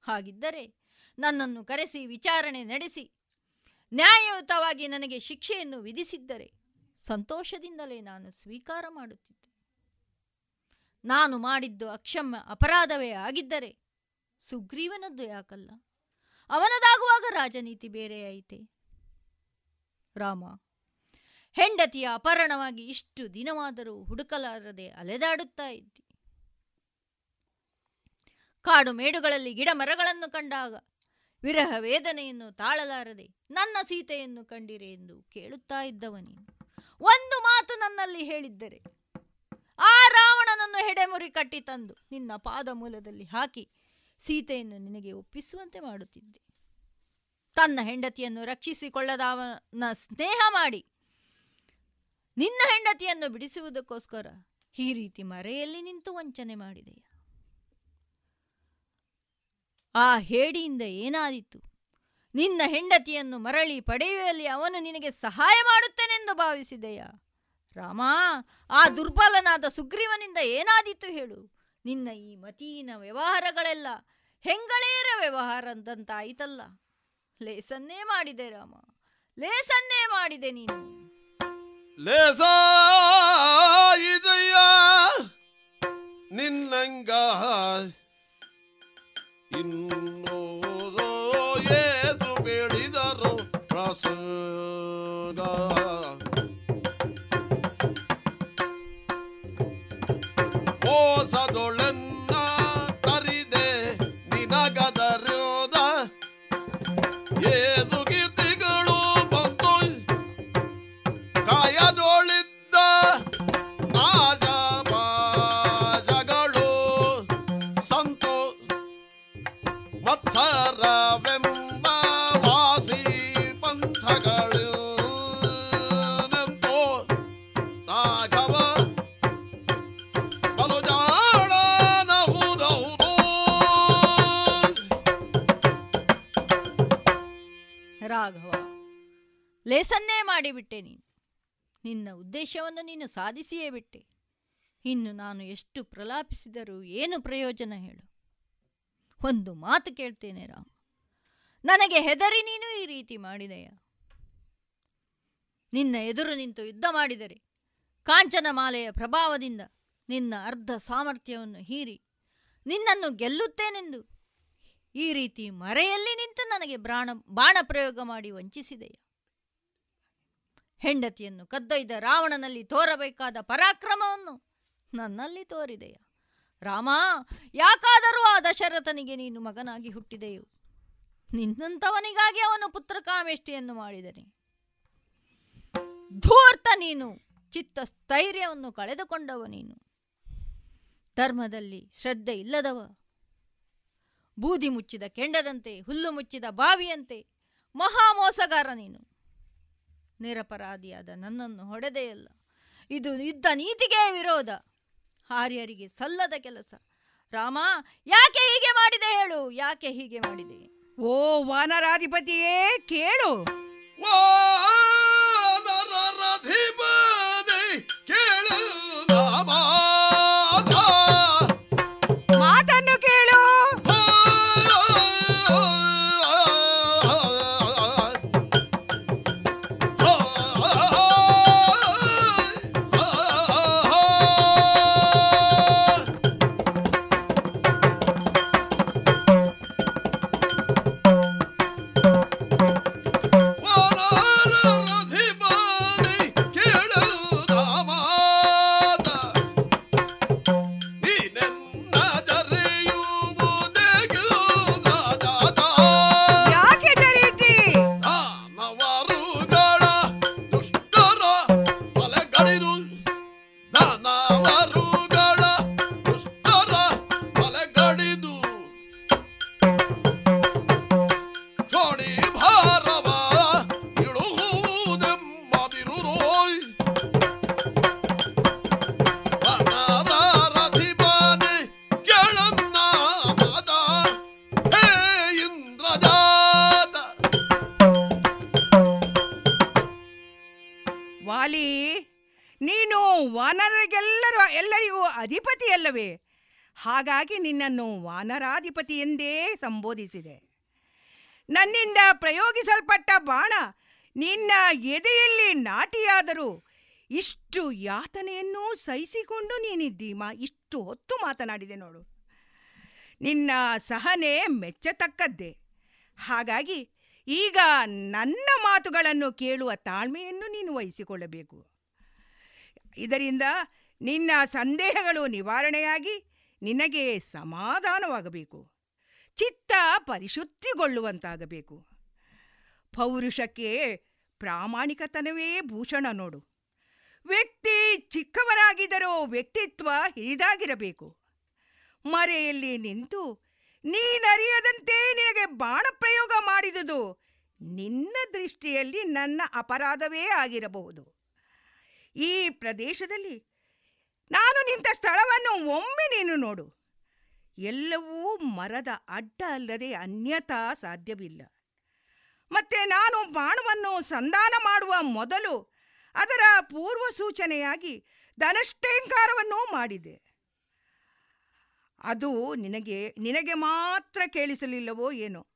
Speaker 9: ಹಾಗಿದ್ದರೆ ನನ್ನನ್ನು ಕರೆಸಿ, ವಿಚಾರಣೆ ನಡೆಸಿ, ನ್ಯಾಯಯುತವಾಗಿ ನನಗೆ ಶಿಕ್ಷೆಯನ್ನು ವಿಧಿಸಿದ್ದರೆ ಸಂತೋಷದಿಂದಲೇ ನಾನು ಸ್ವೀಕಾರ ಮಾಡುತ್ತಿದ್ದೆ. ನಾನು ಮಾಡಿದ್ದು ಅಕ್ಷಮ್ಯ ಅಪರಾಧವೇ ಆಗಿದ್ದರೆ ಸುಗ್ರೀವನದ್ದು ಯಾಕಲ್ಲ? ಅವನದಾಗುವಾಗ ರಾಜನೀತಿ ಬೇರೆಯಾಯಿತೆ ರಾಮ ಹೆಂಡತಿಯ ಅಪಹರಣವಾಗಿ ಇಷ್ಟು ದಿನವಾದರೂ ಹುಡುಕಲಾರದೆ ಅಲೆದಾಡುತ್ತಾ ಇದ್ದಿ. ಕಾಡು ಮೇಡುಗಳಲ್ಲಿ ಗಿಡ ಮರಗಳನ್ನು ಕಂಡಾಗ ವಿರಹ ವೇದನೆಯನ್ನು ತಾಳಲಾರದೆ ನನ್ನ ಸೀತೆಯನ್ನು ಕಂಡಿರೆ ಎಂದು ಕೇಳುತ್ತಾ ಇದ್ದವನಿ ಒಂದು ಮಾತು ನನ್ನಲ್ಲಿ ಹೇಳಿದ್ದರೆ ಆ ರಾವಣನನ್ನು ಹೆಡೆಮುರಿ ಕಟ್ಟಿ ತಂದು ನಿನ್ನ ಪಾದ ಮೂಲದಲ್ಲಿ ಹಾಕಿ ಸೀತೆಯನ್ನು ನಿನಗೆ ಒಪ್ಪಿಸುವಂತೆ ಮಾಡುತ್ತಿದ್ದೆ. ತನ್ನ ಹೆಂಡತಿಯನ್ನು ರಕ್ಷಿಸಿಕೊಳ್ಳದ ಅವನ ಸ್ನೇಹ ಮಾಡಿ ನಿನ್ನ ಹೆಂಡತಿಯನ್ನು ಬಿಡಿಸುವುದಕ್ಕೋಸ್ಕರ ಈ ರೀತಿ ಮರೆಯಲ್ಲಿ ನಿಂತು ವಂಚನೆ ಮಾಡಿದೆಯ? ಆ ಹೇಡಿಯಿಂದ ಏನಾದೀತು? ನಿನ್ನ ಹೆಂಡತಿಯನ್ನು ಮರಳಿ ಪಡೆಯುವಲ್ಲಿ ಅವನು ನಿನಗೆ ಸಹಾಯ ಮಾಡುತ್ತೇನೆಂದು ಭಾವಿಸಿದೆಯಾ? ರಾಮ, ಆ ದುರ್ಬಲನಾದ ಸುಗ್ರೀವನಿಂದ ಏನಾದೀತು ಹೇಳು? ನಿನ್ನ ಈ ಮತೀನ ವ್ಯವಹಾರಗಳೆಲ್ಲ ಹೆಂಗಳೇರ ವ್ಯವಹಾರ ಅಂದಂತಾಯಿತಲ್ಲ? ಲೇಸನ್ನೇ ಮಾಡಿದೆ ರಾಮ, ಲೇಸನ್ನೇ ಮಾಡಿದೆ ನೀನು.
Speaker 8: ಲೇಸ ಇದೆಯ ನಿನ್ನಂಗ. ಇನ್ನೋರೋ
Speaker 9: ಮಾಡಿಬಿಟ್ಟೆ ನೀನು. ನಿನ್ನ ಉದ್ದೇಶವನ್ನು ನೀನು ಸಾಧಿಸಿಯೇ ಬಿಟ್ಟೆ. ಇನ್ನು ನಾನು ಎಷ್ಟು ಪ್ರಲಾಪಿಸಿದರೂ ಏನು ಪ್ರಯೋಜನ ಹೇಳು. ಒಂದು ಮಾತು ಕೇಳ್ತೇನೆ ರಾಮ. ನನಗೆ ಹೆದರಿ ನೀನು ಈ ರೀತಿ ಮಾಡಿದೆಯ? ನಿನ್ನ ಎದುರು ನಿಂತು ಯುದ್ಧ ಮಾಡಿದರೆ, ಕಾಂಚನ ಮಾಲೆಯ ಪ್ರಭಾವದಿಂದ ನಿನ್ನ ಅರ್ಧ ಸಾಮರ್ಥ್ಯವನ್ನು ಹೀರಿ ನಿನ್ನನ್ನು ಗೆಲ್ಲುತ್ತೇನೆಂದು ಈ ರೀತಿ ಮರೆಯಲ್ಲಿ ನಿಂತು ನನಗೆ ಬ್ರಾಣ, ಬಾಣ ಪ್ರಯೋಗ ಮಾಡಿ ವಂಚಿಸಿದೆಯ? ಹೆಂಡತಿಯನ್ನು ಕದ್ದೊಯ್ದ ರಾವಣನಲ್ಲಿ ತೋರಬೇಕಾದ ಪರಾಕ್ರಮವನ್ನು ನನ್ನಲ್ಲಿ ತೋರಿದೆಯ? ರಾಮ, ಯಾಕಾದರೂ ಆ ದಶರಥನಿಗೆ ನೀನು ಮಗನಾಗಿ ಹುಟ್ಟಿದೆಯೋ? ನಿನ್ನಂಥವನಿಗಾಗಿ ಅವನು ಪುತ್ರಕಾಮೇಷ್ಟಿಯನ್ನು ಮಾಡಿದನೆ. ಧೂರ್ತ ನೀನು ಚಿತ್ತ ಸ್ಥೈರ್ಯವನ್ನು ಕಳೆದುಕೊಂಡವ ನೀನು. ಧರ್ಮದಲ್ಲಿ ಶ್ರದ್ಧೆ ಇಲ್ಲದವ. ಬೂದಿ ಮುಚ್ಚಿದ ಕೆಂಡದಂತೆ, ಹುಲ್ಲು ಮುಚ್ಚಿದ ಬಾವಿಯಂತೆ ಮಹಾಮೋಸಗಾರ ನೀನು. ನಿರಪರಾಧಿಯಾದ ನನ್ನನ್ನು ಹೊಡೆದೆಯಲ್ಲ ಇದು ಯುದ್ಧ ನೀತಿಗೆ ವಿರೋಧ. ಆರ್ಯರಿಗೆ ಸಲ್ಲದ ಕೆಲಸ. ರಾಮ ಯಾಕೆ ಹೀಗೆ ಮಾಡಿದೆ ಹೇಳು? ಯಾಕೆ ಹೀಗೆ ಮಾಡಿದೆ?
Speaker 7: ಓ ವಾನರಾಧಿಪತಿಯೇ ಕೇಳು.
Speaker 8: ವಾನರರಧಿಪತಿ
Speaker 7: ವಾನರಾಧಿಪತಿ ಎಂದೇ ಸಂಬೋಧಿಸಿದೆ. ನನ್ನಿಂದ ಪ್ರಯೋಗಿಸಲ್ಪಟ್ಟ ಬಾಣ, ನಿನ್ನ ಎದೆಯಲ್ಲಿ ನಾಟಿಯಾದರೂ ಇಷ್ಟು ಯಾತನೆಯನ್ನು ಸಹಿಸಿಕೊಂಡು ನೀನಿದ್ದೀಮ ಇಷ್ಟು ಹೊತ್ತು ಮಾತನಾಡಿದೆ ನೋಡು. ನಿನ್ನ ಸಹನೆ ಮೆಚ್ಚತಕ್ಕದ್ದೇ. ಹಾಗಾಗಿ ಈಗ ನನ್ನ ಮಾತುಗಳನ್ನು ಕೇಳುವ ತಾಳ್ಮೆಯನ್ನು ನೀನು ವಹಿಸಿಕೊಳ್ಳಬೇಕು. ಇದರಿಂದ ನಿನ್ನ ಸಂದೇಹಗಳು ನಿವಾರಣೆಯಾಗಿ ನಿನಗೆ ಸಮಾಧಾನವಾಗಬೇಕು. ಚಿತ್ತ ಪರಿಶುದ್ಧಿಗೊಳ್ಳುವಂತಾಗಬೇಕು. ಪೌರುಷಕ್ಕೆ ಪ್ರಾಮಾಣಿಕತನವೇ ಭೂಷಣ ನೋಡು. ವ್ಯಕ್ತಿ ಚಿಕ್ಕವರಾಗಿದ್ದರೂ ವ್ಯಕ್ತಿತ್ವ ಹಿರಿದಾಗಿರಬೇಕು. ಮರೆಯಲ್ಲಿ ನಿಂತು ನೀನರಿಯದಂತೆ ನಿನಗೆ ಬಾಣ ಪ್ರಯೋಗ ಮಾಡಿದುದು ನಿನ್ನ ದೃಷ್ಟಿಯಲ್ಲಿ ನನ್ನ ಅಪರಾಧವೇ ಆಗಿರಬಹುದು. ಈ ಪ್ರದೇಶದಲ್ಲಿ ನಾನು ನಿಂತ ಸ್ಥಳವನ್ನು ಒಮ್ಮೆ ನೀನು ನೋಡು. ಎಲ್ಲವೂ ಮರದ ಅಡ್ಡ ಅಲ್ಲದೆ ಅನ್ಯತಾ ಸಾಧ್ಯವಿಲ್ಲ. ಮತ್ತೆ ನಾನು ಬಾಣವನ್ನು ಸಂಧಾನ ಮಾಡುವ ಮೊದಲು ಅದರ ಪೂರ್ವ ಸೂಚನೆಯಾಗಿ ಧನಷ್ಟೇಂಕಾರವನ್ನು ಮಾಡಿದೆ. ಅದು ನಿನಗೆ ನಿನಗೆ ಮಾತ್ರ ಕೇಳಿಸಲಿಲ್ಲವೋ ಏನೋ?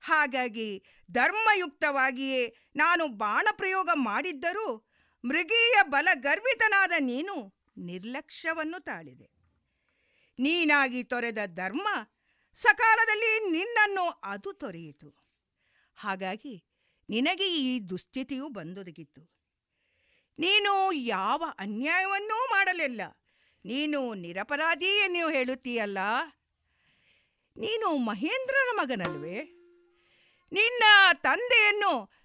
Speaker 7: ಹಾಗಾಗಿ ಧರ್ಮಯುಕ್ತವಾಗಿಯೇ ನಾನು ಬಾಣ ಪ್ರಯೋಗ ಮಾಡಿದ್ದರೂ ಮೃಗೀಯ ಬಲ ಗರ್ವಿತನಾದ ನೀನು ನಿರ್ಲಕ್ಷ್ಯವನ್ನು ತಾಳಿದೆ. ನೀನಾಗಿ ತೊರೆದ ಧರ್ಮ ಸಕಾಲದಲ್ಲಿ ನಿನ್ನನ್ನು ಅದು ತೊರೆಯಿತು. ಹಾಗಾಗಿ ನಿನಗೆ ಈ ದುಸ್ಥಿತಿಯು ಬಂದೊದಗಿತ್ತು. ನೀನು ಯಾವ ಅನ್ಯಾಯವನ್ನೂ ಮಾಡಲಿಲ್ಲ. ನೀನು ನಿರಪರಾಧಿ ಎನ್ನು ಹೇಳುತ್ತೀಯಲ್ಲ. ನೀನು ಮಹೇಂದ್ರನ ಮಗನಲ್ವೇ? ನಿನ್ನ ತಂದೆಯನ್ನು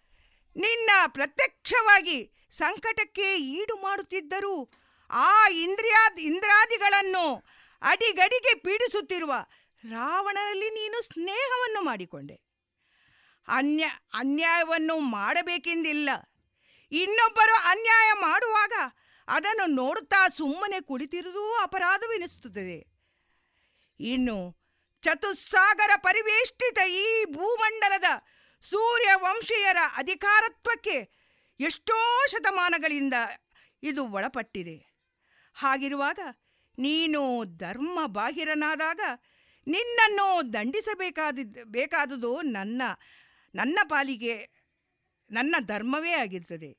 Speaker 7: ನಿನ್ನ ಪ್ರತ್ಯಕ್ಷವಾಗಿ ಸಂಕಟಕ್ಕೆ ಈಡು ಮಾಡುತ್ತಿದ್ದರೂ ಆ ಇಂದ್ರಿಯಾ, ಇಂದ್ರಾದಿಗಳನ್ನು ಅಡಿಗಡಿಗೆ ಪೀಡಿಸುತ್ತಿರುವ ರಾವಣನಲ್ಲಿ ನೀನು ಸ್ನೇಹವನ್ನು ಮಾಡಿಕೊಂಡೆ. ಅನ್ಯ, ಅನ್ಯಾಯವನ್ನು ಮಾಡಬೇಕೆಂದಿಲ್ಲ. ಇನ್ನೊಬ್ಬರು ಅನ್ಯಾಯ ಮಾಡುವಾಗ ಅದನ್ನು ನೋಡುತ್ತಾ ಸುಮ್ಮನೆ ಕುಳಿತಿರುವುದೂ ಅಪರಾಧವೆನಿಸುತ್ತದೆ. ಇನ್ನು ಚತುಸ್ಸಾಗರ ಪರಿವೇಷ್ಟಿತ ಈ ಭೂಮಂಡಲದ ಸೂರ್ಯ ವಂಶೀಯರ ಅಧಿಕಾರತ್ವಕ್ಕೆ ಎಷ್ಟೋ ಶತಮಾನಗಳಿಂದ ಇದು ಒಳಪಟ್ಟಿದೆ. ಹಾಗಿರುವಾಗ ನೀನು ಧರ್ಮ ಬಾಹಿರನಾದಾಗ ನಿನ್ನನ್ನು ದಂಡಿಸಬೇಕಾದಿದ್ದ ಬೇಕಾದುದು ನನ್ನ ನನ್ನ ಪಾಲಿಗೆ, ನನ್ನ ಧರ್ಮವೇ ಆಗಿರ್ತದೆ.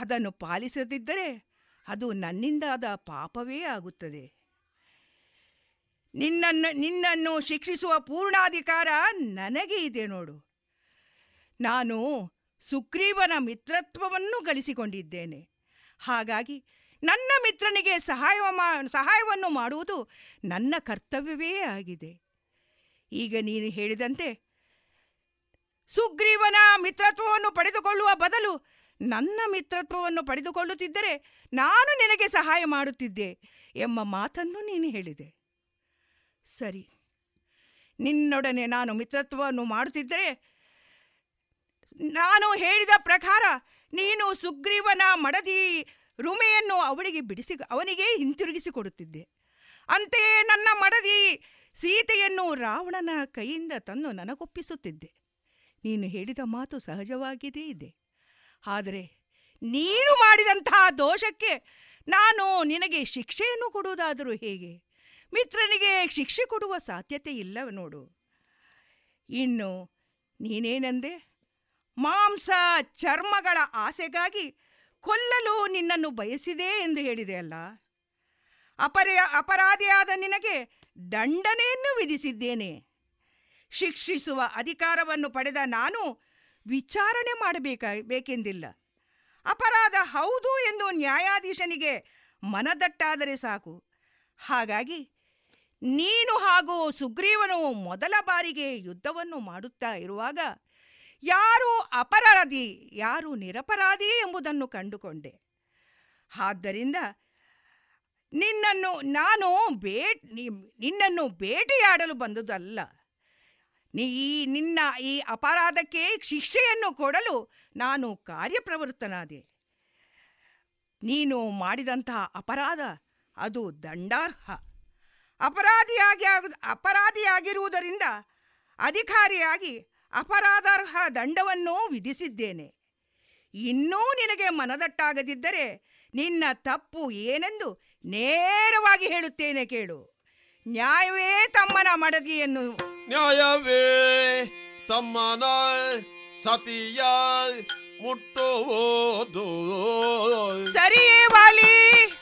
Speaker 7: ಅದನ್ನು ಪಾಲಿಸದಿದ್ದರೆ ಅದು ನನ್ನಿಂದಾದ ಪಾಪವೇ ಆಗುತ್ತದೆ. ನಿನ್ನನ್ನು ನಿನ್ನನ್ನು ಶಿಕ್ಷಿಸುವ ಪೂರ್ಣಾಧಿಕಾರ ನನಗೆ ಇದೆ ನೋಡು. ನಾನು ಸುಗ್ರೀವನ ಮಿತ್ರತ್ವವನ್ನು ಗಳಿಸಿಕೊಂಡಿದ್ದೇನೆ. ಹಾಗಾಗಿ ನನ್ನ ಮಿತ್ರನಿಗೆ ಸಹಾಯ ಸಹಾಯವನ್ನು ಮಾಡುವುದು ನನ್ನ ಕರ್ತವ್ಯವೇ ಆಗಿದೆ. ಈಗ ನೀನು ಹೇಳಿದಂತೆ, ಸುಗ್ರೀವನ ಮಿತ್ರತ್ವವನ್ನು ಪಡೆದುಕೊಳ್ಳುವ ಬದಲು ನನ್ನ ಮಿತ್ರತ್ವವನ್ನು ಪಡೆದುಕೊಳ್ಳುತ್ತಿದ್ದರೆ ನಾನು ನಿನಗೆ ಸಹಾಯ ಮಾಡುತ್ತಿದ್ದೆ ಎಂಬ ಮಾತನ್ನು ನೀನು ಹೇಳಿದೆ. ಸರಿ, ನಿನ್ನೊಡನೆ ನಾನು ಮಿತ್ರತ್ವವನ್ನು ಮಾಡುತ್ತಿದ್ದರೆ, ನಾನು ಹೇಳಿದ ಪ್ರಕಾರ ನೀನು ಸುಗ್ರೀವನ ಮಡದಿ ರುಮೆಯನ್ನು ಅವಳಿಗೆ ಬಿಡಿಸಿ, ಅವನಿಗೆ ಹಿಂತಿರುಗಿಸಿ ಕೊಡುತ್ತಿದ್ದೆ. ಅಂತೆಯೇ ನನ್ನ ಮಡದಿ ಸೀತೆಯನ್ನು ರಾವಣನ ಕೈಯಿಂದ ತಂದು ನನಗೊಪ್ಪಿಸುತ್ತಿದ್ದೆ. ನೀನು ಹೇಳಿದ ಮಾತು ಸಹಜವಾಗಿದೆ ಇದೆ. ಆದರೆ ನೀನು ಮಾಡಿದಂತಹ ದೋಷಕ್ಕೆ ನಾನು ನಿನಗೆ ಶಿಕ್ಷೆಯನ್ನು ಕೊಡುವುದಾದರೂ ಹೇಗೆ? ಮಿತ್ರನಿಗೆ ಶಿಕ್ಷೆ ಕೊಡುವ ಸಾಧ್ಯತೆ ಇಲ್ಲ ನೋಡು. ಇನ್ನು ನೀನೇನೆಂದೆ? ಮಾಂಸ ಚರ್ಮಗಳ ಆಸೆಗಾಗಿ ಕೊಲ್ಲಲು ನಿನ್ನನ್ನು ಬಯಸಿದೆ ಎಂದು ಹೇಳಿದೆ ಅಲ್ಲ? ಅಪರ, ಅಪರಾಧಿಯಾದ ನಿನಗೆ ದಂಡನೆಯನ್ನು ವಿಧಿಸಿದ್ದೇನೆ. ಶಿಕ್ಷಿಸುವ ಅಧಿಕಾರವನ್ನು ಪಡೆದ ನಾನು ವಿಚಾರಣೆ ಮಾಡಬೇಕ, ಬೇಕೆಂದಿಲ್ಲ. ಅಪರಾಧ ಹೌದು ಎಂದು ನ್ಯಾಯಾಧೀಶನಿಗೆ ಮನದಟ್ಟಾದರೆ ಸಾಕು. ಹಾಗಾಗಿ ನೀನು ಹಾಗೂ ಸುಗ್ರೀವನು ಮೊದಲ ಬಾರಿಗೆ ಯುದ್ಧವನ್ನು ಮಾಡುತ್ತಾ ಇರುವಾಗ ಯಾರು ಅಪರಾಧಿ, ಯಾರು ನಿರಪರಾಧಿ ಎಂಬುದನ್ನು ಕಂಡುಕೊಂಡೆ. ಆದ್ದರಿಂದ ನಿನ್ನನ್ನು, ನಾನು ಬೇ ನಿನ್ನನ್ನು ಬೇಟೆಯಾಡಲು ಬಂದುದಲ್ಲ. ನೀ ಈ, ನಿನ್ನ ಈ ಅಪರಾಧಕ್ಕೆ ಶಿಕ್ಷೆಯನ್ನು ಕೊಡಲು ನಾನು ಕಾರ್ಯಪ್ರವೃತ್ತನಾದೆ. ನೀನು ಮಾಡಿದಂತಹ ಅಪರಾಧ, ಅದು ದಂಡಾರ್ಹ. ಅಪರಾಧಿಯಾಗಿ ಅಪರಾಧಿಯಾಗಿರುವುದರಿಂದ ಅಧಿಕಾರಿಯಾಗಿ ಅಪರಾಧಾರ್ಹ ದಂಡವನ್ನೂ ವಿಧಿಸಿದ್ದೇನೆ. ಇನ್ನೂ ನಿನಗೆ ಮನದಟ್ಟಾಗದಿದ್ದರೆ ನಿನ್ನ ತಪ್ಪು ಏನೆಂದು ನೇರವಾಗಿ ಹೇಳುತ್ತೇನೆ ಕೇಳು. ನ್ಯಾಯವೇ ತಮ್ಮನ ಮಡದಿಯನ್ನು
Speaker 8: ನ್ಯಾಯವೇ ತಮ್ಮನ ಸತಿಯ ಮುಟ್ಟುವುದು.
Speaker 7: ಸರಿಯೇ ವಾಲಿ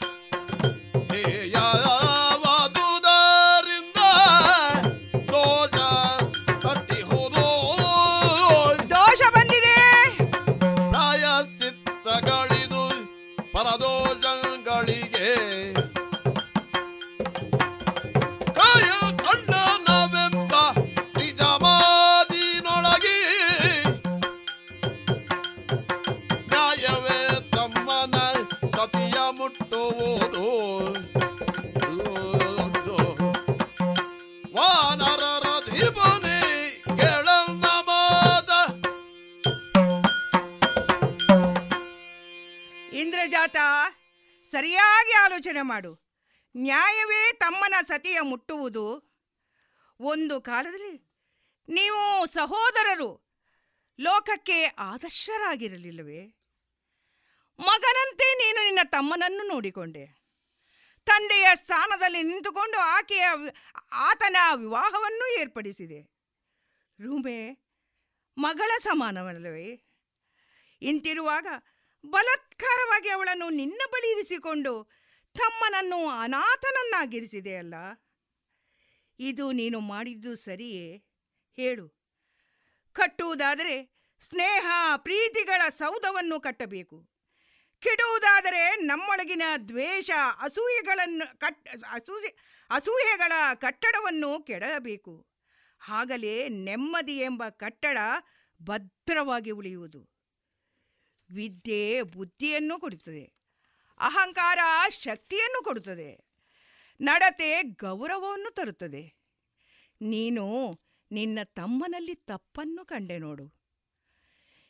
Speaker 7: ಸರಿಯಾಗಿ ಆಲೋಚನೆ ಮಾಡು. ನ್ಯಾಯವೇ ತಮ್ಮನ ಸತಿಯ ಮುಟ್ಟುವುದು. ಒಂದು ಕಾಲದಲ್ಲಿ ನೀವು ಸಹೋದರರು ಲೋಕಕ್ಕೆ ಆದರ್ಶರಾಗಿರಲಿಲ್ಲವೇ? ಮಗನಂತೆ ನೀನು ನಿನ್ನ ತಮ್ಮನನ್ನು ನೋಡಿಕೊಂಡೆ. ತಂದೆಯ ಸ್ಥಾನದಲ್ಲಿ ನಿಂತುಕೊಂಡು ಆಕೆಯ ಆತನ ವಿವಾಹವನ್ನು ಏರ್ಪಡಿಸಿದೆ. ರೂಮೆ ಮಗಳ ಸಮಾನವಲ್ಲವೇ? ಇಂತಿರುವಾಗ ಬಲಾತ್ಕಾರವಾಗಿ ಅವಳನ್ನು ನಿನ್ನ ಬಳಿ ಇರಿಸಿಕೊಂಡು ತಮ್ಮನನ್ನು ಅನಾಥನನ್ನಾಗಿರಿಸಿದೆಯಲ್ಲ ಇದು ನೀನು ಮಾಡಿದ್ದು ಸರಿಯೇ? ಹೇಳು. ಕಟ್ಟುವುದಾದರೆ ಸ್ನೇಹ, ಪ್ರೀತಿಗಳ ಸೌಧವನ್ನು ಕಟ್ಟಬೇಕು. ಕೆಡುವುದಾದರೆ ನಮ್ಮೊಳಗಿನ ದ್ವೇಷ, ಅಸೂಯೆಗಳನ್ನು ಕಟ್, ಅಸೂಯೆ, ಅಸೂಯೆಗಳ ಕಟ್ಟಡವನ್ನು ಕೆಡಬೇಕು. ಆಗಲೇ ನೆಮ್ಮದಿ ಎಂಬ ಕಟ್ಟಡ ಭದ್ರವಾಗಿ ಉಳಿಯುವುದು. ವಿದ್ಯೆ ಬುದ್ಧಿಯನ್ನು ಕೊಡುತ್ತದೆ. ಅಹಂಕಾರ ಶಕ್ತಿಯನ್ನು ಕೊಡುತ್ತದೆ. ನಡತೆ ಗೌರವವನ್ನು ತರುತ್ತದೆ. ನೀನು ನಿನ್ನ ತಮ್ಮನಲ್ಲಿ ತಪ್ಪನ್ನು ಕಂಡೆ ನೋಡು.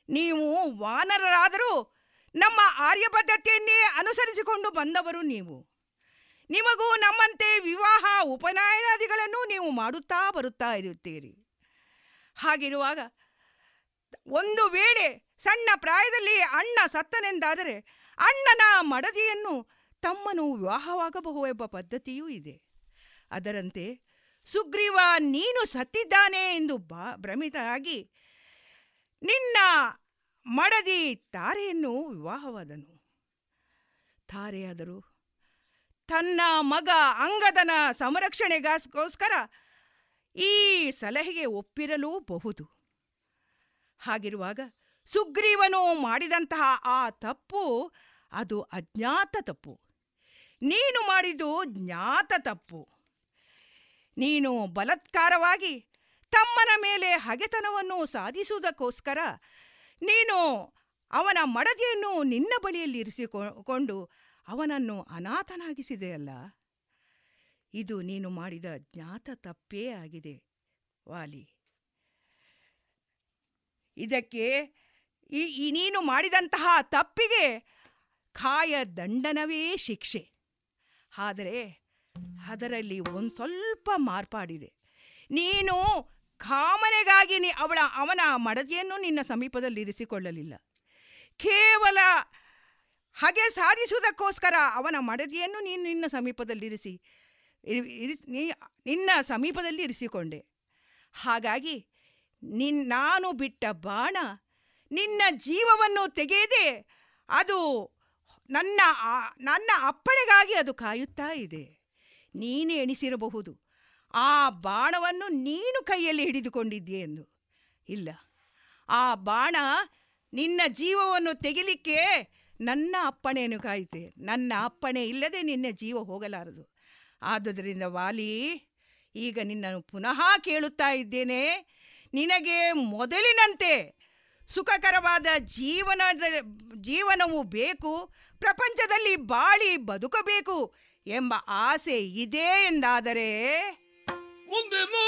Speaker 7: ನೀವು ವಾನರರಾದರೂ ನಮ್ಮ ಆರ್ಯಪದ್ಧತಿಯನ್ನೇ ಅನುಸರಿಸಿಕೊಂಡು ಬಂದವರು ನೀವು. ನಿಮಗೂ ನಮ್ಮಂತೆ ವಿವಾಹ ಉಪನಯನಾದಿಗಳನ್ನು ನೀವು ಮಾಡುತ್ತಾ ಬರುತ್ತಾ ಇರುತ್ತೀರಿ. ಹಾಗಿರುವಾಗ ಒಂದು ವೇಳೆ ಸಣ್ಣ ಪ್ರಾಯದಲ್ಲಿ ಅಣ್ಣ ಸತ್ತನೆಂದಾದರೆ ಅಣ್ಣನ ಮಡದಿಯನ್ನು ತಮ್ಮನು ವಿವಾಹವಾಗಬಹುದೆಂಬ ಪದ್ಧತಿಯೂ ಇದೆ. ಅದರಂತೆ ಸುಗ್ರೀವ ನೀನು ಸತ್ತಿದ್ದಾನೆ ಎಂದು ಬಾ ಭ್ರಮಿತನಾಗಿ ನಿನ್ನ ಮಡದಿ ತಾರೆಯನ್ನು ವಿವಾಹವಾದನು. ತಾರೆಯಾದರೂ ತನ್ನ ಮಗ ಅಂಗದನ ಸಂರಕ್ಷಣೆಗೋಸ್ಕರ ಈ ಸಲಹೆಗೆ ಒಪ್ಪಿರಲೂಬಹುದು. ಹಾಗಿರುವಾಗ ಸುಗ್ರೀವನು ಮಾಡಿದಂತಹ ಆ ತಪ್ಪು, ಅದು ಅಜ್ಞಾತ ತಪ್ಪು. ನೀನು ಮಾಡಿದು ಜ್ಞಾತ ತಪ್ಪು. ನೀನು ಬಲತ್ಕಾರವಾಗಿ ತಮ್ಮನ ಮೇಲೆ ಹಗೆತನವನ್ನು ಸಾಧಿಸುವುದಕ್ಕೋಸ್ಕರ ನೀನು ಅವನ ಮಡದಿಯನ್ನು ನಿನ್ನ ಬಳಿಯಲ್ಲಿ ಇರಿಸಿಕೊಂಡು ಅವನನ್ನು ಅನಾಥನಾಗಿಸಿದೆಯಲ್ಲ. ಇದು ನೀನು ಮಾಡಿದ ಜ್ಞಾತ ತಪ್ಪೇ ಆಗಿದೆ, ವಾಲಿ. ಇದಕ್ಕೆ ಈ ನೀನು ಮಾಡಿದಂತಹ ತಪ್ಪಿಗೆ ಕಾಯ ದಂಡನವೇ ಶಿಕ್ಷೆ. ಆದರೆ ಅದರಲ್ಲಿ ಒಂದು ಸ್ವಲ್ಪ ಮಾರ್ಪಾಡಿದೆ. ನೀನು ಕಾಮನೆಗಾಗಿ ಅವಳ ಅವನ ಮಡದಿಯನ್ನು ನಿನ್ನ ಸಮೀಪದಲ್ಲಿ ಇರಿಸಿಕೊಳ್ಳಲಿಲ್ಲ ಕೇವಲ ಹಾಗೆ ಸಾಧಿಸುವುದಕ್ಕೋಸ್ಕರ ಅವನ ಮಡದಿಯನ್ನು ನೀನು ನಿನ್ನ ಸಮೀಪದಲ್ಲಿರಿಸಿ ಇರಿಸ್ ನಿನ್ನ ಸಮೀಪದಲ್ಲಿ ಇರಿಸಿಕೊಂಡೆ ಹಾಗಾಗಿ ನಿನ್, ನಾನು ಬಿಟ್ಟ ಬಾಣ ನಿನ್ನ ಜೀವವನ್ನು ತೆಗೆಯದೆ ಅದು ನನ್ನ ನನ್ನ ಅಪ್ಪಣೆಗಾಗಿ ಅದು ಕಾಯುತ್ತಾ ಇದೆ. ನೀನೇ ಎಣಿಸಿರಬಹುದು. ಆ ಬಾಣವನ್ನು ನೀನು ಕೈಯಲ್ಲಿ ಹಿಡಿದುಕೊಂಡಿದ್ದೆ ಎಂದು. ಇಲ್ಲ. ಆ ಬಾಣ ನಿನ್ನ ಜೀವವನ್ನು ತೆಗಿಲಿಕ್ಕೆ ನನ್ನ ಅಪ್ಪಣೆಯನ್ನು ಕಾಯುತ್ತೆ. ನನ್ನ ಅಪ್ಪಣೆ ಇಲ್ಲದೆ ನಿನ್ನ ಜೀವ ಹೋಗಲಾರದು. ಆದುದರಿಂದ ವಾಲಿ, ಈಗ ನಿನ್ನನ್ನು ಪುನಃ ಕೇಳುತ್ತಾ ಇದ್ದೇನೆ. ನಿನಗೆ ಮೊದಲಿನಂತೆ ಸುಖಕರವಾದ ಜೀವನದ ಜೀವನವು ಬೇಕು ಪ್ರಪಂಚದಲ್ಲಿ ಬಾಳಿ ಬದುಕಬೇಕು ಎಂಬ ಆಸೆ ಇದೆ ಎಂದಾದರೆ?
Speaker 8: ಮುಂದೆನೋ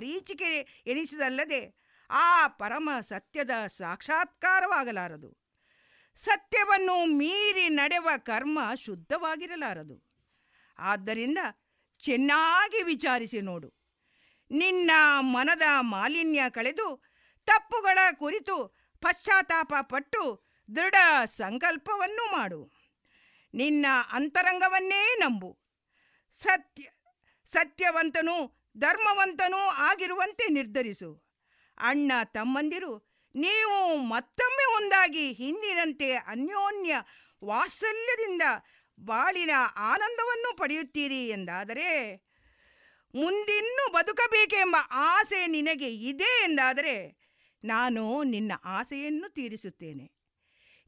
Speaker 7: ಮರೀಚಿಕೆ ಎನಿಸಿದಲ್ಲದೆ ಆ ಪರಮ ಸತ್ಯದ ಸಾಕ್ಷಾತ್ಕಾರವಾಗಲಾರದು. ಸತ್ಯವನ್ನು ಮೀರಿ ನಡೆವ ಕರ್ಮ ಶುದ್ಧವಾಗಿರಲಾರದು. ಆದ್ದರಿಂದ ಚೆನ್ನಾಗಿ ವಿಚಾರಿಸಿ ನೋಡು. ನಿನ್ನ ಮನದ ಮಾಲಿನ್ಯ ಕಳೆದು ತಪ್ಪುಗಳ ಕುರಿತು ಪಶ್ಚಾತ್ತಾಪ ಪಟ್ಟು ದೃಢ ಸಂಕಲ್ಪವನ್ನು ಮಾಡು. ನಿನ್ನ ಅಂತರಂಗವನ್ನೇ ನಂಬು. ಸತ್ಯ, ಸತ್ಯವಂತನೂ ಧರ್ಮವಂತನೂ ಆಗಿರುವಂತೆ ನಿರ್ಧರಿಸು. ಅಣ್ಣ ತಮ್ಮಂದಿರು, ನೀವು ಮತ್ತೊಮ್ಮೆ ಒಂದಾಗಿ ಹಿಂದಿನಂತೆ ಅನ್ಯೋನ್ಯ ವಾತ್ಸಲ್ಯದಿಂದ ಬಾಳಿನ ಆನಂದವನ್ನು ಪಡೆಯುತ್ತೀರಿ ಎಂದಾದರೆ, ಮುಂದಿನ್ನೂ ಬದುಕಬೇಕೆಂಬ ಆಸೆ ನಿನಗೆ ಇದೆ ಎಂದಾದರೆ, ನಾನು ನಿನ್ನ ಆಸೆಯನ್ನು ತೀರಿಸುತ್ತೇನೆ.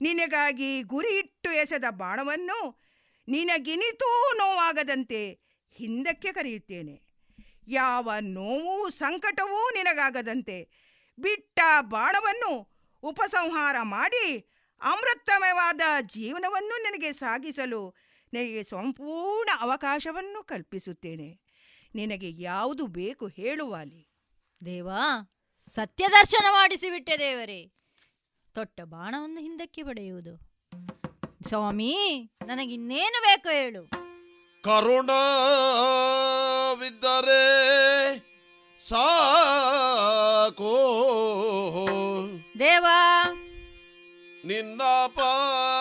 Speaker 7: ನಿನಗಾಗಿ ಇಟ್ಟು ಎಸೆದ ಬಾಣವನ್ನು ನಿನಗಿನಿತೂ ನೋವಾಗದಂತೆ ಹಿಂದಕ್ಕೆ ಕರೆಯುತ್ತೇನೆ. ಯಾವ ನೋವು ಸಂಕಟವೂ ನಿನಗಾಗದಂತೆ. ಬಿಟ್ಟ ಬಾಣವನ್ನು ಉಪಸಂಹಾರ ಮಾಡಿ ಅಮೃತಮಯವಾದ ಜೀವನವನ್ನು ನಿನಗೆ ಸಾಗಿಸಲು ನಿನಗೆ ಸಂಪೂರ್ಣ ಅವಕಾಶವನ್ನು ಕಲ್ಪಿಸುತ್ತೇನೆ. ನಿನಗೆ ಯಾವುದು ಬೇಕು ಹೇಳುವಾಲಿ
Speaker 9: ದೇವಾ ಸತ್ಯದರ್ಶನ ಮಾಡಿಸಿಬಿಟ್ಟೆ ದೇವರೇ. ತೊಟ್ಟ ಬಾಣವನ್ನು ಹಿಂದಕ್ಕೆ ಪಡೆಯುವುದು. ಸ್ವಾಮಿ, ನನಗಿನ್ನೇನು ಬೇಕು ಹೇಳು.
Speaker 8: ಕರುಣವಿದ್ದರೆ ಸಾಕೋ.
Speaker 9: ದೇವಾ.
Speaker 8: ನಿನ್ನ ಪಾದದ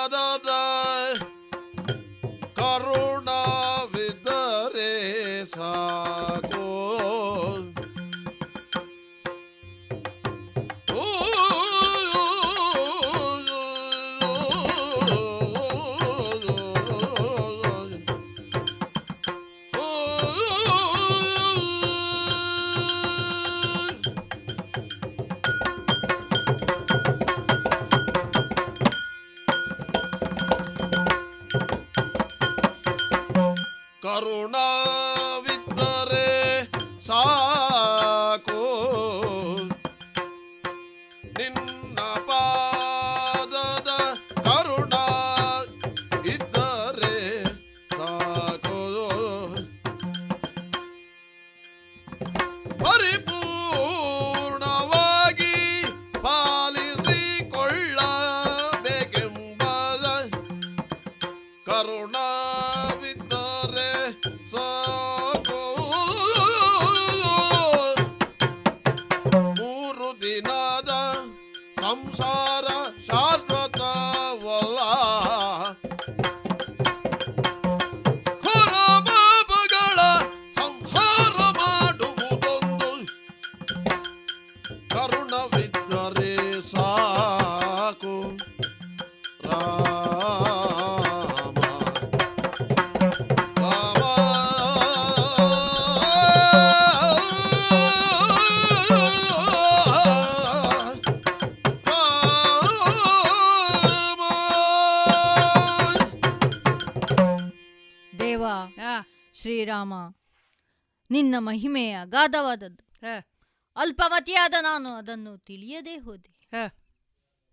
Speaker 9: ಅಲ್ಪಮತಿಯಾದ ನಾನು ಅದನ್ನು ತಿಳಿಯದೇ ಹೋದೆ.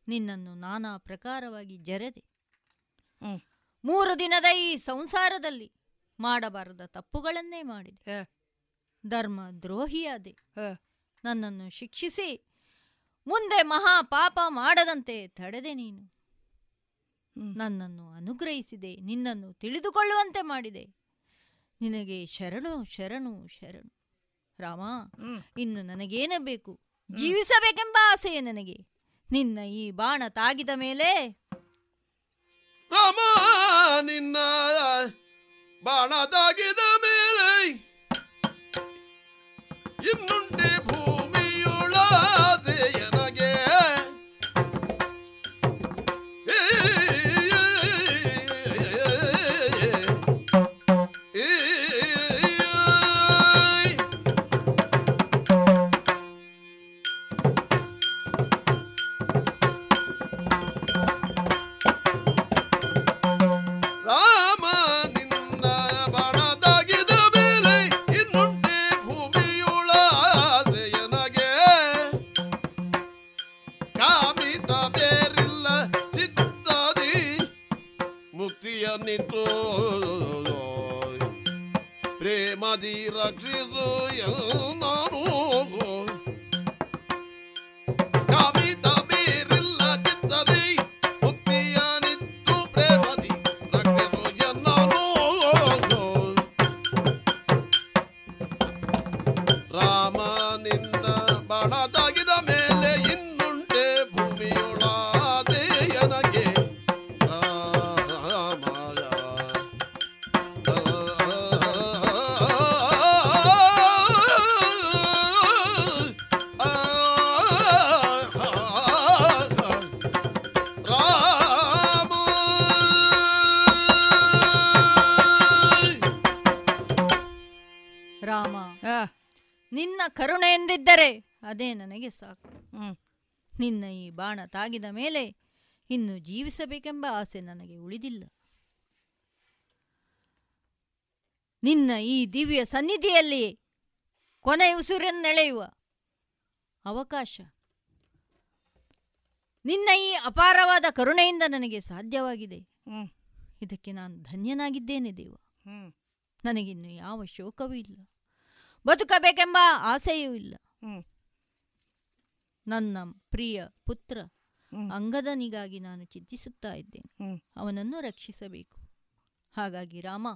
Speaker 9: ನಿನ್ನನ್ನು ನಾನಾ ಪ್ರಕಾರವಾಗಿ ಜರೆದೆ. ಮೂರು ದಿನದ ಈ ಸಂಸಾರದಲ್ಲಿ ಮಾಡಬಾರದ ತಪ್ಪುಗಳನ್ನೇ ಮಾಡಿದೆ. ಧರ್ಮ ದ್ರೋಹಿಯಾದೆ. ನನ್ನನ್ನು ಶಿಕ್ಷಿಸಿ ಮುಂದೆ ಮಹಾ ಪಾಪ ಮಾಡದಂತೆ ತಡೆದೆ ನೀನು. ನನ್ನನ್ನು ಅನುಗ್ರಹಿಸಿದೆ ನಿನ್ನನ್ನು ತಿಳಿದುಕೊಳ್ಳುವಂತೆ ಮಾಡಿದೆ. ನಿನಗೆ ಶರಣು ಶರಣು ಶರಣು. ರಾಮ ಇನ್ನು ನನಗೇನ ಬೇಕು? ಜೀವಿಸಬೇಕೆಂಬ ಆಸೆಯೇ ನನಗೆ. ನಿನ್ನ ಈ ಬಾಣ ತಾಗಿದ ಮೇಲೆ
Speaker 8: ರಾಮ ನಿನ್ನ ಬಾಣ ತಾಗಿದ ಮೇಲೆ ಇನ್ನುಂಟೆ
Speaker 9: ಅದೇ ನನಗೆ ಸಾಕು. ನಿನ್ನ ಈ ಬಾಣ ತಾಗಿದ ಮೇಲೆ ಇನ್ನು ಜೀವಿಸಬೇಕೆಂಬ ಆಸೆ ನನಗೆ ಉಳಿದಿಲ್ಲ. ನಿನ್ನ ಈ ದಿವ್ಯ ಸನ್ನಿಧಿಯಲ್ಲಿ ಕೊನೆ ಉಸಿರನ್ನೆಳೆಯುವ ಅವಕಾಶ ನಿನ್ನ ಈ ಅಪಾರವಾದ ಕರುಣೆಯಿಂದ ನನಗೆ ಸಾಧ್ಯವಾಗಿದೆ. ಇದಕ್ಕೆ ನಾನು ಧನ್ಯನಾಗಿದ್ದೇನೆ ದೇವ.
Speaker 7: ಹ್ಮ್.
Speaker 9: ನನಗಿನ್ನು ಯಾವ ಶೋಕವೂ ಇಲ್ಲ. ಬದುಕಬೇಕೆಂಬ ಆಸೆಯೂ ಇಲ್ಲ.
Speaker 7: ಹ್ಮ್.
Speaker 9: ನನ್ನ ಪ್ರಿಯ ಪುತ್ರ ಅಂಗದನಿಗಾಗಿ ನಾನು ಚಿಂತಿಸುತ್ತಾ ಇದ್ದೇನೆ. ಅವನನ್ನು ರಕ್ಷಿಸಬೇಕು. ಹಾಗಾಗಿ ರಾಮ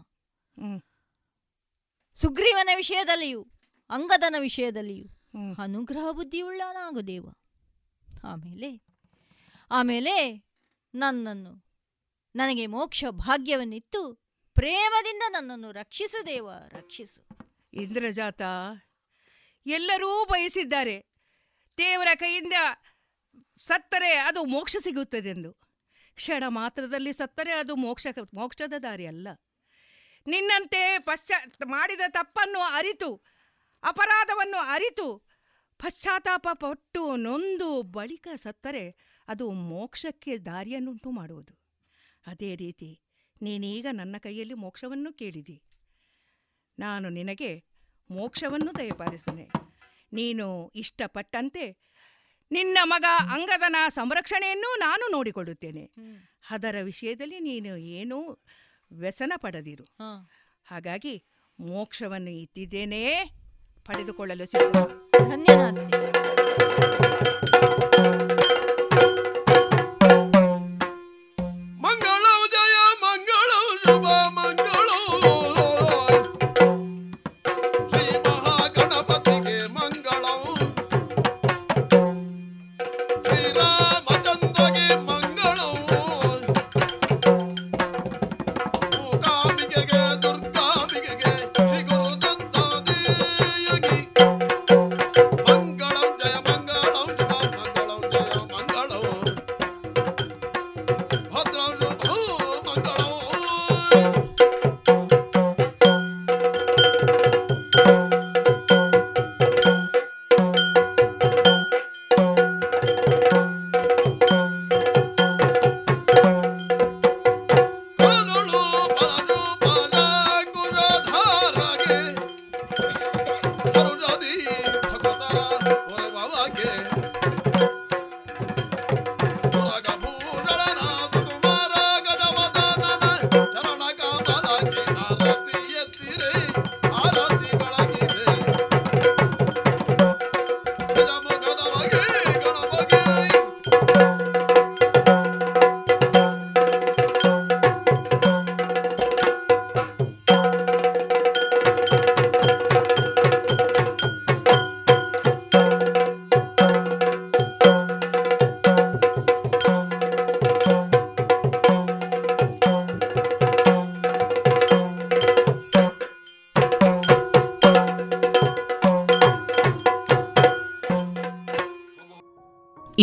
Speaker 9: ಸುಗ್ರೀವನ ವಿಷಯದಲ್ಲಿಯೂ ಅಂಗದನ ವಿಷಯದಲ್ಲಿಯೂ. ಅನುಗ್ರಹ ಬುದ್ಧಿಯುಳ್ಳನಾಗು ದೇವ. ಆಮೇಲೆ ಆಮೇಲೆ ನನ್ನನ್ನು ನನಗೆ ಮೋಕ್ಷ ಭಾಗ್ಯವನ್ನಿತ್ತು. ಪ್ರೇಮದಿಂದ ನನ್ನನ್ನು ರಕ್ಷಿಸು ದೇವ ರಕ್ಷಿಸು.
Speaker 7: ಇಂದ್ರಜಾತ ಎಲ್ಲರೂ ಬಯಸಿದ್ದಾರೆ. ದೇವರ ಕೈಯಿಂದ ಸತ್ತರೆ ಅದು ಮೋಕ್ಷ ಸಿಗುತ್ತದೆಂದು. ಕ್ಷಣ ಮಾತ್ರದಲ್ಲಿ ಸತ್ತರೆ ಅದು ಮೋಕ್ಷ, ಮೋಕ್ಷದ ದಾರಿ ಅಲ್ಲ. ನಿನ್ನಂತೆ ಪಶ್ಚಾ, ಮಾಡಿದ ತಪ್ಪನ್ನು ಅರಿತು, ಅಪರಾಧವನ್ನು ಅರಿತು, ಪಶ್ಚಾತ್ತಾಪ ಪಟ್ಟು ನೊಂದು ಬಳಿಕ ಸತ್ತರೆ ಅದು ಮೋಕ್ಷಕ್ಕೆ ದಾರಿಯನ್ನುಂಟು ಮಾಡುವುದು. ಅದೇ ರೀತಿ ನೀನೀಗ ನನ್ನ ಕೈಯಲ್ಲಿ ಮೋಕ್ಷವನ್ನು ಕೇಳಿದಿ. ನಾನು ನಿನಗೆ ಮೋಕ್ಷವನ್ನು ದಯಪಾಲಿಸುತ್ತೇನೆ ನೀನು ಇಷ್ಟಪಟ್ಟಂತೆ ನಿನ್ನ ಮಗ ಅಂಗದನ ಸಂರಕ್ಷಣೆಯನ್ನು ನಾನು ನೋಡಿಕೊಳ್ಳುತ್ತೇನೆ. ಅದರ ವಿಷಯದಲ್ಲಿ ನೀನು ಏನೂ ವ್ಯಸನ ಪಡೆದಿರು. ಹಾಗಾಗಿ ಮೋಕ್ಷವನ್ನು ಇತ್ತಿದ್ದೇನೆ ಪಡೆದುಕೊಳ್ಳಲು ಸಿದ್ಧ
Speaker 9: ಧನ್ಯನಾದ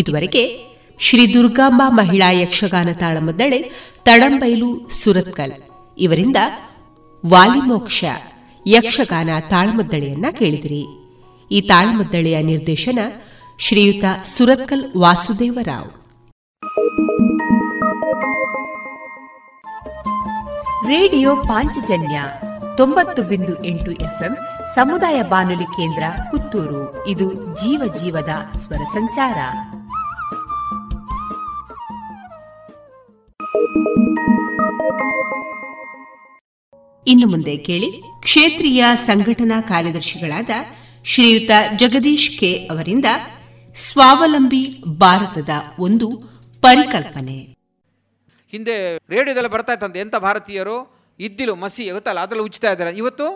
Speaker 2: ಇದುವರೆಗೆ ಶ್ರೀ ದುರ್ಗಾಂಬಾ ಮಹಿಳಾ ಯಕ್ಷಗಾನ ತಾಳಮದ್ದಳೆ ತಡಂಬೈಲು ಸುರತ್ಕಲ್ ಇವರಿಂದ ವಾಲಿಮೋಕ್ಷ ಯಕ್ಷಗಾನ ತಾಳಮದ್ದಳೆಯನ್ನ ಕೇಳಿದಿರಿ. ಈ ತಾಳಮದ್ದಳೆಯ ನಿರ್ದೇಶನ ಶ್ರೀಯುತ ಸುರತ್ಕಲ್ ವಾಸುದೇವರಾವ್. ರೇಡಿಯೋ ಪಾಂಚಜನ್ಯ ತೊಂಬತ್ತು ಬಿಂದು ಎಂಟು ಎಫ್ಎಂ ಸಮುದಾಯ ಬಾನುಲಿ ಕೇಂದ್ರ ಪುತ್ತೂರು. ಇದು ಜೀವ ಜೀವದ ಸ್ವರ ಸಂಚಾರ. ಇನ್ನು ಮುಂದೆ ಕೇಳಿ ಕ್ಷೇತ್ರೀಯ ಸಂಘಟನಾ ಕಾರ್ಯದರ್ಶಿಗಳಾದ ಶ್ರೀಯುತ ಜಗದೀಶ್ ಕೆ ಅವರಿಂದ ಸ್ವಾವಲಂಬಿ ಭಾರತದ ಒಂದು ಪರಿಕಲ್ಪನೆ.
Speaker 11: ಹಿಂದೆ ರೇಡಿಯೋದಲ್ಲಿ ಬರ್ತಾ ಇತ್ತಂತೆ. ಎಂಥ ಭಾರತೀಯರು? ಇದ್ದಿಲು ಮಸಿ ಗೊತ್ತಲ್ಲ, ಅದರಲ್ಲಿ ಉಚಿತ ಇದ್ದಾರೆ. ಇವತ್ತು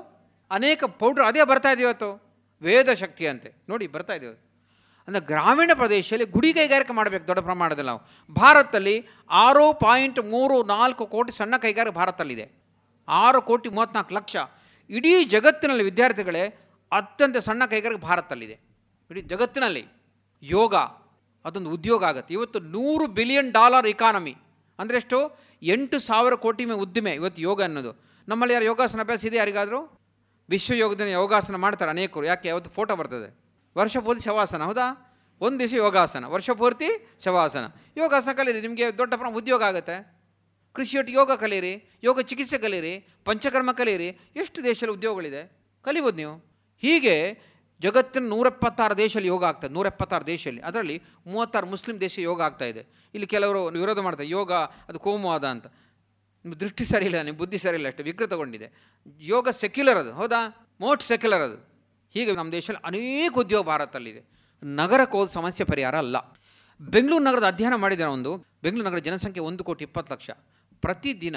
Speaker 11: ಅನೇಕ ಪೌಡ್ರ್ ಅದೇ ಬರ್ತಾ ಇದೆ ಇವತ್ತು. ವೇದ ಶಕ್ತಿ ಅಂತೆ. ನೋಡಿ, ಬರ್ತಾ ಇದೆ ಅಂದರೆ ಗ್ರಾಮೀಣ ಪ್ರದೇಶದಲ್ಲಿ ಗುಡಿ ಕೈಗಾರಿಕೆ ಮಾಡಬೇಕು ದೊಡ್ಡ ಪ್ರಮಾಣದಲ್ಲಿ ನಾವು. ಭಾರತದಲ್ಲಿ ಆರು ಪಾಯಿಂಟ್ ಮೂರು ನಾಲ್ಕು ಕೋಟಿ ಸಣ್ಣ ಕೈಗಾರಿಕೆ ಭಾರತದಲ್ಲಿದೆ ಆರು ಕೋಟಿ ಮೂವತ್ತ್ನಾಲ್ಕು ಲಕ್ಷ. ಇಡೀ ಜಗತ್ತಿನಲ್ಲಿ ವಿದ್ಯಾರ್ಥಿಗಳೇ ಅತ್ಯಂತ ಸಣ್ಣ ಕೈಗಾರಿಕೆ ಭಾರತದಲ್ಲಿದೆ. ಇಡೀ ಜಗತ್ತಿನಲ್ಲಿ ಯೋಗ ಅದೊಂದು ಉದ್ಯೋಗ ಆಗುತ್ತೆ. ಇವತ್ತು ನೂರು ಬಿಲಿಯನ್ ಡಾಲರ್ ಇಕಾನಮಿ ಅಂದರೆ ಎಷ್ಟು? ಎಂಟು ಸಾವಿರ ಕೋಟಿ ಮೇ ಉದ್ದಿಮೆ ಇವತ್ತು ಯೋಗ ಅನ್ನೋದು. ನಮ್ಮಲ್ಲಿ ಯಾರು ಯೋಗಾಸನ ಅಭ್ಯಾಸ ಇದೆ ಯಾರಿಗಾದರೂ? ವಿಶ್ವ ಯೋಗ ದಿನ ಯೋಗಾಸನ ಮಾಡ್ತಾರೆ ಅನೇಕರು. ಯಾಕೆ? ಯಾವತ್ತು ಫೋಟೋ ಬರ್ತದೆ. ವರ್ಷ ಪೂರ್ತಿ ಶವಾಸನ, ಹೌದಾ? ಒಂದು ದಿವಸ ಯೋಗಾಸನ, ವರ್ಷ ಪೂರ್ತಿ ಶವಾಸನ. ಯೋಗಾಸನ ಕಲೀರಿ, ನಿಮಗೆ ದೊಡ್ಡ ಪ್ರಮಾಣ ಉದ್ಯೋಗ ಆಗುತ್ತೆ. ಕೃಷಿಯೊಟ್ಟಿಗೆ ಯೋಗ ಕಲಿಯಿರಿ, ಯೋಗ ಚಿಕಿತ್ಸೆ ಕಲಿಯಿರಿ, ಪಂಚಕರ್ಮ ಕಲಿಯಿರಿ, ಎಷ್ಟು ದೇಶದಲ್ಲಿ ಉದ್ಯೋಗಗಳಿದೆ? ಕಲಿಬೋದು ನೀವು. ಹೀಗೆ ಜಗತ್ತಿನ ನೂರೆಪ್ಪತ್ತಾರು ದೇಶದಲ್ಲಿ ಯೋಗ ಆಗ್ತದೆ ನೂರೆಪ್ಪತ್ತಾರು ದೇಶದಲ್ಲಿ. ಅದರಲ್ಲಿ ಮೂವತ್ತಾರು ಮುಸ್ಲಿಂ ದೇಶ ಯೋಗ ಆಗ್ತಾ ಇದೆ. ಇಲ್ಲಿ ಕೆಲವರು ವಿರೋಧ ಮಾಡ್ತಾರೆ, ಯೋಗ ಅದು ಕೋಮುವಾದ ಅಂತ. ನಿಮ್ಮ ದೃಷ್ಟಿ ಸರಿ ಇಲ್ಲ, ನಿಮ್ಮ ಬುದ್ಧಿ ಸರಿ ಇಲ್ಲ, ಅಷ್ಟು ವಿಕೃತಗೊಂಡಿದೆ. ಯೋಗ ಸೆಕ್ಯುಲರ್ ಅದು, ಹೌದಾ? ಮೋಸ್ಟ್ ಸೆಕ್ಯುಲರ್ ಅದು. ಹೀಗೆ ನಮ್ಮ ದೇಶದಲ್ಲಿ ಅನೇಕ ಉದ್ಯೋಗ ಭಾರತದಲ್ಲಿದೆ. ನಗರಕ್ಕೆ ಹೋದ ಸಮಸ್ಯೆ ಪರಿಹಾರ ಅಲ್ಲ. ಬೆಂಗಳೂರು ನಗರದ ಅಧ್ಯಯನ ಮಾಡಿದ ಒಂದು. ಬೆಂಗಳೂರು ನಗರ ಜನಸಂಖ್ಯೆ ಒಂದು ಕೋಟಿ ಇಪ್ಪತ್ತು ಲಕ್ಷ. ಪ್ರತಿದಿನ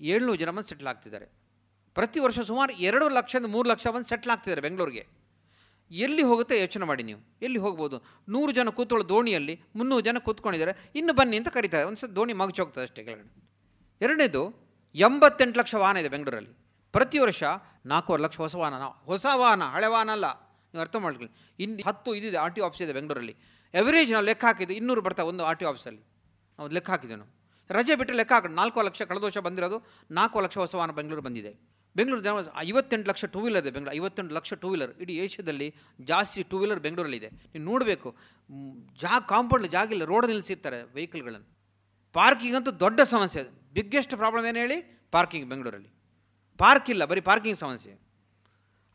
Speaker 11: ಏಳ್ನೂರು ಜನ ಬಂದು ಸೆಟ್ಲ್ ಆಗ್ತಿದ್ದಾರೆ. ಪ್ರತಿ ವರ್ಷ ಸುಮಾರು ಎರಡು ಲಕ್ಷದಿಂದ ಮೂರು ಲಕ್ಷ ಬಂದು ಸೆಟ್ಲ್ ಆಗ್ತಿದ್ದಾರೆ ಬೆಂಗಳೂರಿಗೆ. ಎಲ್ಲಿ ಹೋಗುತ್ತೆ ಯೋಚನೆ ಮಾಡಿ ನೀವು. ಎಲ್ಲಿ ಹೋಗ್ಬೋದು? ನೂರು ಜನ ಕೂತ್ಕೊಳ್ಳೋ ದೋಣಿಯಲ್ಲಿ ಮುನ್ನೂರು ಜನ ಕೂತ್ಕೊಂಡಿದ್ದಾರೆ. ಇನ್ನು ಬನ್ನಿ ಅಂತ ಕರೀತಾರೆ. ಒಂದು ಸಲ ದೋಣಿ ಮಗಚೋಗ್ತದೆ ಅಷ್ಟೇ ಕೆಳಗಡೆ. ಎರಡನೇದು, ಎಂಬತ್ತೆಂಟು ಲಕ್ಷ ವಾಹನ ಇದೆ ಬೆಂಗಳೂರಲ್ಲಿ. ಪ್ರತಿ ವರ್ಷ ನಾಲ್ಕೂವರೆ ಲಕ್ಷ ಹೊಸ ವಾಹನ ಹೊಸ ವಾಹನ, ಹಳೆ ವಾಹನ ಅಲ್ಲ. ನೀವು ಅರ್ಥ ಮಾಡ್ಕೊಳ್ಳಿ. ಇನ್ನು ಹತ್ತು ಇದಿದೆ ಆರ್ ಟಿ ಆಫೀಸ್ ಇದೆ ಬೆಂಗಳೂರಲ್ಲಿ. ಎವರೇಜ್ ನಾವು ಲೆಕ್ಕ ಹಾಕಿದ್ದು ಇನ್ನೂರು ಬರ್ತಾ ಒಂದು ಆರ್ ಟಿ ಆಫೀಸಲ್ಲಿ ನಾವು ಲೆಕ್ಕ ಹಾಕಿದ್ದೆ ನಾವು. ರಜೆ ಬಿಟ್ಟರೆ ಲೆಕ್ಕ ಹಾಕೋಣ. ನಾಲ್ಕು ಲಕ್ಷ ಕಳೆದ ವರ್ಷ ಬಂದಿರೋದು, ನಾಲ್ಕು ಲಕ್ಷ ಹೊಸ ವಾಹನ ಬೆಂಗಳೂರು ಬಂದಿದೆ. ಬೆಂಗಳೂರು ಜನ ಐವತ್ತೆಂಟು ಲಕ್ಷ ಟೂ ವೀಲರ್ ಇದೆ, ಬೆಂಗಳೂರು. ಐವತ್ತೆಂಟು ಲಕ್ಷ ಟೂ ವೀಲರ್ ಇಡೀ ಏಷ್ಯಾದಲ್ಲಿ ಜಾಸ್ತಿ ಟೂ ವೀಲರ್ ಬೆಂಗಳೂರಲ್ಲಿದೆ. ನೀವು ನೋಡಬೇಕು ಜಾ ಕಾಂಪೌಂಡ್ ಜಾಗಿಲ್ಲ ರೋಡ್ ನಿಲ್ಲಿಸಿರ್ತಾರೆ ವೆಹಿಕಲ್ಗಳನ್ನು ಪಾರ್ಕಿಂಗ್ ಅಂತೂ ದೊಡ್ಡ ಸಮಸ್ಯೆ ಬಿಗ್ಗೆಸ್ಟ್ ಪ್ರಾಬ್ಲಮ್ ಏನು ಹೇಳಿ? ಪಾರ್ಕಿಂಗ್ ಬೆಂಗಳೂರಲ್ಲಿ. ಪಾರ್ಕ್ ಇಲ್ಲ, ಬರೀ ಪಾರ್ಕಿಂಗ್ ಸಮಸ್ಯೆ.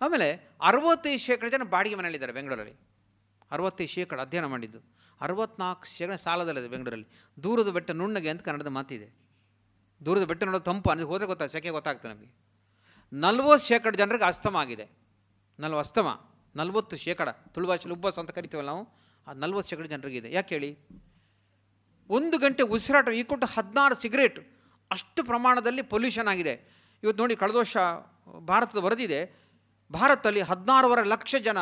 Speaker 11: ಆಮೇಲೆ ಅರವತ್ತೈದು ಶೇಕಡ ಜನ ಬಾಡಿಗೆ ಮನೆಯಲ್ಲಿದ್ದಾರೆ ಬೆಂಗಳೂರಲ್ಲಿ. ಅರವತ್ತೈದು ಶೇಕಡ ಅಧ್ಯಯನ ಮಾಡಿದ್ದು. ಅರವತ್ನಾಲ್ಕು ಶೇಕಡ ಸಾಲದಲ್ಲಿದೆ ಬೆಂಗಳೂರಲ್ಲಿ. ದೂರದ ಬೆಟ್ಟ ನುಣ್ಣಗೆ ಅಂತ ಕನ್ನಡದ ಮಾತಿದೆ. ದೂರದ ಬೆಟ್ಟ ನೋಡೋ ತಂಪು ಅನ್ನೋದು ಹೋದರೆ ಗೊತ್ತಾಗ ಸೆಕೆ ಗೊತ್ತಾಗ್ತದೆ ನಮಗೆ. ನಲ್ವತ್ತು ಶೇಕಡ ಜನರಿಗೆ ಅಸ್ತಮ ಆಗಿದೆ. ನಲ್ವ ಅಸ್ತಮ, ನಲ್ವತ್ತು ಶೇಕಡ. ತುಳು ಭಾಷೆಲಿ ಉಬ್ಬಸ್ ಅಂತ ಕರಿತೀವಲ್ಲ ನಾವು? ಆ ನಲ್ವತ್ತು ಶೇಕಡ ಜನರಿಗಿದೆ ಯಾಕೆ ಹೇಳಿ? ಒಂದು ಗಂಟೆ ಉಸಿರಾಟ, ಈ ಕೊಟ್ಟು ಹದಿನಾರು ಸಿಗರೇಟ್. ಅಷ್ಟು ಪ್ರಮಾಣದಲ್ಲಿ ಪೊಲ್ಯೂಷನ್ ಆಗಿದೆ. ಇವತ್ತು ನೋಡಿ, ಕಳೆದ ವರ್ಷ ಭಾರತದ ವರದಿದೆ, ಭಾರತದಲ್ಲಿ ಹದಿನಾರೂವರೆ ಲಕ್ಷ ಜನ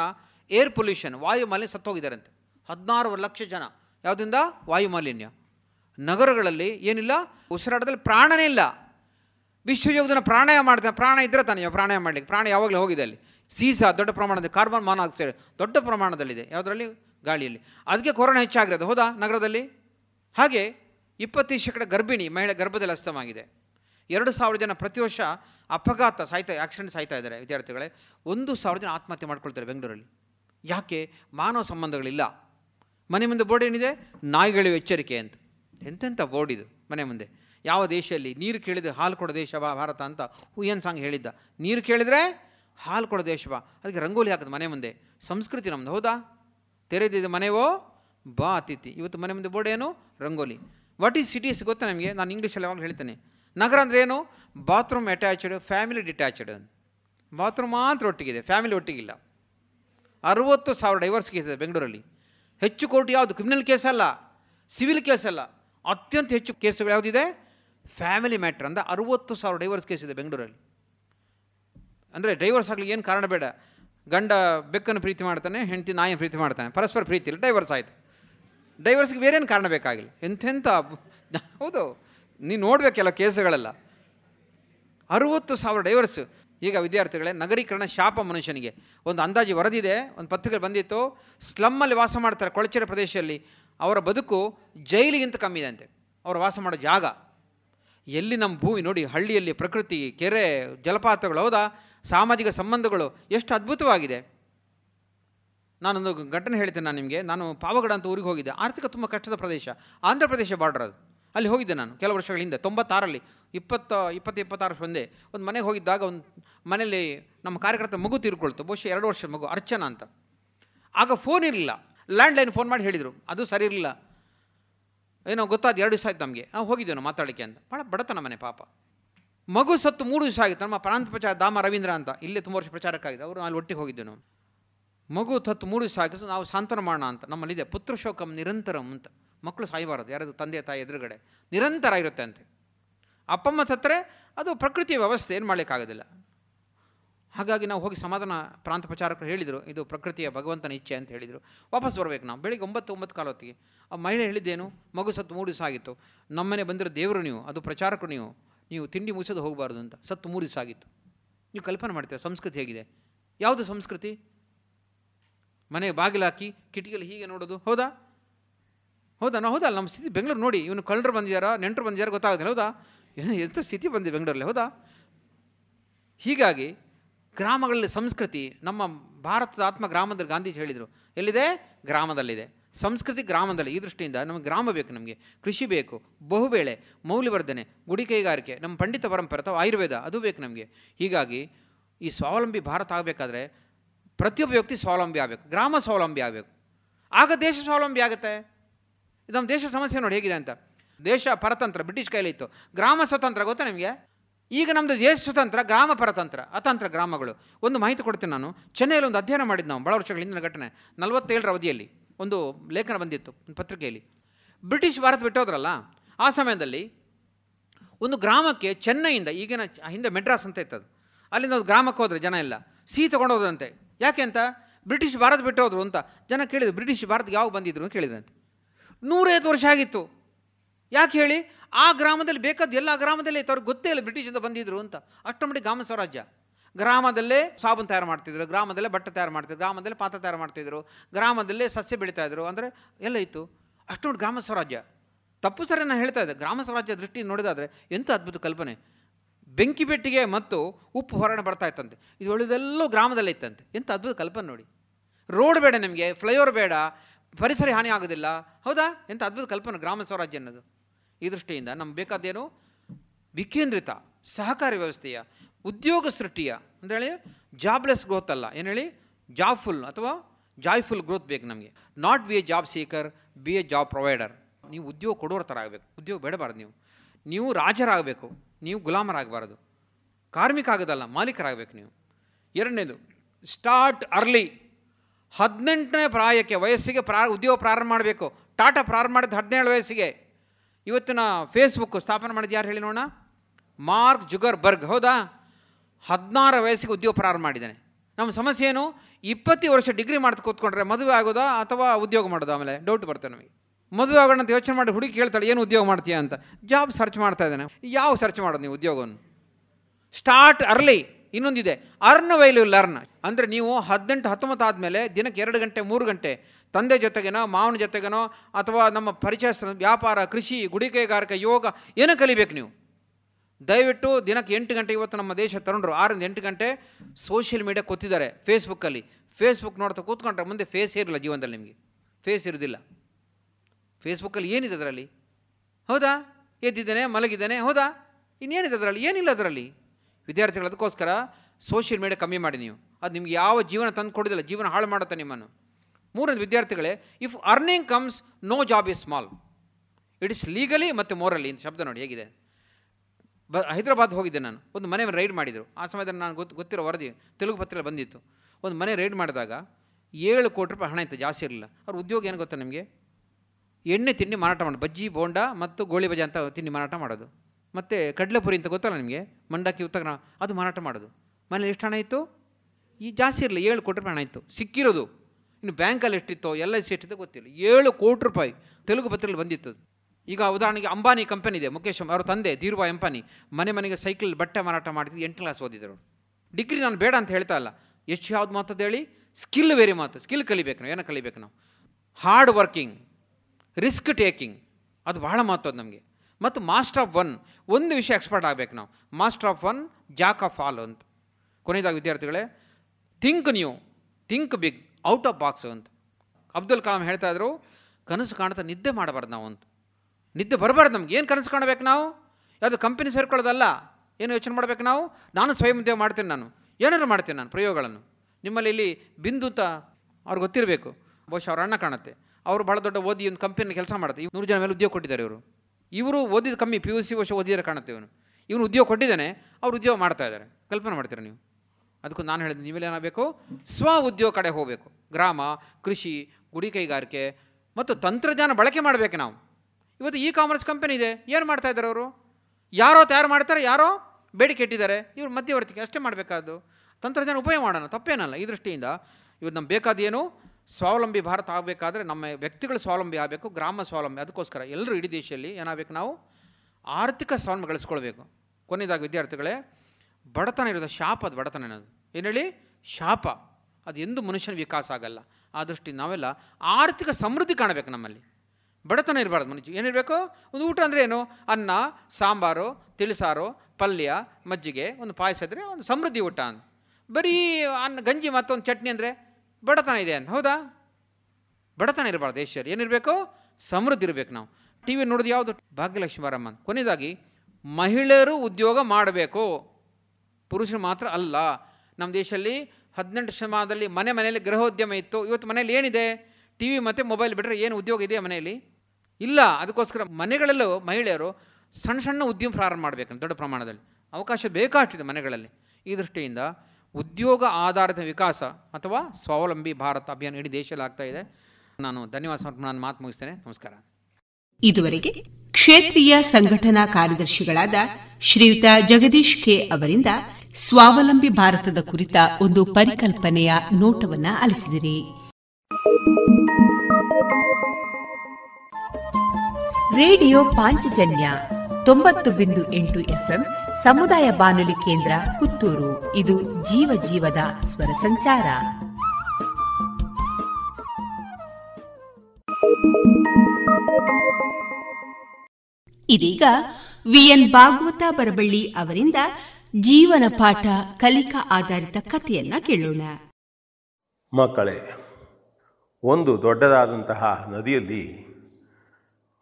Speaker 11: ಏರ್ ಪೊಲ್ಯೂಷನ್, ವಾಯು ಮಾಲಿನ್ಯ ಸತ್ತೋಗಿದ್ದಾರಂತೆ. ಹದಿನಾರೂವರೆ ಲಕ್ಷ ಜನ. ಯಾವುದರಿಂದ? ವಾಯುಮಾಲಿನ್ಯ. ನಗರಗಳಲ್ಲಿ ಏನಿಲ್ಲ? ಉಸಿರಾಟದಲ್ಲಿ ಪ್ರಾಣನೇ ಇಲ್ಲ. ವಿಶ್ವಯೋಗದನ್ನ ಪ್ರಾಣಾಯಾಮ ಮಾಡ್ತಾನೆ ಪ್ರಾಣ ಇದ್ದರೆ ತಾನೇ, ಪ್ರಾಣಾಯಾಮ ಮಾಡಲಿಕ್ಕೆ. ಪ್ರಾಣ ಯಾವಾಗಲೂ ಹೋಗಿದೆ ಅಲ್ಲಿ. ಸೀಸಾ ದೊಡ್ಡ ಪ್ರಮಾಣದಲ್ಲಿ ಕಾರ್ಬನ್ ಮಾನಾಕ್ಸೈಡ್ ದೊಡ್ಡ ಪ್ರಮಾಣದಲ್ಲಿದೆ. ಯಾವುದರಲ್ಲಿ? ಗಾಳಿಯಲ್ಲಿ. ಅದಕ್ಕೆ ಕೊರೋನಾ ಹೆಚ್ಚಾಗಿರೋದು. ಹೌದಾ? ನಗರದಲ್ಲಿ? ಹಾಗೆ ಇಪ್ಪತ್ತೈದು ಶೇಕಡ ಗರ್ಭಿಣಿ ಮಹಿಳೆ ಗರ್ಭದಲ್ಲಿ ಅಸ್ತಮಾಗಿದೆ ಎರಡು ಸಾವಿರ ಜನ ಪ್ರತಿ ವರ್ಷ ಅಪಘಾತ ಸಾಯ್ತಾ, ಆಕ್ಸಿಡೆಂಟ್ ಸಾಯ್ತಾ ಇದ್ದಾರೆ ವಿದ್ಯಾರ್ಥಿಗಳೇ. ಒಂದು ಸಾವಿರ ಜನ ಆತ್ಮಹತ್ಯೆ ಮಾಡ್ಕೊಳ್ತಾರೆ ಬೆಂಗಳೂರಲ್ಲಿ. ಯಾಕೆ? ಮಾನವ ಸಂಬಂಧಗಳಿಲ್ಲ. ಮನೆ ಮುಂದೆ ಬೋರ್ಡ್ ಏನಿದೆ? ನಾಯಿಗಳು ಎಚ್ಚರಿಕೆ ಅಂತ. ಎಂತೆಂಥ ಬೋರ್ಡ್ ಇದು ಮನೆ ಮುಂದೆ. ಯಾವ ದೇಶದಲ್ಲಿ ನೀರು ಕೇಳಿದರೆ ಹಾಲು ಕೊಡೋ ದೇಶ ಬಾ ಭಾರತ ಅಂತ ಹುಯ್ಯನ್ ಸಾಂಗ್ ಹೇಳಿದ್ದ. ನೀರು ಕೇಳಿದರೆ ಹಾಲು ಕೊಡೋ ದೇಶ ಬಾ. ಅದಕ್ಕೆ ರಂಗೋಲಿ ಹಾಕೋದು ಮನೆ ಮುಂದೆ. ಸಂಸ್ಕೃತಿ ನಮ್ಮದು ಹೌದಾ? ತೆರೆದಿದೆ ಮನೆವೋ? ಬಾ ಅತಿಥಿ. ಇವತ್ತು ಮನೆ ಮುಂದೆ ಬೋರ್ಡ್ ಏನು? ರಂಗೋಲಿ. ವಾಟ್ ಈಸ್ ಸಿಟೀಸ್ ಗೊತ್ತಾ ನಮಗೆ? ನಾನು ಇಂಗ್ಲೀಷಲ್ಲಿ ಯಾವಾಗ ಹೇಳ್ತೇನೆ. ನಗರ ಅಂದರೆ ಏನು? Bathroom attached family detached bathroom ಮಾತ್ರ ಒಟ್ಟಿಗಿದೆ. ಫ್ಯಾಮಿಲಿ ಒಟ್ಟಿಗಿಲ್ಲ. ಅರುವತ್ತು ಸಾವಿರ ಡೈವರ್ಸ್ ಇದೆ ಬೆಂಗಳೂರಲ್ಲಿ. ಹೆಚ್ಚು ಕೋರ್ಟ್ ಯಾವುದು? ಕ್ರಿಮಿನಲ್ ಕೇಸ್ ಅಲ್ಲ. ಸಿವಿಲ್ ಕೇಸ್ ಅಲ್ಲ. ಅತ್ಯಂತ ಹೆಚ್ಚು ಕೇಸುಗಳು ಯಾವುದಿದೆ? ಫ್ಯಾಮಿಲಿ ಮ್ಯಾಟ್ರ್ ಅಂದರೆ ಅರುವತ್ತು ಸಾವಿರ ಡೈವರ್ಸ್ ಕೇಸ್ ಇದೆ ಬೆಂಗಳೂರಲ್ಲಿ. ಅಂದರೆ ಡೈವರ್ಸ್ ಆಗಲಿ ಏನು ಕಾರಣ ಬೇಡ. ಗಂಡ ಬೆಕ್ಕನ್ನು ಪ್ರೀತಿ ಮಾಡ್ತಾನೆ, ಹೆಂಡತಿ ನಾಯಿ ಪ್ರೀತಿ ಮಾಡ್ತಾನೆ. ಪರಸ್ಪರ ಪ್ರೀತಿ ಇಲ್ಲ ಡೈವರ್ಸ್ ಆಯಿತು. ಡೈವರ್ಸ್ಗೆ ಬೇರೇನು ಕಾರಣ ಬೇಕಾಗಿಲ್ಲ. ಎಂಥೆಂಥ ಹೌದು. ನೀನು ನೋಡಬೇಕೆಲ್ಲ ಕೇಸುಗಳೆಲ್ಲ ಅರುವತ್ತು ಸಾವಿರ ಡೈವರ್ಸ್ ಈಗ ವಿದ್ಯಾರ್ಥಿಗಳೇ, ನಗರೀಕರಣ ಶಾಪ ಮನುಷ್ಯನಿಗೆ. ಒಂದು ಅಂದಾಜು ವರದಿದೆ, ಒಂದು ಪತ್ರಿಕೆ ಬಂದಿತ್ತು, ಸ್ಲಮ್ಮಲ್ಲಿ ವಾಸ ಮಾಡ್ತಾರೆ ಕೊಳಚೆರೆ ಪ್ರದೇಶದಲ್ಲಿ. ಅವರ ಬದುಕು ಜೈಲಿಗಿಂತ ಕಮ್ಮಿ ಇದೆ ಅಂತೆ. ಅವರು ವಾಸ ಮಾಡೋ ಜಾಗ. ಎಲ್ಲಿ ನಮ್ಮ ಭೂಮಿ ನೋಡಿ, ಹಳ್ಳಿಯಲ್ಲಿ ಪ್ರಕೃತಿ, ಕೆರೆ, ಜಲಪಾತಗಳು, ಹೌದಾ? ಸಾಮಾಜಿಕ ಸಂಬಂಧಗಳು ಎಷ್ಟು ಅದ್ಭುತವಾಗಿದೆ. ನಾನೊಂದು ಘಟನೆ ಹೇಳ್ತೇನೆ ನಾನು ನಿಮಗೆ. ನಾನು ಪಾವಗಡ ಅಂತ ಊರಿಗೆ ಹೋಗಿದ್ದೆ. ಆರ್ಥಿಕ ತುಂಬ ಕಷ್ಟದ ಪ್ರದೇಶ. ಆಂಧ್ರ ಪ್ರದೇಶ ಬಾರ್ಡರ್ ಅದು. ಅಲ್ಲಿ ಹೋಗಿದ್ದೆ ನಾನು ಕೆಲವು ವರ್ಷಗಳ ಹಿಂದೆ, ತೊಂಬತ್ತಾರಲ್ಲಿ, ಇಪ್ಪತ್ತ, ಇಪ್ಪತ್ತು ಇಪ್ಪತ್ತಾರು ಒಂದೇ, ಒಂದು ಮನೆಗೆ ಹೋಗಿದ್ದಾಗ ಒಂದು ಮನೇಲಿ ನಮ್ಮ ಕಾರ್ಯಕರ್ತ ಮಗು ತೀರ್ಕೊಳ್ತು, ಬಹುಶಃ ಎರಡು ವರ್ಷ ಮಗು, ಅರ್ಚನಾ ಅಂತ. ಆಗ ಫೋನ್ ಇರಲಿಲ್ಲ. ಲ್ಯಾಂಡ್ಲೈನ್ ಫೋನ್ ಮಾಡಿ ಹೇಳಿದರು, ಅದು ಸರಿ ಇರಲಿಲ್ಲ. ಏನೋ ಗೊತ್ತಾದ, ಎರಡು ದಿವಸ ಆಯ್ತು ನಮಗೆ. ನಾವು ಹೋಗಿದ್ದೇವೆ ನಾವು ಮಾತಾಡಲಿಕ್ಕೆ ಅಂತ. ಭಾಳ ಬಡತನ ಮನೆ ಪಾಪ. ಮಗು ಸತ್ತು ಮೂರು ದಿವಸ ಆಗಿತ್ತು, ನಮ್ಮ ಪ್ರಾಂತ ಪ್ರಚಾರ ದಾಮ ರವೀಂದ್ರ ಅಂತ. ಇಲ್ಲೇ ತುಂಬ ವರ್ಷ ಪ್ರಚಾರಕ್ಕಾಗಿದೆ ಅವರು ಅಲ್ಲಿ ಒಟ್ಟಿಗೆ ಹೋಗಿದ್ದೆವು ನಾವು. ಮಗು ತತ್ತು ಮೂರು ದಿವಸ ಆಗಿತ್ತು, ನಾವು ಸಾಂತ್ವನ ಮಾಡೋಣ ಅಂತ. ನಮ್ಮಲ್ಲಿದೆ ಪುತ್ರಶೋಕಂ ನಿರಂತರಂ ಅಂತ. ಮಕ್ಕಳು ಸಾಯಬಾರದು, ಯಾರದು ತಂದೆ ತಾಯಿ ಎದುರುಗಡೆ. ನಿರಂತರ ಇರುತ್ತೆ ಅಂತೆ. ಅಪ್ಪಮ್ಮ ಸತ್ತರೆ ಅದು ಪ್ರಕೃತಿಯ ವ್ಯವಸ್ಥೆ, ಏನು ಮಾಡಲಿಕ್ಕಾಗೋದಿಲ್ಲ ಹಾಗಾಗಿ ನಾವು ಹೋಗಿ ಸಮಾಧಾನ ಪ್ರಾಂತ ಪ್ರಚಾರಕರು ಹೇಳಿದರು, ಇದು ಪ್ರಕೃತಿಯ ಭಗವಂತನ ಇಚ್ಛೆ ಅಂತ ಹೇಳಿದರು. ವಾಪಸ್ ಬರಬೇಕು ನಾವು. ಬೆಳಿಗ್ಗೆ ಒಂಬತ್ತು ಒಂಬತ್ತು ಕಾಲ ಹೊತ್ತಿಗೆ. ಆ ಮಹಿಳೆ ಹೇಳಿದ್ದೇನು, ಮಗು ಸತ್ತು ಮೂರು ದಿವಸ ಆಗಿತ್ತು. ನಮ್ಮನೆ ಬಂದಿರೋ ದೇವರು ನೀವು, ಅದು ಪ್ರಚಾರಕರು ನೀವು ನೀವು ತಿಂಡಿ ಮುಗಿಸೋದು ಹೋಗಬಾರ್ದು ಅಂತ. ಸತ್ತು ಮೂರು ದಿವಸ ಆಗಿತ್ತು. ನೀವು ಕಲ್ಪನೆ ಮಾಡ್ತೀರ, ಸಂಸ್ಕೃತಿ ಹೇಗಿದೆ? ಯಾವುದು ಸಂಸ್ಕೃತಿ? ಮನೆಗೆ ಬಾಗಿಲು ಹಾಕಿ, ಕಿಟಕಿಯಲ್ಲಿ ಹೀಗೆ ನೋಡೋದು, ಹೌದಾ? ಹೌದಾ? ನಾವು ಹೌದಾ? ನಮ್ಮ ಸ್ಥಿತಿ ಬೆಂಗಳೂರು ನೋಡಿ, ಇವನು ಕಳ್ಳರು ಬಂದಿದ್ದಾರಾ ನೆಂಟರು ಬಂದಿದ್ದಾರೆ ಗೊತ್ತಾಗೋದಿಲ್ಲ, ಹೌದಾ? ಎಂಥ ಸ್ಥಿತಿ ಬಂದಿದೆ ಬೆಂಗಳೂರಲ್ಲಿ, ಹೌದಾ? ಹೀಗಾಗಿ ಗ್ರಾಮಗಳಲ್ಲಿ ಸಂಸ್ಕೃತಿ, ನಮ್ಮ ಭಾರತದ ಆತ್ಮ ಗ್ರಾಮದಲ್ಲಿ ಗಾಂಧೀಜಿ ಹೇಳಿದರು. ಎಲ್ಲಿದೆ? ಗ್ರಾಮದಲ್ಲಿದೆ. ಸಂಸ್ಕೃತಿ ಗ್ರಾಮದಲ್ಲಿ, ಈ ದೃಷ್ಟಿಯಿಂದ ನಮಗೆ ಗ್ರಾಮ ಬೇಕು ನಮಗೆ, ಕೃಷಿ ಬೇಕು, ಬಹುಬೇಳೆ, ಮೌಲ್ಯವರ್ಧನೆ, ಗುಡಿ ಕೈಗಾರಿಕೆ, ನಮ್ಮ ಪಂಡಿತ ಪರಂಪರೆ ಅಥವಾ ಆಯುರ್ವೇದ, ಅದು ಬೇಕು ನಮಗೆ. ಹೀಗಾಗಿ ಈ ಸ್ವಾವಲಂಬಿ ಭಾರತ ಆಗಬೇಕಾದ್ರೆ ಪ್ರತಿಯೊಬ್ಬ ವ್ಯಕ್ತಿ ಸ್ವಾವಲಂಬಿ ಆಗಬೇಕು, ಗ್ರಾಮ ಸ್ವಾವಲಂಬಿ ಆಗಬೇಕು. ಆಗ ದೇಶ ಸ್ವಾವಲಂಬಿ ಆಗುತ್ತೆ. ಇದು ನಮ್ಮ ದೇಶ ಸಮಸ್ಯೆ ನೋಡಿ ಹೇಗಿದೆ ಅಂತ. ದೇಶ ಪರತಂತ್ರ, ಬ್ರಿಟಿಷ್ ಕೈಲಿತ್ತು ಗ್ರಾಮ ಸ್ವತಂತ್ರ ಗೊತ್ತಾ ನಿಮಗೆ? ಈಗ ನಮ್ಮದು ದೇಶ ಸ್ವತಂತ್ರ, ಗ್ರಾಮ ಪರತಂತ್ರ, ಅತಂತ್ರ ಗ್ರಾಮಗಳು. ಒಂದು ಮಾಹಿತಿ ಕೊಡ್ತೀನಿ ನಾನು. ಚೆನ್ನೈಯಲ್ಲಿ ಒಂದು ಅಧ್ಯಯನ ಮಾಡಿದ್ದು ನಾವು ಭಾಳ ವರ್ಷಗಳ ಹಿಂದಿನ ಘಟನೆ. ನಲವತ್ತೇಳರ ಅವಧಿಯಲ್ಲಿ ಒಂದು ಲೇಖನ ಬಂದಿತ್ತು, ಒಂದು ಪತ್ರಿಕೆಯಲ್ಲಿ. ಬ್ರಿಟಿಷ್ ಭಾರತ ಬಿಟ್ಟೋದ್ರಲ್ಲ ಆ ಸಮಯದಲ್ಲಿ ಒಂದು ಗ್ರಾಮಕ್ಕೆ ಚೆನ್ನೈಯಿಂದ, ಈಗಿನ ಹಿಂದೆ ಮೆಡ್ರಾಸ್ ಅಂತ ಇತ್ತದು ಅಲ್ಲಿಂದ ಒಂದು ಗ್ರಾಮಕ್ಕೆ ಹೋದರೆ ಜನ ಎಲ್ಲ ಸಿಹಿ ತೊಗೊಂಡೋದ್ರಂತೆ ಯಾಕೆ ಅಂತ? ಬ್ರಿಟಿಷ್ ಭಾರತ ಬಿಟ್ಟೋದ್ರು ಅಂತ. ಜನ ಕೇಳಿದ್ರು, ಬ್ರಿಟಿಷ್ ಭಾರತಕ್ಕೆ ಯಾವಾಗ ಬಂದಿದ್ರು ಕೇಳಿದ್ರಂತೆ ನೂರೈವತ್ತು ವರ್ಷ ಆಗಿತ್ತು. ಯಾಕೆ ಹೇಳಿ? ಆ ಗ್ರಾಮದಲ್ಲಿ ಬೇಕಾದ ಎಲ್ಲ ಗ್ರಾಮದಲ್ಲಿ ಇತ್ತು ಅವ್ರಿಗೆ ಗೊತ್ತೇ ಇಲ್ಲ ಬ್ರಿಟಿಷಿಂದ ಬಂದಿದ್ರು ಅಂತ. ಅಷ್ಟಮಡಿ ಗ್ರಾಮ ಸ್ವರಾಜ್ಯ. ಗ್ರಾಮದಲ್ಲೇ ಸಾಬೂನು ತಯಾರು ಮಾಡ್ತಿದ್ರು, ಗ್ರಾಮದಲ್ಲೇ ಬಟ್ಟೆ ತಯಾರು ಮಾಡ್ತಿದ್ರು, ಗ್ರಾಮದಲ್ಲೇ ಪಾತ್ರ ತಯಾರು ಮಾಡ್ತಿದ್ರು, ಗ್ರಾಮದಲ್ಲೇ ಸಸ್ಯ ಬೆಳೀತಾಯಿದ್ರು ಅಂದರೆ ಎಲ್ಲ ಇತ್ತು. ಅಷ್ಟೊಂದು ಗ್ರಾಮ ಸ್ವರಾಜ್ಯ. ತಪ್ಪು ಸರಿ ನಾನು ಹೇಳ್ತಾ ಇದ್ದೆ. ಗ್ರಾಮ ಸ್ವರಾಜ್ಯ ದೃಷ್ಟಿ ನೋಡಿದಾದರೆ ಎಂಥ ಅದ್ಭುತ ಕಲ್ಪನೆ. ಬೆಂಕಿ ಪೆಟ್ಟಿಗೆ ಮತ್ತು ಉಪ್ಪು ಹೊರಗಡೆ ಬರ್ತಾ ಇತ್ತಂತೆ. ಇದು ಉಳಿದೆಲ್ಲೂ ಗ್ರಾಮದಲ್ಲೇ ಇತ್ತಂತೆ. ಎಂಥ ಅದ್ಭುತ ಕಲ್ಪನೆ ನೋಡಿ. ರೋಡ್ ಬೇಡ ನಿಮಗೆ, ಫ್ಲೈಓವರ್ ಬೇಡ. ಪರಿಸರ ಹಾನಿ ಆಗೋದಿಲ್ಲ. ಹೌದಾ? ಎಂಥ ಅದ್ಭುತ ಕಲ್ಪನೆ ಗ್ರಾಮ ಸ್ವರಾಜ್ಯ ಅನ್ನೋದು. ಈ ದೃಷ್ಟಿಯಿಂದ ನಮ್ಗೆ ಬೇಕಾದೇನು ವಿಕೇಂದ್ರಿತ, ಸಹಕಾರಿ ವ್ಯವಸ್ಥೆಯ, ಉದ್ಯೋಗ ಸೃಷ್ಟಿಯ ಅಂತ ಹೇಳಿ ಜಾಬ್ಲೆಸ್ ಗ್ರೋತ್ ಅಲ್ಲ. ಏನು ಹೇಳಿ? ಜಾಬ್ಫುಲ್ ಅಥವಾ ಜಾಯ್ಫುಲ್ ಗ್ರೋತ್ ಬೇಕು ನಮಗೆ. Not be a job seeker be a job provider ನೀವು ಉದ್ಯೋಗ ಕೊಡೋರ ಥರ ಆಗಬೇಕು. ಉದ್ಯೋಗ ಬೇಡಬಾರ್ದು ನೀವು. ನೀವು ರಾಜರಾಗಬೇಕು. ನೀವು ಗುಲಾಮರಾಗಬಾರ್ದು. ಕಾರ್ಮಿಕ ಆಗೋದಲ್ಲ, ಮಾಲೀಕರಾಗಬೇಕು ನೀವು. ಎರಡನೇದು ಸ್ಟಾರ್ಟ್ ಅರ್ಲಿ ಹದಿನೆಂಟನೇ ಪ್ರಾಯಕ್ಕೆ ವಯಸ್ಸಿಗೆ ಪ್ರಾ, ಉದ್ಯೋಗ ಪ್ರಾರಂಭ ಮಾಡಬೇಕು. ಟಾಟಾ ಪ್ರಾರಂಭ ಮಾಡಿದ್ದು ಹದಿನೇಳು ವಯಸ್ಸಿಗೆ. ಇವತ್ತಿನ ಫೇಸ್ಬುಕ್ ಸ್ಥಾಪನೆ ಮಾಡಿದ್ದು ಯಾರು ಹೇಳಿ ನೋಡೋಣ? ಮಾರ್ಕ್ ಜುಗರ್ ಬರ್ಗ್ ಹೌದಾ? ಹದಿನಾರು ವಯಸ್ಸಿಗೆ ಉದ್ಯೋಗ ಪ್ರಾರಂಭ ಮಾಡಿದ್ದಾನೆ. ನಮ್ಮ ಸಮಸ್ಯೆ ಏನು? ಇಪ್ಪತ್ತು ವರ್ಷ ಡಿಗ್ರಿ ಮಾಡ್ತಾ ಕೂತ್ಕೊಂಡ್ರೆ ಮದುವೆ ಆಗೋದಾ ಅಥವಾ ಉದ್ಯೋಗ ಮಾಡೋದಾ? ಆಮೇಲೆ ಡೌಟ್ ಬರ್ತದೆ ನಮಗೆ. ಮದುವೆ ಆಗೋಣ ಅಂತ ಯೋಚನೆ ಮಾಡಿ ಹುಡುಗಿ ಕೇಳ್ತಾಳೆ, ಏನು ಉದ್ಯೋಗ ಮಾಡ್ತೀಯಾ? ಅಂತ. ಜಾಬ್ ಸರ್ಚ್ ಮಾಡ್ತಾ ಇದ್ದಾನೆ. ಯಾವ ಸರ್ಚ್ ಮಾಡೋದು ನೀವು ಉದ್ಯೋಗವನ್ನು? ಸ್ಟಾರ್ಟ್ ಅರ್ಲಿ ಇನ್ನೊಂದಿದೆ, ಅರ್ನ್ ವೈಲ್ ಲರ್ನ್. ಅಂದರೆ ನೀವು ಹದಿನೆಂಟು, ಹತ್ತೊಂಬತ್ತು ಆದಮೇಲೆ ದಿನಕ್ಕೆ ಎರಡು ಗಂಟೆ, ಮೂರು ಗಂಟೆ ತಂದೆ ಜೊತೆಗೇನೋ, ಮಾವನ ಜೊತೆಗೇನೋ, ಅಥವಾ ನಮ್ಮ ಪರಿಚಯ ವ್ಯಾಪಾರ, ಕೃಷಿ ಗುಡಿ ಕೈಗಾರಿಕೆ ಯೋಗ, ಏನು ಕಲಿಬೇಕು ನೀವು. ದಯವಿಟ್ಟು ದಿನಕ್ಕೆ ಎಂಟು ಗಂಟೆ ಇವತ್ತು ನಮ್ಮ ದೇಶ ತರುಣರು. ಆರಿಂದ ಎಂಟು ಗಂಟೆ ಸೋಷಿಯಲ್ ಮೀಡಿಯಾ ಕೊತ್ತಿದ್ದಾರೆ ಫೇಸ್ಬುಕ್ಕಲ್ಲಿ ಫೇಸ್ಬುಕ್ ನೋಡ್ತಾ ಕೂತ್ಕೊಂಡ್ರೆ ಮುಂದೆ ಫೇಸ್ ಇರಲ್ಲ ಜೀವನದಲ್ಲಿ ನಿಮಗೆ. ಫೇಸ್ ಇರೋದಿಲ್ಲ. ಫೇಸ್ಬುಕ್ಕಲ್ಲಿ ಏನಿದೆ ಅದರಲ್ಲಿ? ಹೌದಾ? ಎದ್ದಿದ್ದೇನೆ, ಮಲಗಿದ್ದೇನೆ, ಹೌದಾ? ಇನ್ನೇನಿದೆ ಅದರಲ್ಲಿ? ಏನಿಲ್ಲ ಅದರಲ್ಲಿ? ವಿದ್ಯಾರ್ಥಿಗಳು ಅದಕ್ಕೋಸ್ಕರ ಸೋಷಿಯಲ್ ಮೀಡಿಯಾ ಕಮ್ಮಿ ಮಾಡಿ ನೀವು. ಅದು ನಿಮ್ಗೆ ಯಾವ ಜೀವನ ತಂದು ಕೊಡೋದಿಲ್ಲ, ಜೀವನ ಹಾಳು ಮಾಡುತ್ತೆ ನಿಮ್ಮನ್ನು. ಮೂರನೇ ವಿದ್ಯಾರ್ಥಿಗಳೇ if earning comes no job is small it is legally ಮತ್ತು ಮೋರಲಿ ಅಂತ ಶಬ್ದ ನೋಡಿ ಹೇಗಿದೆ. ಬ, ಹೈದರಾಬಾದ್ ಹೋಗಿದ್ದೆ ನಾನು. ಒಂದು ಮನೆ ರೈಡ್ ಮಾಡಿದರು. ಆ ಸಮಯದಲ್ಲಿ ನಾನು ಗೊತ್ತು ಗೊತ್ತಿರೋ ವರದಿ ತೆಲುಗು ಪತ್ರ ಬಂದಿತ್ತು. ಒಂದು ಮನೆ ರೈಡ್ ಮಾಡಿದಾಗ ಏಳು ಕೋಟಿ ರೂಪಾಯಿ ಹಣ ಇತ್ತು, ಜಾಸ್ತಿ ಇರಲಿಲ್ಲ. ಅವ್ರ ಉದ್ಯೋಗ ಏನು ಗೊತ್ತಾ ನಿಮಗೆ? ಎಣ್ಣೆ ತಿಂಡಿ ಮಾರಾಟ ಮಾಡೋದು ಬಜ್ಜಿ, ಬೋಂಡ ಮತ್ತು ಗೋಳಿ ಬಜೆ ಅಂತ ತಿಂಡಿ ಮಾರಾಟ ಮಾಡೋದು. ಮತ್ತು ಕಡಲೆಪುರಿ ಅಂತ ಗೊತ್ತಲ್ಲ ನಿಮಗೆ? ಮಂಡಕ್ಕಿ ಉತ್ತಗ್ರ ಅದು ಮಾರಾಟ ಮಾಡೋದು. ಮನೇಲಿ ಎಷ್ಟು ಹಣ ಇತ್ತು? ಈ ಜಾಸ್ತಿ ಇರಲಿ ಏಳು ಕೋಟಿ ರೂಪಾಯಿ ಹಣ ಇತ್ತು. ಸಿಕ್ಕಿರೋದು. ಇನ್ನು ಬ್ಯಾಂಕಲ್ಲಿ ಎಷ್ಟಿತ್ತೋ, ಎಲ್ ಐ ಸಿ ಎಷ್ಟಿತ್ತು ಗೊತ್ತಿಲ್ಲ. ಏಳು ಕೋಟಿ ರೂಪಾಯಿ ತೆಲುಗು ಪತ್ರದಲ್ಲಿ ಬಂದಿತ್ತು ಈಗ ಉದಾಹರಣೆಗೆ ಅಂಬಾನಿ ಕಂಪನಿ ಇದೆ ಮುಖೇಶ್ ಅವ್ರ ತಂದೆ, ಧೀರುಭಾಯ್ ಅಂಬಾನಿ, ಮನೆ ಮನೆಗೆ ಸೈಕಲ್ ಬಟ್ಟೆ ಮಾರಾಟ ಮಾಡಿದ್ದು ಎಂಟು ಕ್ಲಾಸ್ ಓದಿದರು. ಡಿಗ್ರಿ ನಾನು ಬೇಡ ಅಂತ ಹೇಳ್ತಾ ಇಲ್ಲ. ಎಷ್ಟು ಯಾವ್ದು ಮಾತದ್ದು ಹೇಳಿ? ಸ್ಕಿಲ್ ವೇರಿ ಮಾತು. ಸ್ಕಿಲ್ ಕಲಿಬೇಕು ನಾವು. ಏನೋ ಕಲಿಬೇಕು ನಾವು? ಹಾರ್ಡ್ ವರ್ಕಿಂಗ್ ರಿಸ್ಕ್ ಟೇಕಿಂಗ್ ಅದು ಬಹಳ ಮಹತ್ವದ್ದು ನಮಗೆ. ಮತ್ತು ಮಾಸ್ಟರ್ ಆಫ್ ಒನ್, ಒಂದು ವಿಷಯ ಎಕ್ಸ್ಪರ್ಟ್ ಆಗಬೇಕು ನಾವು. Master of one, jack of all ಅಂತ. ಕೊನೆಯದಾಗಿ ವಿದ್ಯಾರ್ಥಿಗಳೇ think new think big out of box ಅಂತ. ಅಬ್ದುಲ್ ಕಲಾಂ ಹೇಳ್ತಾ ಇದ್ರು, ಕನಸು ಕಾಣ್ತಾ ನಿದ್ದೆ ಮಾಡಬಾರ್ದು ನಾವು ಅಂತ. ನಿದ್ದೆ ಬರಬಾರ್ದು ನಮ್ಗೆ. ಏನು ಕನಸು ಕಾಣಬೇಕು ನಾವು? ಯಾವುದು ಕಂಪನಿ ಸೇರ್ಕೊಳ್ಳೋದಲ್ಲ? ಏನು ಯೋಚನೆ ಮಾಡಬೇಕು ನಾವು? ನಾನು ಸ್ವಯಂ ಉದ್ಯೋಗ ಮಾಡ್ತೀನಿ ನಾನು. ಏನಾದ್ರು ಮಾಡ್ತೀನಿ ನಾನು ಪ್ರಯೋಗಗಳನ್ನು. ನಿಮ್ಮಲ್ಲಿ ಇಲ್ಲಿ ಬಿಂದು ಅಂತ ಅವ್ರಿಗೆ ಗೊತ್ತಿರಬೇಕು. ಬಹುಶಃ ಅವ್ರ ಅಣ್ಣ ಕಾಣುತ್ತೆ. ಅವರು ಭಾಳ ದೊಡ್ಡ ಓದಿ ಒಂದು ಕಂಪನಿ ಕೆಲಸ ಮಾಡುತ್ತೆ. ನೂರು ಜನ ಮೇಲೆ ಉದ್ಯೋಗ ಕೊಟ್ಟಿದ್ದಾರೆ ಇವರು. ಇವರು ಓದಿದ ಕಮ್ಮಿ ಪಿ ಯು ಸಿ ವರ್ಷ ಓದಿದರೆ ಕಾಣುತ್ತೆ ಇವನು. ಇವನು ಉದ್ಯೋಗ ಕೊಟ್ಟಿದ್ದಾನೆ, ಅವ್ರು ಉದ್ಯೋಗ ಮಾಡ್ತಾ ಇದ್ದಾರೆ. ಕಲ್ಪನೆ ಮಾಡ್ತೀರ ನೀವು? ಅದಕ್ಕೂ ನಾನು ಹೇಳಿದೆ ನೀವೆಲ್ಲ ಏನಾಗಬೇಕು? ಸ್ವ ಉದ್ಯೋಗ ಕಡೆ ಹೋಗಬೇಕು. ಗ್ರಾಮ, ಕೃಷಿ, ಗುಡಿ ಕೈಗಾರಿಕೆ ಮತ್ತು ತಂತ್ರಜ್ಞಾನ ಬಳಕೆ ಮಾಡಬೇಕು ನಾವು. ಇವತ್ತು ಇ ಕಾಮರ್ಸ್ ಕಂಪನಿ ಇದೆ. ಏನು ಮಾಡ್ತಾ ಇದ್ದಾರೆ ಅವರು? ಯಾರೋ ತಯಾರು ಮಾಡ್ತಾರೆ, ಯಾರೋ ಬೇಡಿಕೆ ಇಟ್ಟಿದ್ದಾರೆ ಇವರು ಮಧ್ಯವರ್ತಿಗೆ ಅಷ್ಟೇ ಮಾಡಬೇಕಾದ್ದು. ತಂತ್ರಜ್ಞಾನ ಉಪಯೋಗ ಮಾಡೋಣ, ತಪ್ಪೇನಲ್ಲ. ಈ ದೃಷ್ಟಿಯಿಂದ ಇವತ್ತು ನಮ್ಗೆ ಬೇಕಾದೇನು ಸ್ವಾವಲಂಬಿ ಭಾರತ ಆಗಬೇಕಾದ್ರೆ ನಮ್ಮ ವ್ಯಕ್ತಿಗಳು ಸ್ವಾವಲಂಬಿ ಆಗಬೇಕು, ಗ್ರಾಮ ಸ್ವಾವಲಂಬಿ. ಅದಕ್ಕೋಸ್ಕರ ಎಲ್ಲರೂ ಇಡೀ ದೇಶದಲ್ಲಿ ಏನಾಗಬೇಕು ನಾವು? ಆರ್ಥಿಕ ಸ್ವಾವಲಂಬಿ ಗಳಿಸ್ಕೊಳ್ಬೇಕು. ಕೊನೆಯದಾಗಿ ವಿದ್ಯಾರ್ಥಿಗಳೇ, ಬಡತನ ಇರೋದು ಶಾಪ ಅದು, ಬಡತನ ಅನ್ನೋದು. ಏನು ಹೇಳಿ? ಶಾಪ. ಅದು ಎಂದು ಮನುಷ್ಯನ ವಿಕಾಸ ಆಗಲ್ಲ. ಆ ದೃಷ್ಟಿ ನಾವೆಲ್ಲ ಆರ್ಥಿಕ ಸಮೃದ್ಧಿ ಕಾಣಬೇಕು ನಮ್ಮಲ್ಲಿ. ಬಡತನ ಇರಬಾರ್ದು ಮನುಷ್ಯ. ಏನಿರಬೇಕು ಒಂದು ಊಟ ಅಂದರೆ ಏನು? ಅನ್ನ, ಸಾಂಬಾರು, ತಿಳಿಸಾರು, ಪಲ್ಯ, ಮಜ್ಜಿಗೆ, ಒಂದು ಪಾಯಸ ಇದ್ದರೆ ಒಂದು ಸಮೃದ್ಧಿ ಊಟ ಅಂತ. ಬರೀ ಅನ್ನ, ಗಂಜಿ ಮತ್ತೊಂದು ಚಟ್ನಿ ಅಂದರೆ? ಬಡತನ ಇದೆ ಅಂತ. ಹೌದಾ? ಬಡತನ ಇರಬಾರ್ದು ದೇಶದಲ್ಲಿ ಏನಿರಬೇಕು? ಸಮೃದ್ಧಿ ಇರಬೇಕು ನಾವು. ಟಿ ವಿ ನೋಡೋದು ಯಾವುದು? ಭಾಗ್ಯಲಕ್ಷ್ಮಿ ಬಾರಮ್ಮ ಕೊನೆಯದಾಗಿ, ಮಹಿಳೆಯರು ಉದ್ಯೋಗ ಮಾಡಬೇಕು. ಪುರುಷರು ಮಾತ್ರ ಅಲ್ಲ. ನಮ್ಮ ದೇಶದಲ್ಲಿ ಹದಿನೆಂಟು ಶತಮಾನದಲ್ಲಿ ಮನೆ ಮನೆಯಲ್ಲಿ ಗೃಹೋದ್ಯಮ ಇತ್ತು. ಇವತ್ತು ಮನೇಲಿ ಏನಿದೆ? ಟಿ ವಿ ಮತ್ತು ಮೊಬೈಲ್ ಬಿಟ್ಟರೆ ಏನು ಉದ್ಯೋಗ ಇದೆ ಮನೆಯಲ್ಲಿ? ಇಲ್ಲ. ಅದಕ್ಕೋಸ್ಕರ ಮನೆಗಳಲ್ಲೂ ಮಹಿಳೆಯರು ಸಣ್ಣ ಸಣ್ಣ ಉದ್ಯಮ ಪ್ರಾರಂಭ ಮಾಡಬೇಕು ದೊಡ್ಡ ಪ್ರಮಾಣದಲ್ಲಿ. ಅವಕಾಶ ಬೇಕಾಗ್ತಿದೆ ಮನೆಗಳಲ್ಲಿ. ಈ ದೃಷ್ಟಿಯಿಂದ ಉದ್ಯೋಗ ಆಧಾರಿತ ವಿಕಾಸ ಅಥವಾ ಸ್ವಾವಲಂಬಿ ಭಾರತ ಅಭಿಯಾನ ಇಡೀ ದೇಶದಲ್ಲಿ ಆಗ್ತಾ ಇದೆ. ನಾನು ಧನ್ಯವಾದ ನಾನು ಮಾತು ಮುಗಿಸ್ತೇನೆ. ನಮಸ್ಕಾರ.
Speaker 2: ಇದುವರೆಗೆ ಕ್ಷೇತ್ರೀಯ ಸಂಘಟನಾ ಕಾರ್ಯದರ್ಶಿಗಳಾದ ಶ್ರೀಯುತ ಜಗದೀಶ್ ಕೆ ಅವರಿಂದ ಸ್ವಾವಲಂಬಿ ಭಾರತದ ಕುರಿತ ಒಂದು ಪರಿಕಲ್ಪನೆಯ ನೋಟವನ್ನ ಆಲಿಸಿದಿರಿ ರೇಡಿಯೋ ಪಾಂಚಜನ್ಯ ತೊಂಬತ್ತು ಬಿಂದು ಎಂಟು ಎಫ್ಎಂ ಸಮುದಾಯ ಬಾನುಲಿ ಕೇಂದ್ರ ಪುತ್ತೂರು. ಇದು ಜೀವ ಜೀವದ ಸ್ವರ ಸಂಚಾರ. ಇದೀಗ ವಿಎನ್ ಭಾಗವತ ಬರಬಳ್ಳಿ ಅವರಿಂದ ಜೀವನ ಪಾಠ ಕಲಿಕಾ ಆಧಾರಿತ ಕಥೆಯನ್ನ ಕೇಳೋಣ.
Speaker 12: ಮಕ್ಕಳೇ, ಒಂದು ದೊಡ್ಡದಾದಂತಹ ನದಿಯಲ್ಲಿ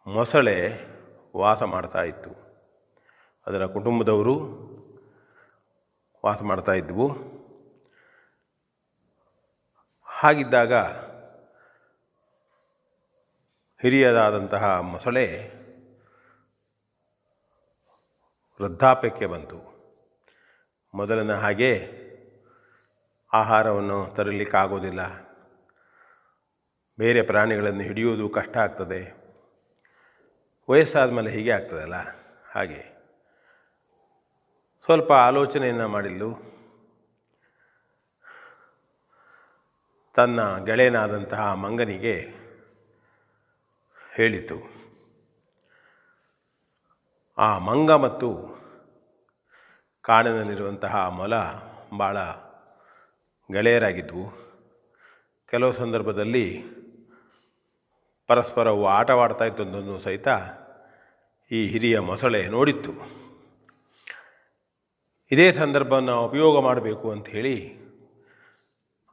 Speaker 12: ಮೊಸಳೆ ವಾಸ ಮಾಡ್ತಾ ಇತ್ತು. ಅದರ ಕುಟುಂಬದವರು ವಾಸ ಮಾಡ್ತಾ ಹಾಗಿದ್ದಾಗ ಹಿರಿಯದಾದಂತಹ ಮೊಸಳೆ ವೃದ್ಧಾಪ್ಯಕ್ಕೆ ಬಂತು. ಮೊದಲಿನ ಹಾಗೆ ಆಹಾರವನ್ನು ತರಲಿಕ್ಕಾಗೋದಿಲ್ಲ. ಬೇರೆ ಪ್ರಾಣಿಗಳನ್ನು ಹಿಡಿಯುವುದು ಕಷ್ಟ ಆಗ್ತದೆ. ವಯಸ್ಸಾದ ಮೇಲೆ ಹೀಗೆ ಆಗ್ತದಲ್ಲ? ಹಾಗೆ. ಸ್ವಲ್ಪ ಆಲೋಚನೆಯನ್ನು ಮಾಡಿದ್ಲು ತನ್ನ ಗೆಳೆಯನಾದಂತಹ ಮಂಗನಿಗೆ ಹೇಳಿತು ಆ ಮಂಗ ಮತ್ತು ಕಾಡಿನಲ್ಲಿರುವಂತಹ ಮೊಲ ಭಾಳ ಗೆಳೆಯರಾಗಿದ್ವು. ಕೆಲವು ಸಂದರ್ಭದಲ್ಲಿ ಪರಸ್ಪರವು ಆಟವಾಡ್ತಾ ಇತ್ತು ಸಹಿತ ಈ ಹಿರಿಯ ಮೊಸಳೆ ನೋಡಿತ್ತು. ಇದೇ ಸಂದರ್ಭವನ್ನು ಉಪಯೋಗ ಮಾಡಬೇಕು ಅಂತ ಹೇಳಿ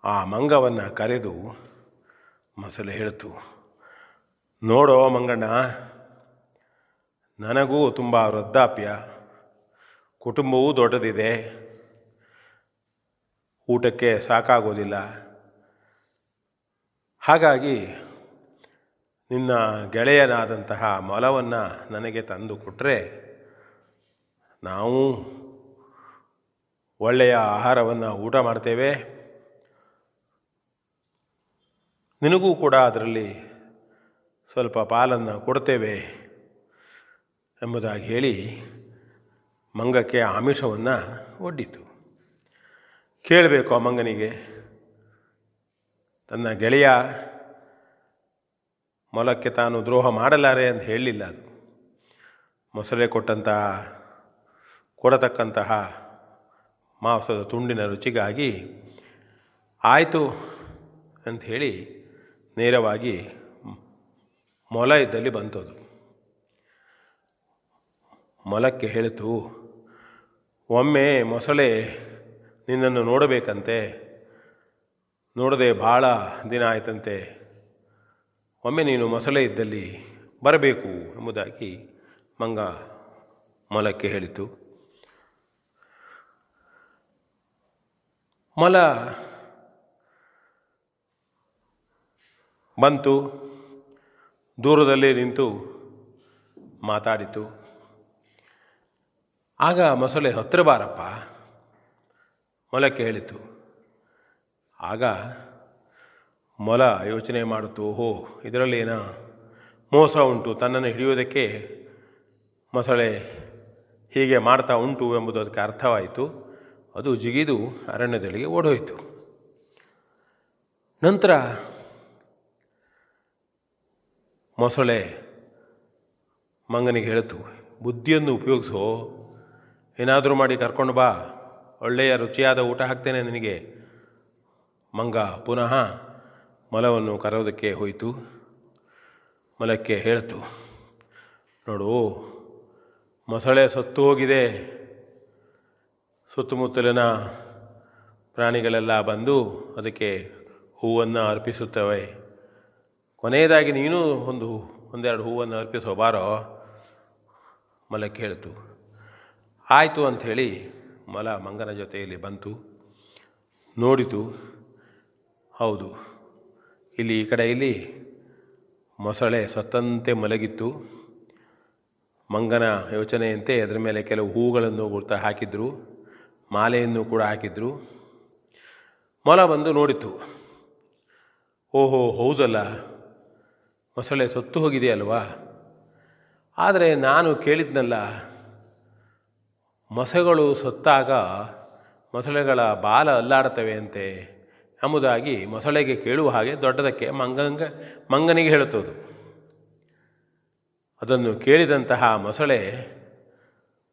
Speaker 12: ಆ ಮಂಗವನ್ನು ಕರೆದು ಮೊಸಳೆ ಹೇಳ್ತು, ನೋಡೋ ಮಂಗಣ್ಣ, ನನಗೂ ತುಂಬ ವೃದ್ಧಾಪ್ಯ, ಕುಟುಂಬವೂ ದೊಡ್ಡದಿದೆ, ಊಟಕ್ಕೆ ಸಾಕಾಗೋದಿಲ್ಲ. ಹಾಗಾಗಿ ನಿನ್ನ ಗೆಳೆಯನಾದಂತಹ ಮೊಲವನ್ನು ನನಗೆ ತಂದು ಕೊಟ್ಟರೆ ನಾವು ಒಳ್ಳೆಯ ಆಹಾರವನ್ನು ಊಟ ಮಾಡ್ತೇವೆ. ನಿನಗೂ ಕೂಡ ಅದರಲ್ಲಿ ಸ್ವಲ್ಪ ಪಾಲನ್ನು ಕೊಡ್ತೇವೆ ಎಂಬುದಾಗಿ ಹೇಳಿ ಮಂಗಕ್ಕೆ ಆಮಿಷವನ್ನು ಒಡ್ಡಿತು. ಕೇಳಬೇಕು ಆ ಮಂಗನಿಗೆ. ತನ್ನ ಗೆಳೆಯ ಮೊಲಕ್ಕೆ ತಾನು ದ್ರೋಹ ಮಾಡಲಾರೆ ಅಂತ ಹೇಳಲಿಲ್ಲ ಅದು. ಮೊಸಳೆ ಕೊಟ್ಟಂತಹ ಕೊಡತಕ್ಕಂತಹ ಮಾಂಸದ ತುಂಡಿನ ರುಚಿಗಾಗಿ ಆಯಿತು ಅಂತ ಹೇಳಿ ನೇರವಾಗಿ ಮೊಲ ಇದ್ದಲ್ಲಿ ಬಂತದು. ಮೊಲಕ್ಕೆ ಹೇಳಿತು, ಒಮ್ಮೆ ಮೊಸಳೆ ನಿನ್ನನ್ನು ನೋಡಬೇಕಂತೆ. ನೋಡದೆ ಭಾಳ ದಿನ ಆಯ್ತಂತೆ. ಒಮ್ಮೆ ನೀನು ಮೊಸಳೆ ಇದ್ದಲ್ಲಿ ಬರಬೇಕು ಎಂಬುದಾಗಿ ಮಂಗ ಮೊಲಕ್ಕೆ ಹೇಳಿತು. ಮೊಲ ಬಂತು, ದೂರದಲ್ಲಿ ನಿಂತು ಮಾತಾಡಿತು. ಆಗ ಮೊಸಳೆ ಹತ್ತಿರ ಬಾರಪ್ಪ, ಮೊಲ ಕೇಳಿತು. ಆಗ ಮೊಲ ಯೋಚನೆ ಮಾಡಿತು ಓಹೋ, ಇದರಲ್ಲಿ ಏನೋ ಮೋಸ ಉಂಟು, ತನ್ನನ್ನು ಹಿಡಿಯೋದಕ್ಕೆ ಮೊಸಳೆ ಹೀಗೆ ಮಾಡ್ತಾ ಉಂಟು ಎಂಬುದು ಅದಕ್ಕೆ ಅರ್ಥವಾಯಿತು. ಅದು ಜಿಗಿದು ಅರಣ್ಯದಲ್ಲಿಗೆ ಓಡೋಯಿತು. ನಂತರ ಮೊಸಳೆ ಮಂಗನಿಗೆ ಹೇಳಿತು, ಬುದ್ಧಿಯನ್ನು ಉಪಯೋಗಿಸೋ. ಏನಾದರೂ ಮಾಡಿ ಕರ್ಕೊಂಡು ಬಾ. ಒಳ್ಳೆಯ ರುಚಿಯಾದ ಊಟ ಹಾಕ್ತೇನೆ ನಿನಗೆ. ಮಂಗ ಪುನಃ ಮಲವನ್ನು ಕರೆಯೋದಕ್ಕೆ ಹೋಯಿತು. ಮಲಕ್ಕೆ ಹೇಳ್ತು, ನೋಡು, ಮೊಸಳೆ ಸತ್ತು ಹೋಗಿದೆ. ಸುತ್ತಮುತ್ತಲಿನ ಪ್ರಾಣಿಗಳೆಲ್ಲ ಬಂದು ಅದಕ್ಕೆ ಹೂವನ್ನು ಅರ್ಪಿಸುತ್ತವೆ. ಕೊನೆಯದಾಗಿ ನೀನು ಒಂದು, ಒಂದೆರಡು ಹೂವನ್ನು ಅರ್ಪಿಸೋ ಬಾರೋ ಮಲ ಕೇಳಿತು ಆಯಿತು ಅಂಥೇಳಿ ಮಲ ಮಂಗನ ಜೊತೆಯಲ್ಲಿ ಬಂತು. ನೋಡಿತು, ಹೌದು, ಇಲ್ಲಿ ಈ ಕಡೆಯಲ್ಲಿ ಮೊಸಳೆ ಸತ್ತಂತೆ ಮಲಗಿತ್ತು. ಮಂಗನ ಯೋಚನೆಯಂತೆ ಅದರ ಮೇಲೆ ಕೆಲವು ಹೂಗಳನ್ನು ಗುರ್ತ ಹಾಕಿದ್ರು. ಮಾಲೆಯನ್ನು ಕೂಡ ಹಾಕಿದ್ರು. ಮೊಲ ಬಂದು ನೋಡಿತು. ಓಹೋ, ಹೌದಲ್ಲ? ಮೊಸಳೆ ಸತ್ತು ಹೋಗಿದೆಯಲ್ವಾ? ಆದರೆ ನಾನು ಕೇಳಿದ್ನಲ್ಲ, ಮೊಸೆಗಳು ಸತ್ತಾಗ ಮೊಸಳೆಗಳ ಬಾಲ ಅಲ್ಲಾಡ್ತವೆ ಅಂತೆ. ಎಂಬುದಾಗಿ ಮೊಸಳೆಗೆ ಕೇಳುವ ಹಾಗೆ ದೊಡ್ಡದಕ್ಕೆ ಮಂಗಂಗ, ಮಂಗನಿಗೆ ಹೇಳುತ್ತದು. ಅದನ್ನು ಕೇಳಿದಂತಹ ಮೊಸಳೆ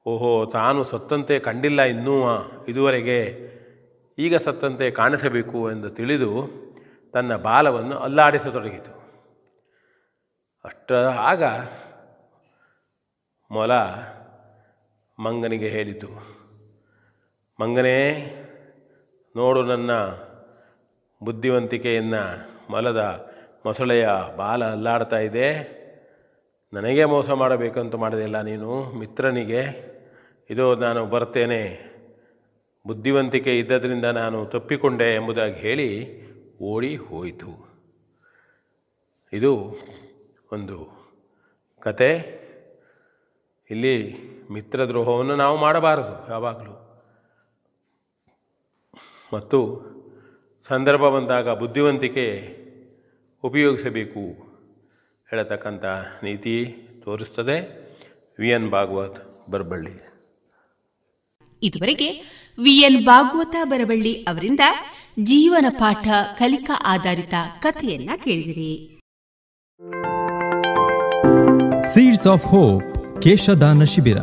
Speaker 12: ಓಹೋ, ತಾನು ಸತ್ತಂತೆ ಕಂಡಿಲ್ಲ ಇನ್ನೂ ಇದುವರೆಗೆ. ಈಗ ಸತ್ತಂತೆ ಕಾಣಿಸಬೇಕು ಎಂದು ತಿಳಿದು ತನ್ನ ಬಾಲವನ್ನು ಅಲ್ಲಾಡಿಸತೊಡಗಿತು. ಅಷ್ಟ ಆಗ ಮೊಲ ಮಂಗನಿಗೆ ಹೇಳಿತು, ಮಂಗನೇ, ನೋಡು ನನ್ನ ಬುದ್ಧಿವಂತಿಕೆಯನ್ನು ಮೊಲದ ಮೊಸಳೆಯ ಬಾಲ ಅಲ್ಲಾಡ್ತಾ ಇದೆ. ನನಗೆ ಮೋಸ ಮಾಡಬೇಕಂತ ಮಾಡಿದೆಲ್ಲ ನೀನು? ಮಿತ್ರನಿಗೆ, ಇದು ನಾನು ಬರ್ತೇನೆ. ಬುದ್ಧಿವಂತಿಕೆ ಇದ್ದದರಿಂದ ನಾನು ತಪ್ಪಿಕೊಂಡೆ ಎಂಬುದಾಗಿ ಹೇಳಿ ಓಡಿ ಹೋಯಿತು. ಇದು ಒಂದು ಕತೆ. ಇಲ್ಲಿ ಮಿತ್ರದ್ರೋಹವನ್ನು ನಾವು ಮಾಡಬಾರದು ಯಾವಾಗಲೂ. ಮತ್ತು ಸಂದರ್ಭ ಬಂದಾಗ ಬುದ್ಧಿವಂತಿಕೆ ಉಪಯೋಗಿಸಬೇಕು. ಹೇಳತಕ್ಕಂಥ ನೀತಿ ತೋರಿಸ್ತದೆ. V N Bhagwat Barballi.
Speaker 2: ಇದುವರೆಗೆ ವಿಎನ್ ಭಾಗವತ ಬರಬಳ್ಳಿ ಅವರಿಂದ ಜೀವನ ಪಾಠ ಕಲಿಕಾ ಆಧಾರಿತ ಕಥೆಯನ್ನ ಕೇಳಿದಿರಿ.
Speaker 3: ಸೀಡ್ಸ್ ಆಫ್ ಹೋಪ್ ಕೇಶದಾನ ಶಿಬಿರ.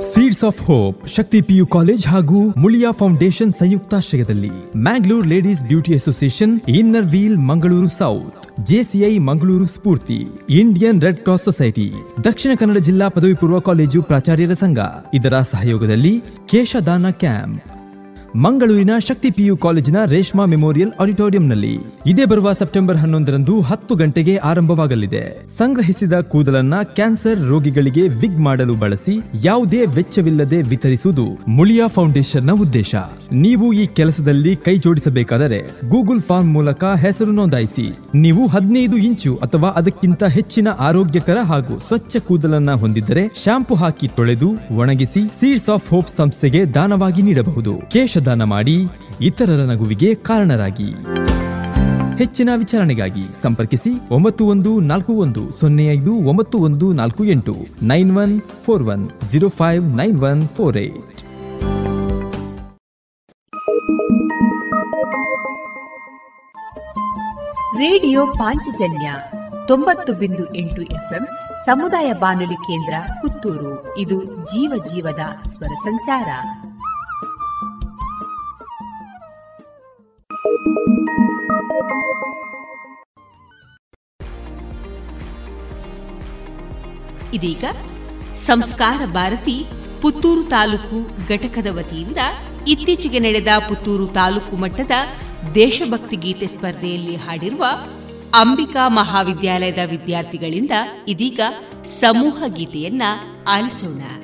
Speaker 3: Seeds of hope Shakti PU college ಹಾಗೂ ಮುಳಿಯಾ ಫೌಂಡೇಶನ್ ಸಂಯುಕ್ತಾಶ್ರಯದಲ್ಲಿ Mangalore ladies beauty association inner wheel Mangaluru south. JCI Mangaluru Spoorthi, Indian red cross society, Dakshina Kannada ಜಿಲ್ಲಾ ಪದವಿ ಪೂರ್ವ ಕಾಲೇಜು ಪ್ರಾಚಾರ್ಯರ ಸಂಘ. ಇದರ ಸಹಯೋಗದಲ್ಲಿ ಕೇಶದಾನ ಕ್ಯಾಂಪ್. ಮಂಗಳೂರಿನ ಶಕ್ತಿ ಪಿಯು ಕಾಲೇಜಿನ ರೇಷ್ಮಾ ಮೆಮೋರಿಯಲ್ ಆಡಿಟೋರಿಯಂನಲ್ಲಿ ಇದೇ ಬರುವ ಸೆಪ್ಟೆಂಬರ್ ಹನ್ನೊಂದರಂದು ಹತ್ತು ಗಂಟೆಗೆ ಆರಂಭವಾಗಲಿದೆ. ಸಂಗ್ರಹಿಸಿದ ಕೂದಲನ್ನ ಕ್ಯಾನ್ಸರ್ ರೋಗಿಗಳಿಗೆ ವಿಗ್ ಮಾಡಲು ಬಳಸಿ ಯಾವುದೇ ವೆಚ್ಚವಿಲ್ಲದೆ ವಿತರಿಸುವುದು ಮುಳಿಯಾ ಫೌಂಡೇಶನ್ನ ಉದ್ದೇಶ. ನೀವು ಈ ಕೆಲಸದಲ್ಲಿ ಕೈ ಜೋಡಿಸಬೇಕಾದರೆ ಗೂಗಲ್ ಫಾರ್ಮ್ ಮೂಲಕ ಹೆಸರು ನೋಂದಾಯಿಸಿ. ನೀವು ಹದಿನೈದು ಇಂಚು ಅಥವಾ ಅದಕ್ಕಿಂತ ಹೆಚ್ಚಿನ ಆರೋಗ್ಯಕರ ಹಾಗೂ ಸ್ವಚ್ಛ ಕೂದಲನ್ನ ಹೊಂದಿದ್ದರೆ ಶಾಂಪು ಹಾಕಿ ತೊಳೆದು ಒಣಗಿಸಿ ಸೀಡ್ಸ್ ಆಫ್ ಹೋಪ್ ಸಂಸ್ಥೆಗೆ ದಾನವಾಗಿ ನೀಡಬಹುದು. ಕೇಶದಾನ ಮಾಡಿ ಇತರರ ನಗುವಿಗೆ ಕಾರಣರಾಗಿ. ಹೆಚ್ಚಿನ ವಿಚಾರಣೆಗಾಗಿ ಸಂಪರ್ಕಿಸಿ ಒಂಬತ್ತು ಒಂದು ನಾಲ್ಕು ಒಂದು ಸೊನ್ನೆ ಐದು ಒಂಬತ್ತು ಒಂದು ನಾಲ್ಕು ಎಂಟು nine one four one zero five nine one four eight.
Speaker 2: Radio Panchajanya ತೊಂಬತ್ತು ಬಿಂದು ಎಂಟು ಎಫ್ಎಂ ಸಮುದಾಯ ಬಾನುಲಿ ಕೇಂದ್ರ ಪುತ್ತೂರು. ಇದು ಜೀವ ಜೀವದ ಸ್ವರ ಸಂಚಾರ. ಇದೀಗ ಸಂಸ್ಕಾರ ಭಾರತಿ ಪುತ್ತೂರು ತಾಲೂಕು ಘಟಕದ ವತಿಯಿಂದ ಇತ್ತೀಚೆಗೆ ನಡೆದ ಪುತ್ತೂರು ತಾಲೂಕು ಮಟ್ಟದ ದೇಶಭಕ್ತಿ ಗೀತೆ ಸ್ಪರ್ಧೆಯಲ್ಲಿ ಹಾಡಿರುವ ಅಂಬಿಕಾ ಮಹಾವಿದ್ಯಾಲಯದ ವಿದ್ಯಾರ್ಥಿಗಳಿಂದ ಇದೀಗ ಸಮೂಹ ಗೀತೆಯನ್ನ ಆಲಿಸೋಣ.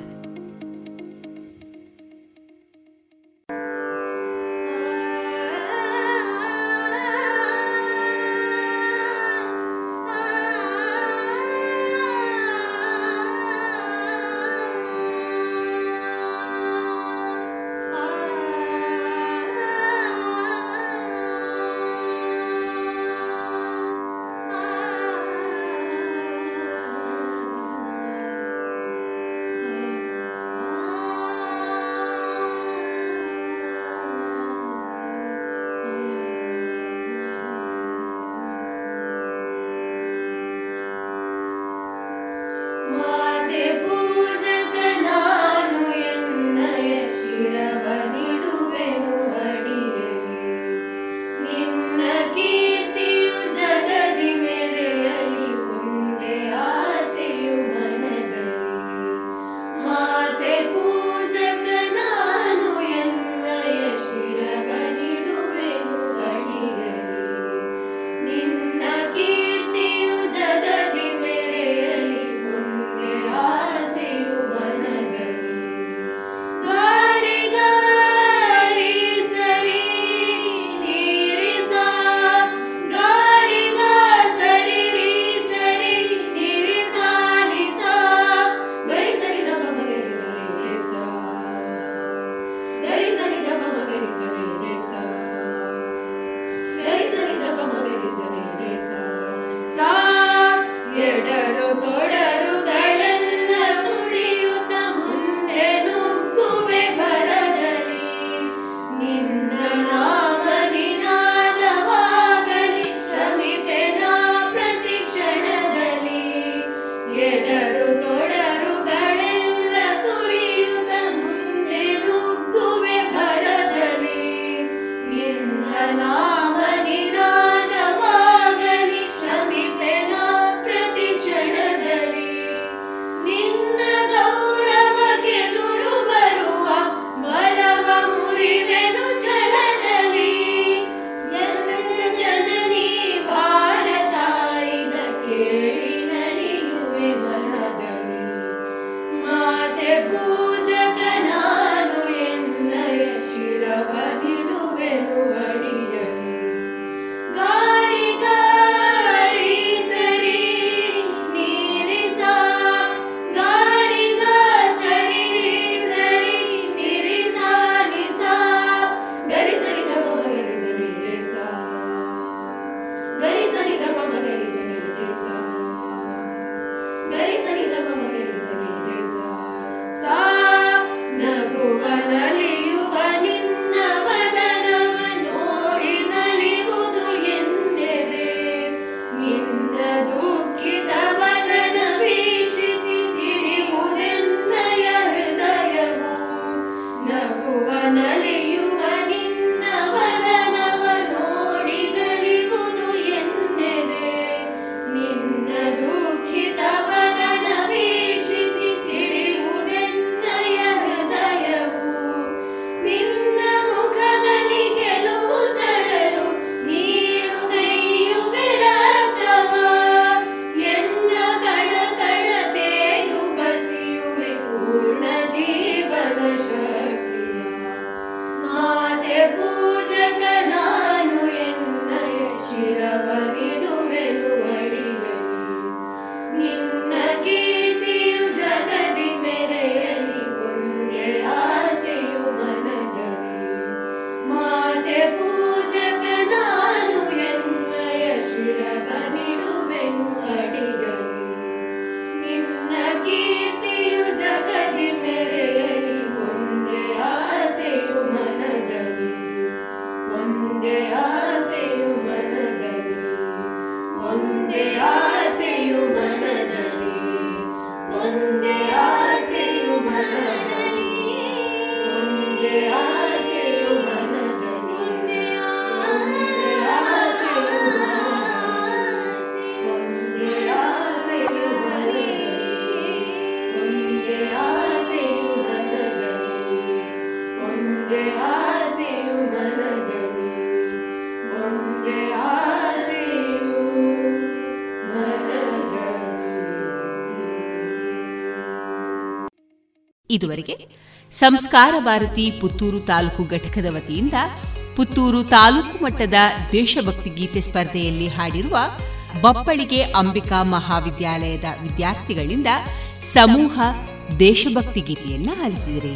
Speaker 13: ಇದುವರೆಗೆ ಸಂಸ್ಕಾರ ಭಾರತಿ ಪುತ್ತೂರು ತಾಲೂಕು ಘಟಕದ ವತಿಯಿಂದ ಪುತ್ತೂರು ತಾಲೂಕು ಮಟ್ಟದ ದೇಶಭಕ್ತಿ ಗೀತೆ ಸ್ಪರ್ಧೆಯಲ್ಲಿ ಹಾಡಿರುವ ಬಪ್ಪಳಿಗೆ ಅಂಬಿಕಾ ಮಹಾವಿದ್ಯಾಲಯದ ವಿದ್ಯಾರ್ಥಿಗಳಿಂದ ಸಮೂಹ ದೇಶಭಕ್ತಿ ಗೀತೆಯನ್ನು ಆಲಿಸಿದರೆ.